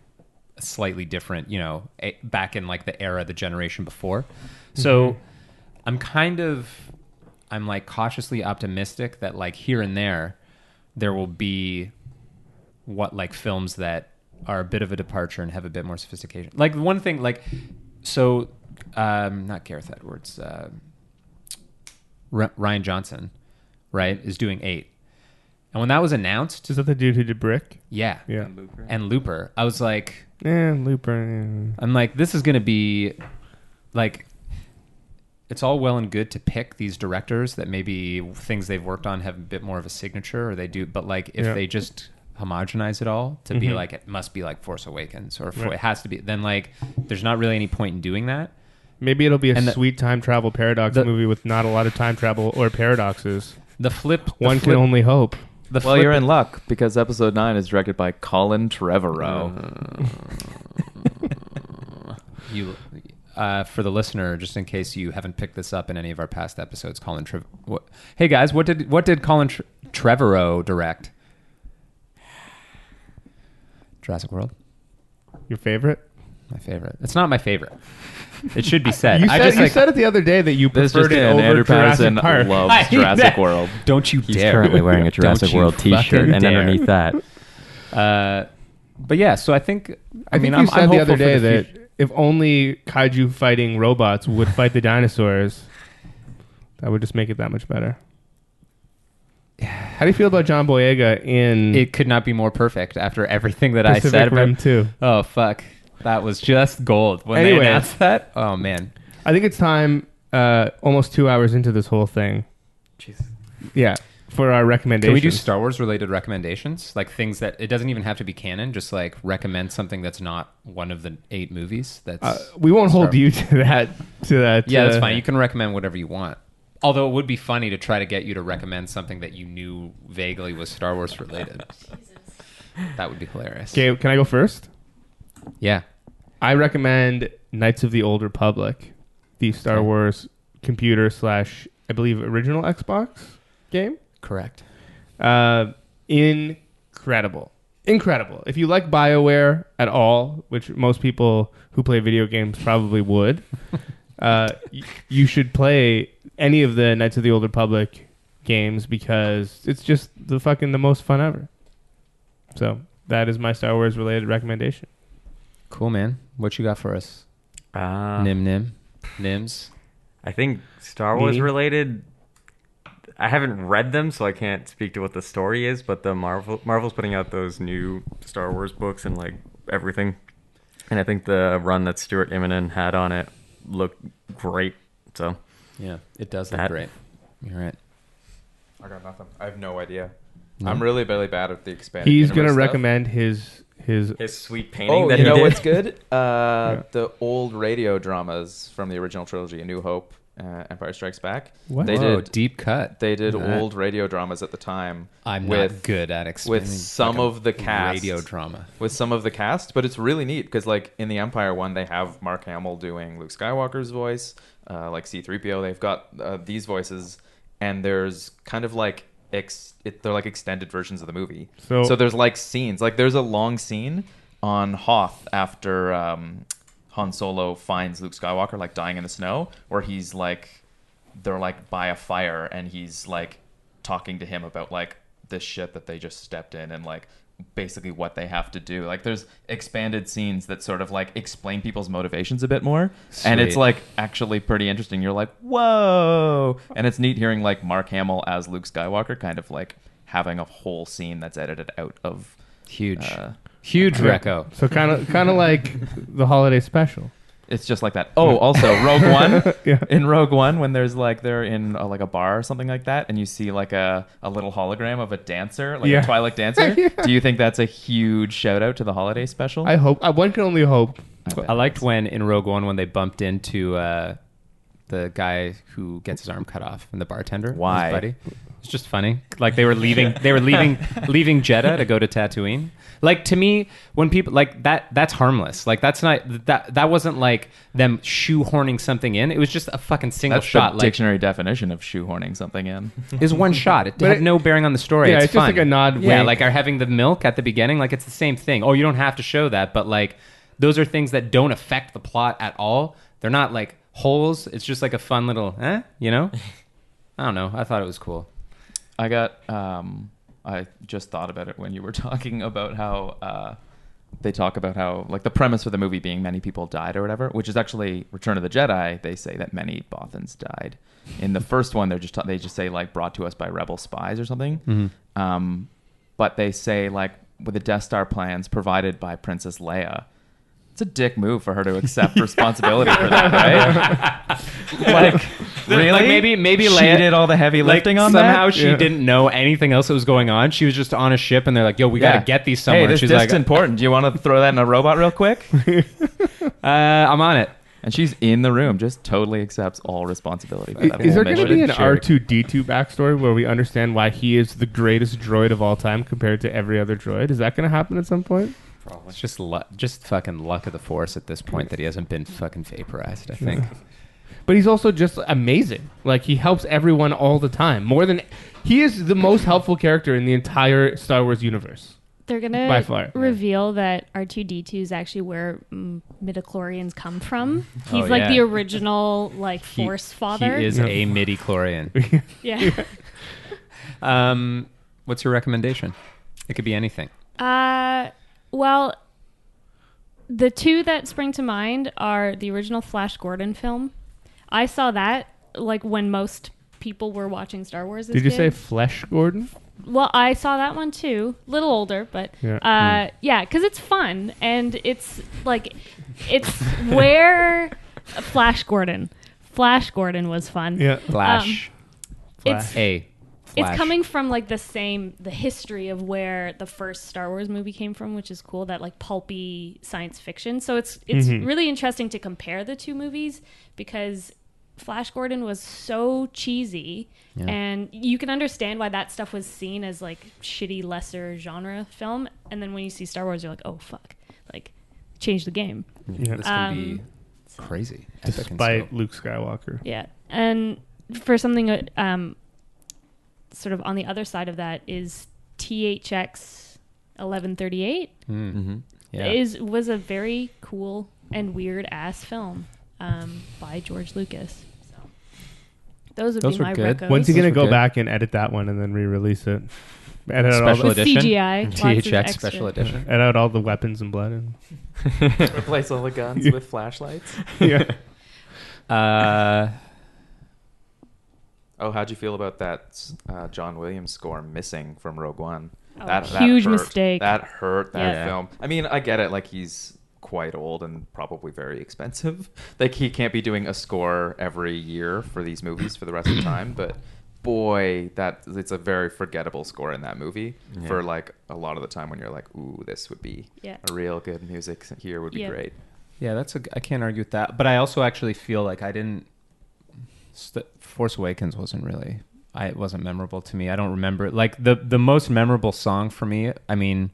slightly different, you know, a, back in like the era, the generation before. So mm-hmm. I'm kind of, I'm like cautiously optimistic that like here and there, there will be what like films that are a bit of a departure and have a bit more sophistication. Like one thing, like, so, um, not Gareth Edwards, uh, R- Rian Johnson, right, is doing eight. And when that was announced, Is that the dude who did Brick? yeah, Yeah. and Looper, I was like, Yeah, Looper. yeah. I'm like, this is going to be like, it's all well and good to pick these directors that maybe things they've worked on have a bit more of a signature or they do, but like if Yeah. they just homogenize it all to be Mhm. like, it must be like Force Awakens or for, Right. it has to be, then like, there's not really any point in doing that. Maybe it'll be a And the- sweet time travel paradox the- movie with not a lot of time travel or paradoxes. The flip, the One flip, can only hope. the Well, flip- you're in luck because episode nine is directed by Colin Trevorrow. you uh, for the listener, just in case you haven't picked this up in any of our past episodes, Colin. Trev- what, hey guys, what did what did Colin Tre- Trevorrow direct? Jurassic World, Your favorite? my favorite. It's not my favorite. It should be said. You I said, just you like, said it the other day that you This preferred just it in. over Andrew Patterson Jurassic Park. loves I- Jurassic World. Don't you dare. He's dare! currently wearing a Jurassic you World T-shirt, and dare. underneath that, Uh, but yeah, so I think I, I, mean think I'm, you said I'm the hopeful other for day the that future. if only kaiju fighting robots would fight the dinosaurs, that would just make it that much better. How do you feel about John Boyega in it could not be more perfect after everything that I Pacific said about Rim 2? Oh fuck, that was just gold. When Anyway. they announced that, oh man, I think it's time, uh, almost two hours into this whole thing. Jesus. Yeah, for our recommendations. can we do Star Wars related recommendations? Like things that it doesn't even have to be canon. Just like recommend something that's not one of the eight movies. That's Uh, we won't hold Star- you to that. To that. yeah, that's uh, fine. You can recommend whatever you want. Although it would be funny to try to get you to recommend something that you knew vaguely was Star Wars related. Jesus. that would be hilarious. Okay, can I go first? Yeah. I recommend Knights of the Old Republic, the Star Okay. Wars computer slash, I believe, original Xbox game. Correct. Uh, incredible. Incredible. If you like BioWare at all, which most people who play video games probably would, uh, y- you should play any of the Knights of the Old Republic games because it's just the fucking the most fun ever. So that is my Star Wars related recommendation. Cool, man. What you got for us? uh, Nim Nim. Nims. I think Star Wars Me? related. I haven't read them, so I can't speak to what the story is. But the Marvel Marvel's putting out those new Star Wars books and like everything, and I think the run that Stuart Immonen had on it looked great. So Yeah, it does look That- great. You're right. I got nothing. I have no idea. No? I'm really, really bad at the expanded. He's gonna stuff. recommend his his. his sweet painting Oh, that you he know did. what's good? Uh, Yeah. The old radio dramas from the original trilogy, A New Hope, uh, Empire Strikes Back. What? They Whoa, did. deep cut. They did Alright. old radio dramas at the time. I'm with not good at explaining with some fucking of the cast. radio drama. with some of the cast, but it's really neat because like in the Empire one, they have Mark Hamill doing Luke Skywalker's voice, uh, like C-3PO. They've got uh, these voices, and there's kind of like ex- it, they're like extended versions of the movie. So- so there's like scenes, like there's a long scene on Hoth after um, Han Solo finds Luke Skywalker like dying in the snow, where he's like they're like by a fire and he's like talking to him about like this shit that they just stepped in and like basically what they have to do. Like there's expanded scenes that sort of like explain people's motivations a bit more. And it's like actually pretty interesting. You're like, "Whoa." And it's neat hearing like Mark Hamill as Luke Skywalker kind of like having a whole scene that's edited out of Huge, uh, huge Yeah. reco. So kind of kind of like the holiday special. It's just like that. Oh, also Rogue One. Yeah. In Rogue One, when there's like they're in a, like a bar or something like that, and you see like a, a little hologram of a dancer, like Yeah. a Twilight dancer. Yeah. Do you think that's a huge shout out to the holiday special? I hope. I one can only hope. I I liked when in Rogue One when they bumped into uh, the guy who gets his arm cut off and the bartender. his Why? buddy. It's just funny. Like they were leaving. They were leaving leaving Jedha to go to Tatooine. Like to me, when people like that, that's harmless. Like that's not that that wasn't like them shoehorning something in. It was just a fucking single That's shot. the Like dictionary definition of shoehorning something in. is one shot. It But had it- no bearing on the story. Yeah, it's, it's just fun. like a nod Yeah, wink. like are having the milk at the beginning. Like it's the same thing. Oh, you don't have to show that, but like those are things that don't affect the plot at all. They're not like holes. It's just like a fun little, eh? You know? I don't know. I thought it was cool. I got. Um, I just thought about it when you were talking about how uh, they talk about how like the premise for the movie being many people died or whatever, which is actually Return of the Jedi. They say that many Bothans died. In the first one, they're just they just say like brought to us by rebel spies or something. Um, but they say like with the Death Star plans provided by Princess Leia. It's a dick move for her to accept responsibility for that, right? like, really? Like maybe maybe she Leia did all the heavy lifting like, on somehow that. she Yeah. didn't know anything else that was going on. She was just on a ship, and they're like, "Yo, we got to get these somewhere." Hey, this She's disc's like, important. Do you want to throw that in a robot real quick? uh, "I'm on it." And she's in the room, just totally accepts all responsibility. For that Is whole there going to be an R two D two backstory where we understand why he is the greatest droid of all time compared to every other droid? Is that going to happen at some point? Probably. It's just luck, just fucking luck of the force at this point that he hasn't been fucking vaporized. I think. But he's also just amazing. Like he helps everyone all the time. More than he is the most helpful character in the entire Star Wars universe. They're gonna By far. reveal that R two D two is actually where mm, midichlorians come from. Oh, He's like yeah. the original like He- Force father. He is a midi chlorian. yeah. um, what's your recommendation? It could be anything. Uh, well, the two that spring to mind are the original Flash Gordon film. I saw that like when most people were watching Star Wars. As Did you say kids. Flesh Gordon? Well, I saw that one too. A little older, but Yeah. uh, yeah, because it's fun and it's like it's where Flash Gordon. Flash Gordon was fun. Yeah. Flash. It's a. Flash. it's coming from like the same the history of where the first Star Wars movie came from, which is cool. That like pulpy science fiction. So it's it's Mhm. really interesting to compare the two movies because Flash Gordon was so cheesy, Yeah. and you can understand why that stuff was seen as like shitty lesser genre film. And then when you see Star Wars, you're like, oh fuck, like change the game. Yeah. This would be Um, crazy. Epic in Despite. Luke Skywalker. Yeah, and for something uh, um, sort of on the other side of that is THX eleven thirty eight Mm. Mhm. Yeah. is was a very cool and weird ass film um, by George Lucas. So those would Those be were my good. recos. When's he going to were go good. back and edit that one and then re-release it? Edit out, all Special With the, edition. CGI, lots of THX extra. special edition. edit out all the weapons and blood. And, Replace all the guns Yeah. with flashlights. yeah. Uh, Oh, how'd you feel about that uh, John Williams score missing from Rogue One? Oh, that, huge hurt. mistake. That hurt that Yeah. film. I mean, I get it. Like he's quite old and probably very expensive. Like he can't be doing a score every year for these movies for the rest of the time. But boy, that it's a very forgettable score in that movie. Yeah. For like a lot of the time when you're like, ooh, this would be Yeah. a real good music here would be Yeah. great. Yeah, that's a. I can't argue with that. But I also actually feel like I didn't. St- Force Awakens wasn't really. I it wasn't memorable to me. I don't remember like the the most memorable song for me. I mean,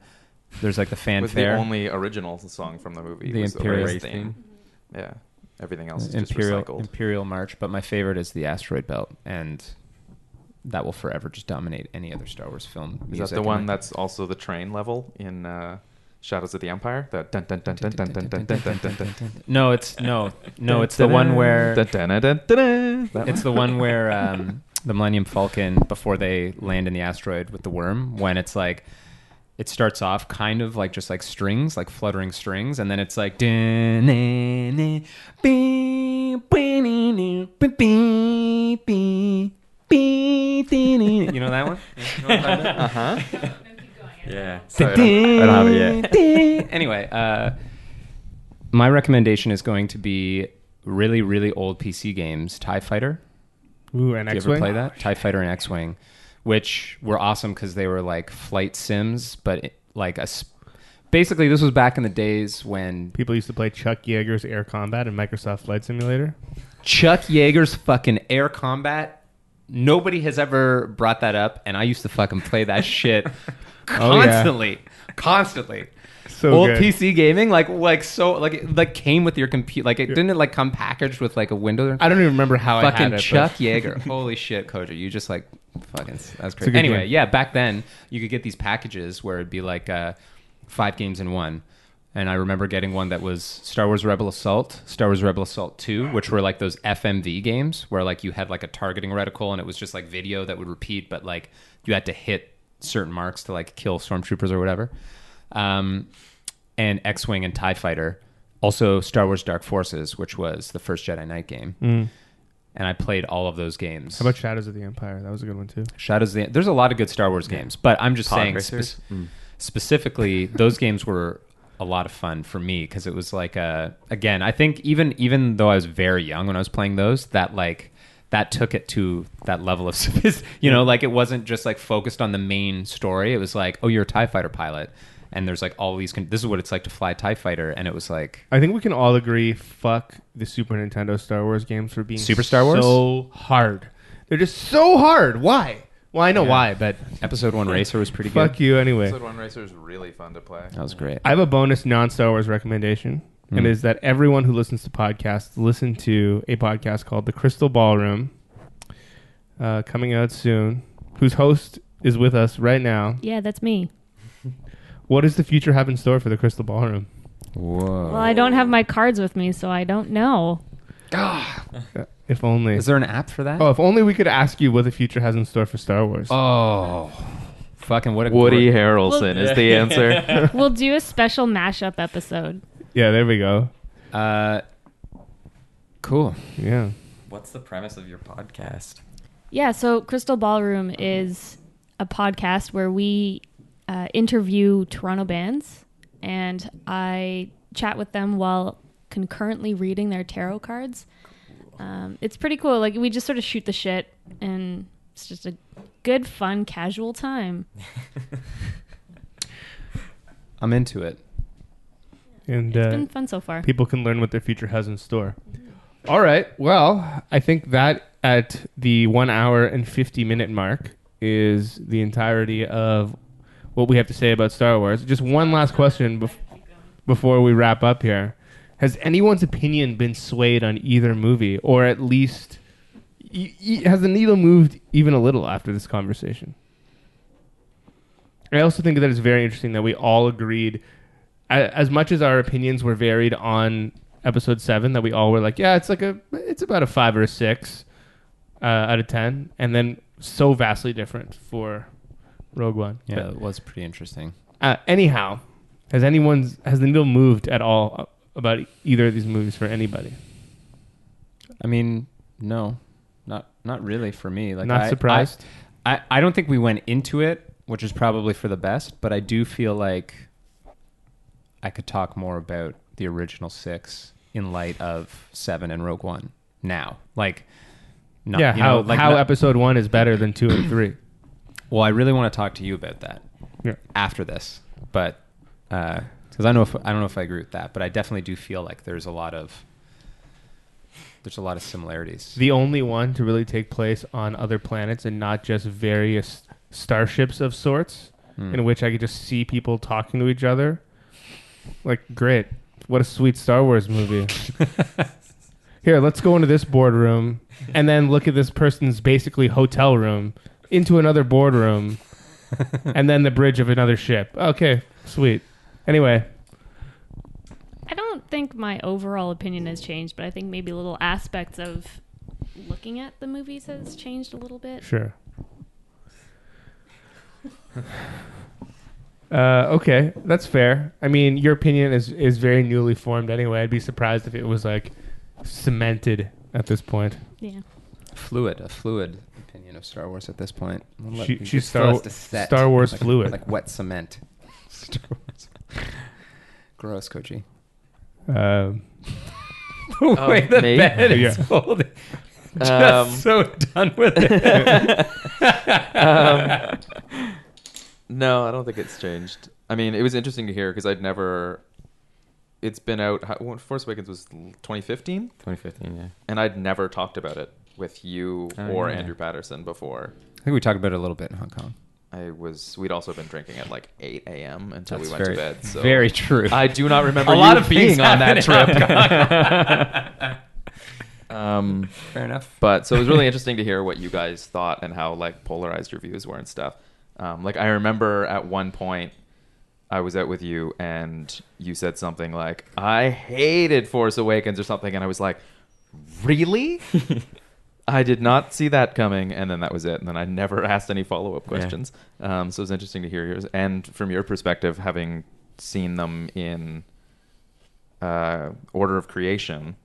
there's like the was the fanfare, only original song from the movie. the Imperial race theme. Yeah, everything else is just Imperial recycled. Imperial March. But my favorite is the Asteroid Belt, and that will forever just dominate any other Star Wars film. Is that the one that's also the train level in uh, Shadows of the Empire? The dun dun dun dun dun dun dun dun dun dun. No, it's no, no. It's the one where. It's the one where um, the Millennium Falcon, before they land in the asteroid with the worm, when it's like, it starts off kind of like just like strings, like fluttering strings, and then it's like, you know that one? You know what I'm talking about? Uh huh. Yeah. Sorry, I don't- I don't have it yet. anyway, uh, my recommendation is going to be really, really old PC games. Tie Fighter. Ooh, and Did you X-wing. ever play that? Tie Fighter and X Wing, which were awesome because they were like flight sims, but it, like a. Sp- Basically, this was back in the days when People used to play Chuck Yeager's Air Combat and Microsoft Flight Simulator. Chuck Yeager's fucking air combat. Nobody has ever brought that up, and I used to fucking play that shit Oh, yeah. constantly, constantly. So Old good. PC gaming, like like so, like it, like came with your computer. Like it didn't it like come packaged with like a window. I don't even remember how I fucking had it. but- Chuck Yeager. Holy shit, Koji. You just like fucking that's crazy. Anyway, game. yeah, back then you could get these packages where it'd be like uh, five games in one. And I remember getting one that was Star Wars Rebel Assault, Star Wars Rebel Assault 2, which were like those FMV games where like you had like a targeting reticle and it was just like video that would repeat, but like you had to hit certain marks to like kill stormtroopers or whatever. Um, and X Wing and TIE Fighter. Also, Star Wars Dark Forces, which was the first Jedi Knight game Mm. and I played all of those games. How about Shadows of the Empire? That was a good one too. Shadows? Of the, there's a lot of good Star Wars games, but I'm just Pod saying racers? spe- specifically those games were a lot of fun for me because it was like a again I think even even though I was very young when I was playing those that like that took it to that level of. You know, like it wasn't just like focused on the main story. It was like, oh, you're a Tie Fighter pilot, and there's like all these. Con- this is what it's like to fly a Tie Fighter, and it was like I think we can all agree. Fuck the Super Nintendo Star Wars games for being Super Star Wars? so hard. They're just so hard. Why? Well, I know Yeah. why, but Episode One Racer was pretty good. fuck good. you anyway. Episode one racer is really fun to play. That was great. I have a bonus non-Star Wars recommendation, and Hmm. is that everyone who listens to podcasts listen to a podcast called The Crystal Ballroom, uh, coming out soon. Whose host is with us right now. Yeah, that's me. What does the future have in store for the Crystal Ballroom? Whoa. Well, I don't have my cards with me, so I don't know. Uh, If only. Is there an app for that? oh, if only we could ask you what the future has in store for Star Wars. Oh, fucking what a Woody gor- Harrelson is the answer. we'll do a special mashup episode. Yeah, there we go. Uh, cool. Yeah. What's the premise of your podcast? Yeah, so Crystal Ballroom is a podcast where we uh, interview Toronto bands, and I chat with them while concurrently reading their tarot cards. Um, it's pretty cool. Like we just sort of shoot the shit, and it's just a good, fun, casual time. I'm into it. And It's uh, been fun so far. people can learn what their future has in store. All right. Well, I think that at the one hour and 50 minute mark is the entirety of what we have to say about Star Wars. Just one last question bef- before we wrap up here. Has anyone's opinion been swayed on either movie, or at least y- y- has the needle moved even a little after this conversation? I also think that it's very interesting that we all agreed, a- as much as our opinions were varied on episode seven, that we all were like, yeah, it's like a, it's about a five or a six uh, out of ten, and then so vastly different for Rogue One. Yeah, it was pretty interesting. Uh, anyhow, has anyone's has the needle moved at all about either of these movies for anybody? I mean, no, not not really for me. Like Not I- surprised? I, I I don't think we went into it, which is probably for the best. But I do feel like I could talk more about the original six in light of seven and Rogue One now. Like, not, yeah, you how know, like how not- episode one is better than two and three. Well, I really want to talk to you about that Yeah. after this, but because I know if I don't know if I agree with that, but I definitely do feel like there's a lot of there's a lot of similarities. The only one to really take place on other planets and not just various starships of sorts, Hmm. in which I could just see people talking to each other. Like, great. What a sweet Star Wars movie. Here, let's go into this boardroom and then look at this person's basically hotel room into another boardroom and then the bridge of another ship. Okay, sweet. Anyway, I don't think my overall opinion has changed, but I think maybe little aspects of looking at the movies has changed a little bit. Sure. uh, okay, that's fair. I mean, your opinion is is very newly formed anyway. I'd be surprised if it was like cemented at this point. Yeah. fluid, a fluid opinion of Star Wars at this point. We'll She- she's Star- set, Star Wars like, fluid. like wet cement. Star Wars. Gross, Koji. Um, the way the me? bed Yeah. is holding. Just Um, so done with it. um, no, I don't think it's changed. I mean, it was interesting to hear because I'd never. It's been out. how- when Force Awakens was 2015, 2015, yeah. and I'd never talked about it with you Oh, or yeah. Andrew Patterson before. I think we talked about it a little bit in Hong Kong. I was. We'd also been drinking at like 8 a.m. until That's we went very, to bed. So very true. I do not remember a you lot of being on that trip. Um, Fair enough. But so it was really interesting to hear what you guys thought and how like polarized your views were and stuff. Um, like I remember at one point I was out with you and you said something like, "I hated Force Awakens" or something, and I was like, "Really?" I did not see that coming, and then that was it. And then I never asked any follow up Yeah. questions. Um, so it was interesting to hear yours, and from your perspective, having seen them in uh, order of creation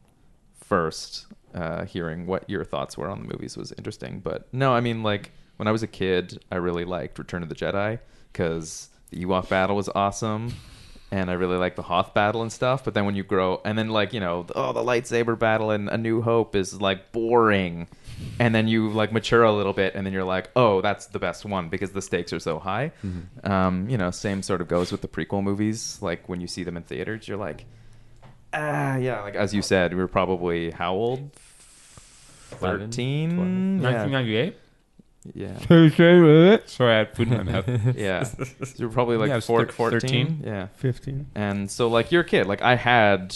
first, uh, hearing what your thoughts were on the movies was interesting. But no, I mean, like when I was a kid, I really liked Return of the Jedi because the Ewok battle was awesome. And I really like the Hoth battle and stuff, but then when you grow, and then like you know, oh, the lightsaber battle in A New Hope is like boring, and then you like mature a little bit, and then you're like, oh, that's the best one because the stakes are so high. Um, you know, same sort of goes with the prequel movies. Like when you see them in theaters, you're like, ah, yeah. Like as you said, we were probably how old? Eleven, Thirteen. Yeah. 1998. Yeah. Sorry, I had food in my mouth. Yeah. So you're probably like Yeah, I was four, thir- 14. 13. Yeah. 15. And so like you're a kid. Like I had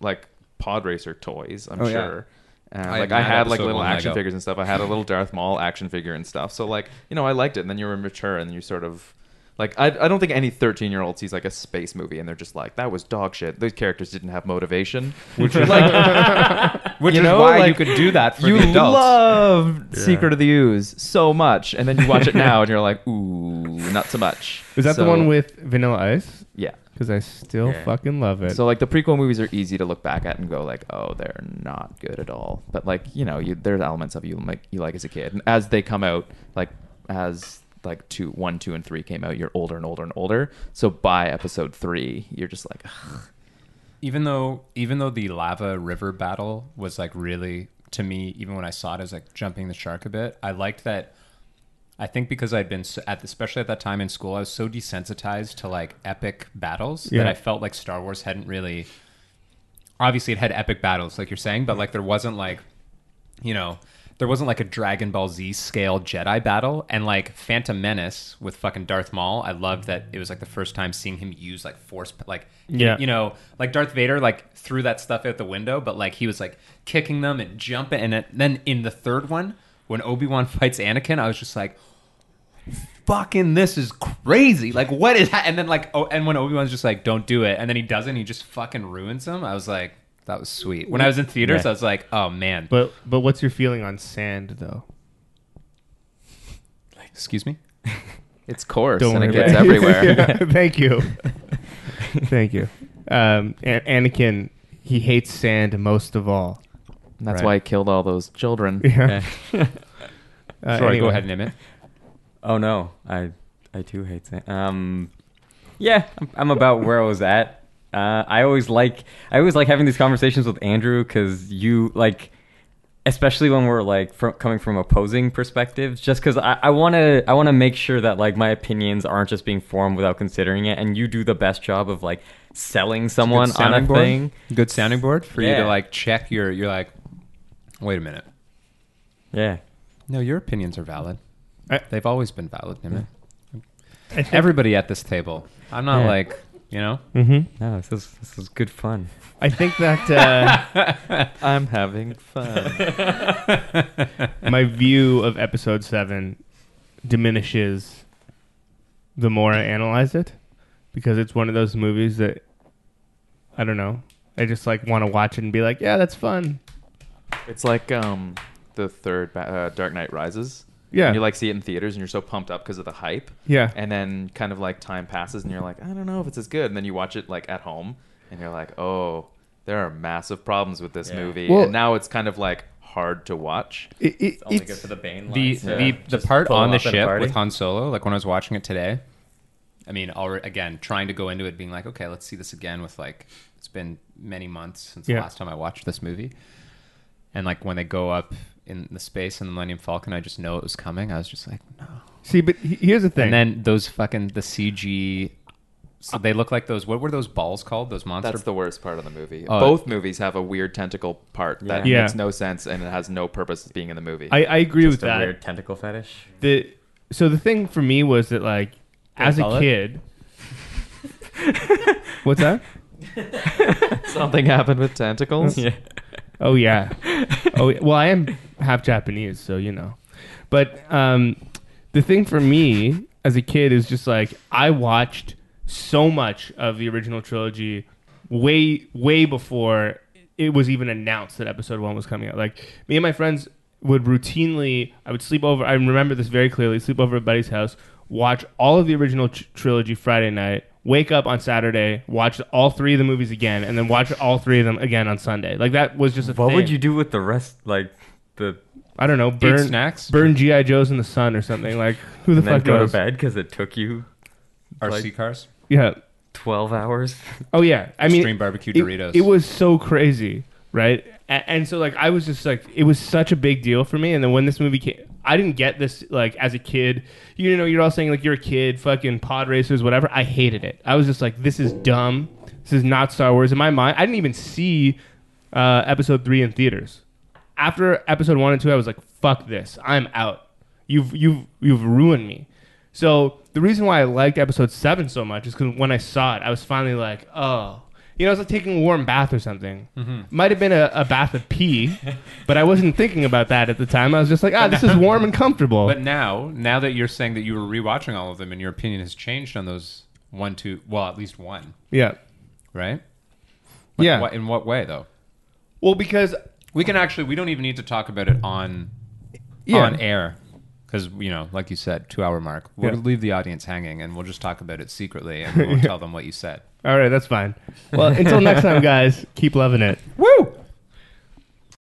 like pod racer toys, I'm Oh, yeah. sure. And I like I mad had like episode little one action Lego. figures and stuff. I had a little Darth Maul action figure and stuff. So like, you know, I liked it. And then you were mature and you sort of like I, I don't think any 13 year old sees like a space movie and they're just like that was dog shit. Those characters didn't have motivation. Which is like, which You is know, why you could do that for you the adults. love Yeah. Secret of the Ooze so much, and then you watch it now and you're like, ooh, not so much. Is that the one with Vanilla Ice? Yeah. Because I still Yeah. fucking love it. So like the prequel movies are easy to look back at and go like, oh, they're not good at all. But like you know, you there's elements of you like you like as a kid, and as they come out, like as like two, one, two, and three came out, you're older and older and older. So by episode three, you're just like, Ugh. even though even though the lava river battle was like really to me even when i saw it as like jumping the shark a bit i liked that i think because i'd been so, at especially at that time in school i was so desensitized to like epic battles Yeah. that i felt like star wars hadn't really obviously it had epic battles like you're saying but like there wasn't like you know there wasn't like a Dragon Ball Z scale Jedi battle, and like Phantom Menace with fucking Darth Maul. I loved that it was like the first time seeing him use like force, like Yeah. you know, like Darth Vader like threw that stuff out the window, but like he was like kicking them and jumping, and then in the third one when Obi Wan fights Anakin, I was just like, "Fucking, this is crazy! Like, what is?" Ha-? And then like, oh, and when Obi Wan's just like, "Don't do it," and then he doesn't, he just fucking ruins him. I was like, that was sweet. When I was in theaters, Yeah. I was like, "Oh man!" but but what's your feeling on sand though? Excuse me. it's coarse Don't and it worry gets about everywhere. Yeah, thank you. thank you. Um, A- Anakin, he hates sand most of all. And that's Right. why he killed all those children. Yeah. Yeah. Uh, Sorry, anyway. go ahead, Nimit. Oh no, I I too hate saying. Um, yeah, I'm, I'm about where I was at. Uh, I always like I always like having these conversations with Andrew because you like, especially when we're like from, coming from opposing perspectives. Just because I want to I want to make sure that like my opinions aren't just being formed without considering it, and you do the best job of like selling someone Good on a board? thing. Good sounding board for you to like check your. You're like, wait a minute. Yeah. No, your opinions are valid. I- They've always been valid, Nimit. I think- Everybody at this table. I'm not Yeah. like you know. Mm-hmm. No, this is this is good fun. I think that uh, I'm having fun. my view of episode seven diminishes the more I analyze it because it's one of those movies that I don't know. I just like want to watch it and be like, yeah, that's fun. it's like um the third ba- uh, Dark Knight Rises. Yeah. And you like see it in theaters and you're so pumped up because of the hype. Yeah. And then kind of like time passes and you're like, I don't know if it's as good. And then you watch it like at home and you're like, oh, there are massive problems with this Yeah. movie. Well- and now it's kind of like hard to watch. It, it, It's only it's- good for the Bane the lines. the, the part on the up at a ship with Han Solo, like when I was watching it today. I mean, already again trying to go into it being like, okay, let's see this again with like it's been many months since Yeah. the last time I watched this movie. And like when they go up in the space in the Millennium Falcon, I just know it was coming. I was just like, no. see, but he- here's the thing. And then those fucking the CG so they look like those what were those balls called? Those monster That's the worst part of the movie. Oh. Both movies have a weird tentacle part that Yeah. makes no sense and it has no purpose being in the movie. I, I agree Just with a that. weird tentacle fetish. The so the thing for me was that like as a call it? kid. What's that? Something happened with tentacles. Yeah. Oh yeah. Oh well, I am half Japanese, so you know. But um, the thing for me as a kid is just like I watched so much of the original trilogy way way before it was even announced that episode one was coming out. Like me and my friends would routinely, I would sleep over. I remember this very clearly. Sleep over at buddy's house, watch all of the original tr- trilogy Friday night. Wake up on Saturday, watch all three of the movies again, and then watch all three of them again on Sunday. Like that was just a What thing. would you do with the rest? Like the I don't know. Eat Burn snacks? Burn GI Joes in the sun or something. Like who the and then fuck go knows? to bed because it took you RC like- cars? Yeah. twelve hours. Oh yeah. I mean, Extreme barbecue it- Doritos. It, was so crazy, right? And, and so like I was just like it was such a big deal for me. And then when this movie came, I didn't get this like as a kid. You know, you're all saying like you're a kid, fucking pod racers, whatever. I hated it. I was just like, this is dumb. This is not Star Wars. In my mind, I didn't even see uh, episode three in theaters. After episode one and two, I was like, fuck this. I'm out. You've you've you've ruined me. So the reason why I liked episode seven so much is because when I saw it, I was finally like, oh, you know, it's like taking a warm bath or something. Might have been a, a bath of pee, but I wasn't thinking about that at the time. I was just like, ah, this is warm and comfortable. But now, now that you're saying that you were rewatching all of them and your opinion has changed on those one, two, well, at least one, yeah, right? Like, yeah. What, in what way, though? Well, because We can actually, we don't even need to talk about it on yeah, on air because you know, like you said, two hour mark. We'll Yeah. leave the audience hanging and we'll just talk about it secretly and we won't tell them what you said. All right, that's fine. Well, until next time, guys, keep loving it. Woo!